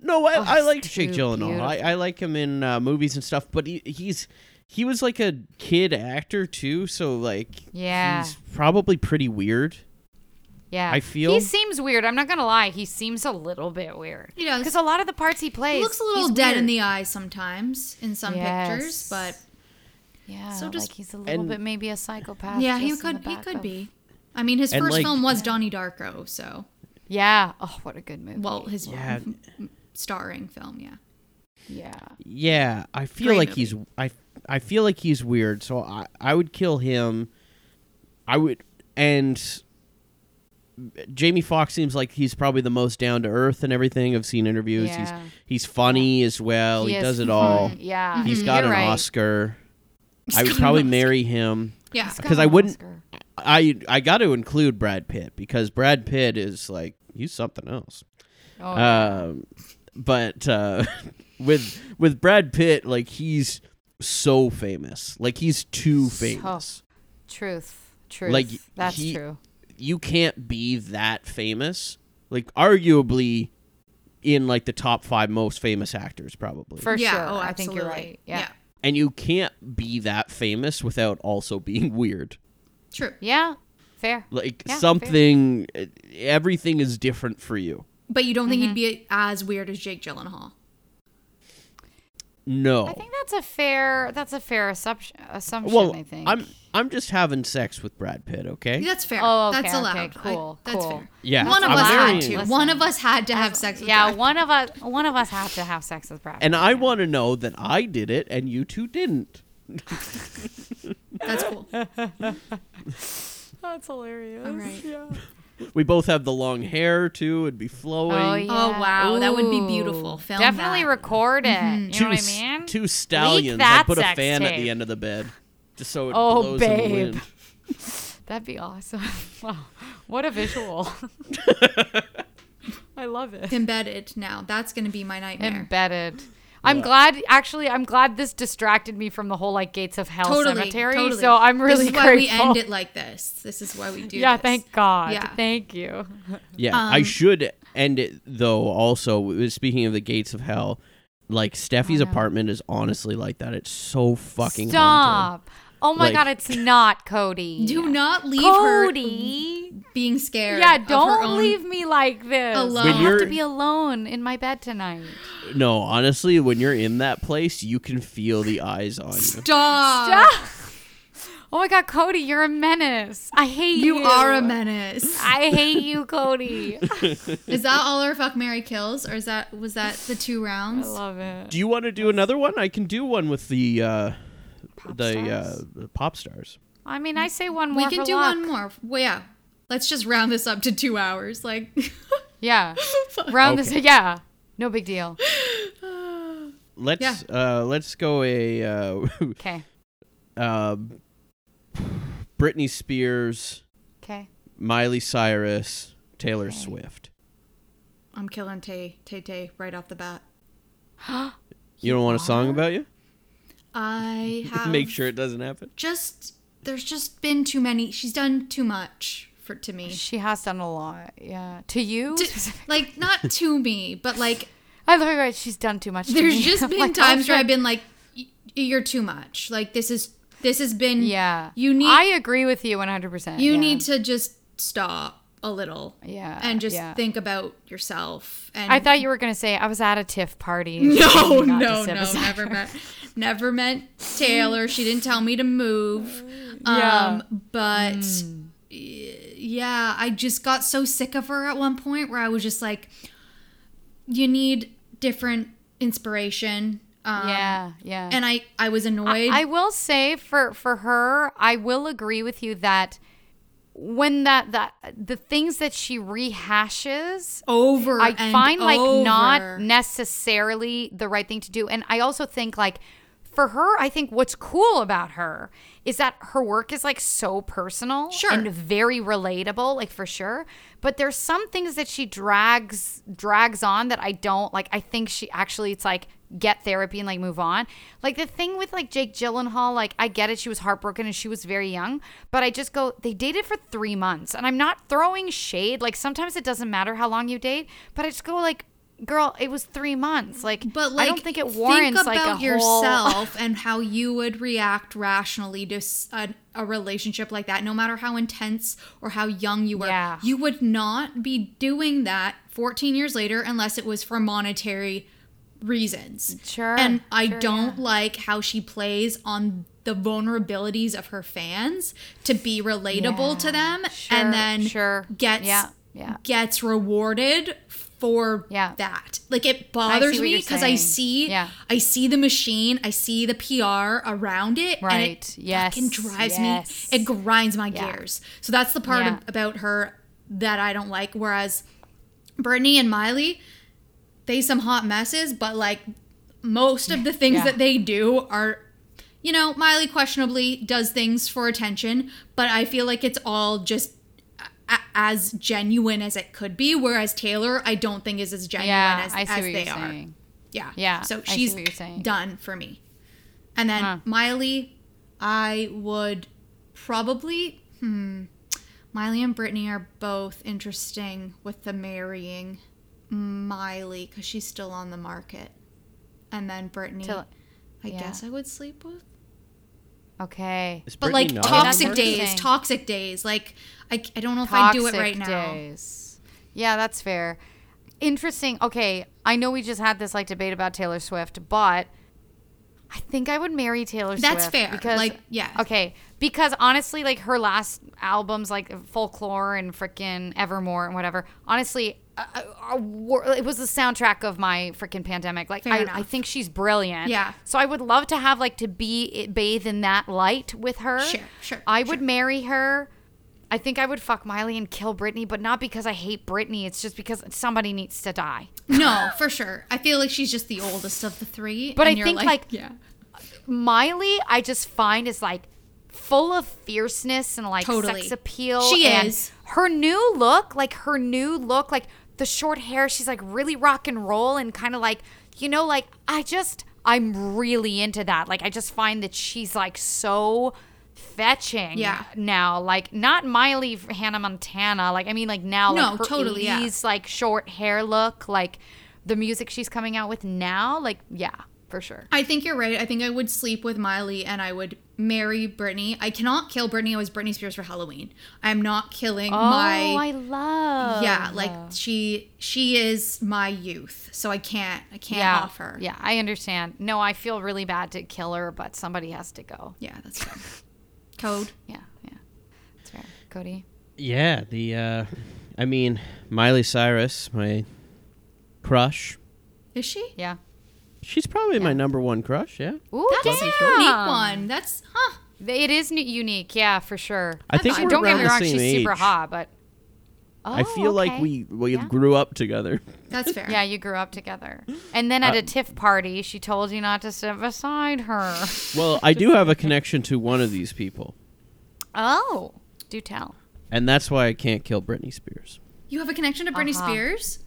No, I, Oh, I he's like Jake Gyllenhaal. I, I like him in uh, movies and stuff, but he, he's he was like a kid actor too, so like Yeah. he's probably pretty weird. Yeah. I feel- he seems weird. I'm not gonna lie. He seems a little bit weird. You know, because a lot of the parts he plays He looks a little he's dead in the eyes sometimes in some pictures, but Yeah, So does- like he's a little and- bit maybe a psychopath. yeah, he could he could of- be. I mean, his first like- film was Donnie Darko, so Yeah. Oh, what a good movie. well, his Yeah. <laughs> starring film, yeah. yeah. Yeah, I feel Great like movie. he's I I feel like he's weird, so I I would kill him. I would and Jamie Foxx seems like he's probably the most down to earth and everything. I've seen interviews. Yeah. He's he's funny as well. He, is does it fun. all. <laughs> Yeah. He's got You're an right. Oscar. He's I would probably marry him. Yeah, He's got 'Cause I wouldn't- Oscar. I I got to include Brad Pitt because Brad Pitt is like he's something else. Oh. Um, but uh, <laughs> with with Brad Pitt, like he's so famous, like he's too famous. truth. Truth. like, That's he- true. You can't be that famous. Like arguably, in like the top five most famous actors, probably. For yeah, sure. oh, I think you're right. Yeah. and you can't be that famous without also being <laughs> weird. true. Yeah. Fair. Like Yeah, fair. something, everything is different for you. but you don't think Mm-hmm. he'd be as weird as Jake Gyllenhaal. No. I think that's a fair. That's a fair assumption. Assumption. well, I think. I'm I'm just having sex with Brad Pitt, okay? That's fair. Oh, okay, that's allowed. okay, cool, I, that's cool. fair. Yeah, One of I'm us had to. Listen. One of us had to have sex with yeah, Brad. one of us. One of us had to have sex with Brad. And I want to know that I did it and you two didn't. That's cool. <laughs> That's hilarious. All right. We both have the long hair too. It'd be flowing. Oh yeah. Oh, wow, that would be beautiful. Film Definitely that. record it. Mm-hmm. You two, know I mean? two stallions. that I put a sex fan at the end of the bed, just so it Oh, blows in the babe. wind. <laughs> That'd be awesome. <laughs> wow. What a visual. <laughs> I love it. Embedded now. That's going to be my nightmare. Embedded. I'm Yeah. glad actually I'm glad this distracted me from the whole like gates of hell totally. cemetery. totally. So I'm really This is why we end it like this. This is why we do yeah, this. thank God. Yeah. Thank you. Yeah, I Um, should end it though. Also, speaking of the gates of hell, like Steffi's apartment is honestly like that. It's so fucking haunted. Stop. Oh my Like- god, it's not Cody. Do not leave her Cody. being scared. Yeah, of her don't own- leave me like this. Alone. I have to be alone in my bed tonight. No, honestly, when you're in that place, you can feel the eyes on you. Stop. Stop. Oh my god, Cody, you're a menace. I hate you. You are a menace. I hate you, Cody. <laughs> Is that all our fuck Mary kills, or is that was that the two rounds? I love it. Do you want to do another one? I can do one with the uh, the uh, stars? the pop stars. I mean, I say one more. we can for do luck. one more. Well, yeah. Let's just round this up to two hours. Like, <laughs> Yeah. Round this. Okay. Yeah. No big deal. <sighs> Let's uh, let's go a uh, <laughs> Okay. um, Britney Spears, Okay. Miley Cyrus, Taylor Okay. Swift. I'm killing Tay Tay Tay right off the bat. <gasps> You don't want a song about you? I <laughs> have Make sure it doesn't happen. just there's just been too many. She's done too much for to me. She has done a lot. Yeah. To you? To- <laughs> like not to me, but like I look at she's done too much. to there's me. just <laughs> been like, times where. I've been like, "Y- you're too much. Like this is this has been Yeah. You need I agree with you 100%. you yeah. need to just stop a little Yeah. and just yeah. think about yourself. And I thought you were going to say I was at a TIFF party. <laughs> no, <laughs> no, no, never met never meant Taylor. She didn't tell me to move. <laughs> Yeah. Um, but y- yeah, I just got so sick of her at one point where I was just like, you need different inspiration. Um, Yeah, yeah. And I, I was annoyed. I will say for for her, I will agree with you that when that that the things that she rehashes over. I find like not necessarily the right thing to do. And I also think like for her, I think what's cool about her is that her work is like so personal Sure. and very relatable, like for sure. But there's some things that she drags drags on that I don't like. I think she actually it's like get therapy and like move on. Like the thing with like Jake Gyllenhaal, like I get it, she was heartbroken and she was very young, but I just go they dated for three months, and I'm not throwing shade. Like sometimes it doesn't matter how long you date, but I just go like. Girl, it was three months. Like, But like, I don't think it warrants think like a about whole. yourself <laughs> and how you would react rationally to a relationship like that, no matter how intense or how young you were. Yeah. You would not be doing that 14 years later unless it was for monetary reasons. Sure, And I sure, don't yeah. like how she plays on the vulnerabilities of her fans to be relatable to them sure, and then sure. gets Yeah, yeah. gets rewarded for Yeah. that. Like it bothers me because I see Yeah. I see the machine, I see the PR around it, and Right. it Yes. fucking drives Yes. me. It grinds my Yeah. gears. So that's the part of, about her that I don't like. Whereas Britney and Miley, they some hot messes, but like most of the things that they do are. You know, Miley questionably does things for attention, but I feel like it's all just as genuine as it could be. Whereas Taylor, I don't think is as genuine Yeah, as, as they are. saying. Yeah. Yeah, So she's what you're saying. done for me. And then Huh. Miley, I would probably hmm. Miley and Britney are both interesting with the marrying. Miley, because she's still on the market. And then Britney, Till- I yeah. guess I would sleep with. Okay. Is But Britney like not toxic days, toxic days. Like I, I don't know if I'd do it Toxic right now. Days. Yeah, that's fair. interesting. Okay, I know we just had this like debate about Taylor Swift, but I think I would marry Taylor Swift. That's fair. Because Like, yeah. Okay, because honestly, like her last albums, like Folklore and frickin' Evermore and whatever. Honestly, it was the soundtrack of my freaking pandemic. Like I. I think she's brilliant. Yeah. So I would love to have like to be eh, bathe in that light with her. Sure, sure, I would sure. marry her. I think I would fuck Miley and kill Britney, but not because I hate Britney. It's just because somebody needs to die. No, for sure. I feel like she's just the oldest of the three. <laughs> But and I think, like, yeah, Miley, I just find is like full of fierceness and like Totally. sex appeal. She and is. Her new look, like her new look, like the short hair, she's like really rock and roll and kind of like, you know, like I just, I'm really into that. Like I just find that she's like so fetching Yeah. now like not miley hannah montana like i mean like now No, like her totally, yeah. like short hair look like the music she's coming out with now like yeah for sure I think you're right. I think I would sleep with Miley and I would marry Britney. I cannot kill Britney. I was Britney Spears for Halloween. I'm not killing my Oh, my. I love. yeah, like she she is my youth, so I can't I can't yeah, off her. Yeah, I understand. No, I feel really bad to kill her, but somebody has to go. yeah, that's fair. <laughs> Code. Yeah, yeah, that's fair. Cody. Yeah, the uh I mean, Miley Cyrus, my crush. Is she? Yeah. She's probably my number one crush, yeah. Ooh, That's a damn. unique one. That's huh. It is unique, yeah, for sure. I think we're Don't get me wrong, same she's super hot, but. Oh, I feel like we we Yeah. grew up together. That's fair. Yeah, you grew up together. And then at Uh, a TIFF party, she told you not to sit beside her. <laughs> Well, I do have a connection to one of these people, Oh, do tell. and that's why I can't kill Britney Spears. You have a connection to Britney Uh-huh. Spears?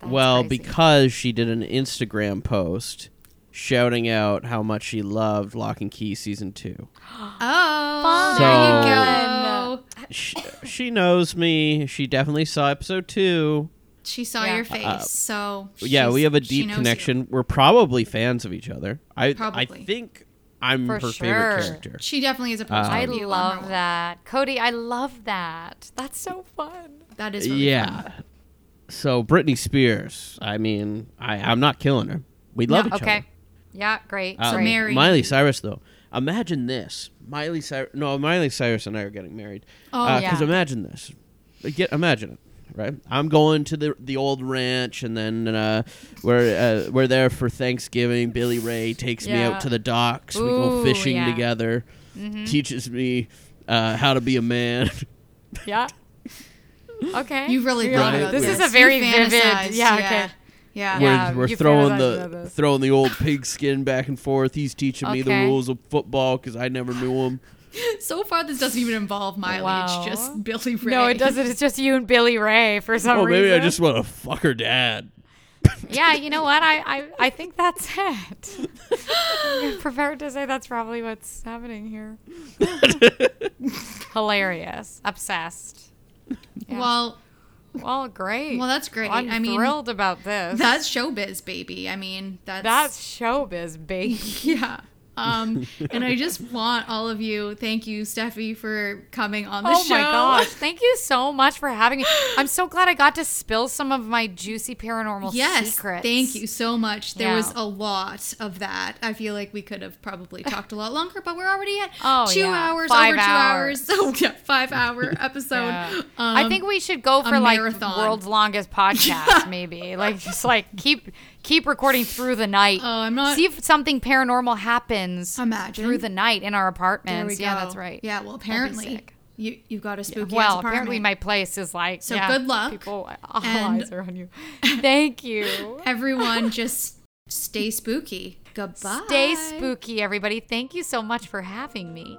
That's well, crazy. because she did an Instagram post shouting out how much she loved Locke and Key season 2. <gasps> <gasps> Oh, So- there you go. She, she knows me. She definitely saw episode 2. She saw Yeah. your face, Uh, so yeah, we have a deep knows connection. We're probably fans of each other. I I think I'm For her sure. favorite character. She definitely is a person. Um, I of you on love that. Cody, I love that. That's so fun. That is really yeah. fun. So Britney Spears, I mean, I I'm not killing her. We love each Okay. other. Yeah, great. Uh, great. Mary- Miley Cyrus though. Imagine this. Miley Cyrus no, Miley Cyrus and I are getting married. Oh, Uh, yeah. imagine this. Get imagine it, right? I'm going to the the old ranch and then uh, we're uh, we're there for Thanksgiving. Billy Ray takes me out to the docks. we go fishing yeah. together. Teaches me uh, how to be a man. Yeah. <laughs> <laughs> Okay. You really You're thought Right. about This this. is a very vivid. fantasized, Yeah. Okay. Yeah. Yeah. we're we're throwing the throwing the old <laughs> pigskin back and forth. He's teaching me the rules of football because I never knew them. <laughs> So far, this doesn't even involve Miley. Wow. It's just Billy Ray. No, it doesn't. It's just you and Billy Ray for oh, some reason. Oh, reason. maybe I just want to fuck her dad. Yeah, you know what? I, I, I think that's it. I'm prepared to say that's probably what's happening here. Hilarious. Obsessed. Yeah. Well, Well, great. well, that's great. I'm I mean, thrilled about this. that's showbiz, baby. I mean, that's That's showbiz, baby. <laughs> yeah. Um, <laughs> and I just want all of you. Thank you, Steffi, for coming on the Oh show. my gosh. Thank you so much for having me. <gasps> I'm so glad I got to spill some of my juicy paranormal Yes, secrets. thank you so much. There Yeah. was a lot of that. I feel like we could have probably <laughs> talked a lot longer, but we're already at Oh, two yeah. hours, Five over two hours. hours. So <laughs> yeah, five hour episode. Yeah. Um, I think we should go for like marathon. world's longest podcast, maybe. Like just like keep keep recording through the night. Oh, I'm not- See if something paranormal happens Imagine. through the night in our there apartments. Yeah, that's right. Yeah, well, apparently you you got a spooky. Well, ass apparently my place is like So yeah, good luck, People, all and- eyes are on you. <laughs> Thank you. <laughs> everyone just stay spooky. Goodbye. Stay spooky, everybody. Thank you so much for having me.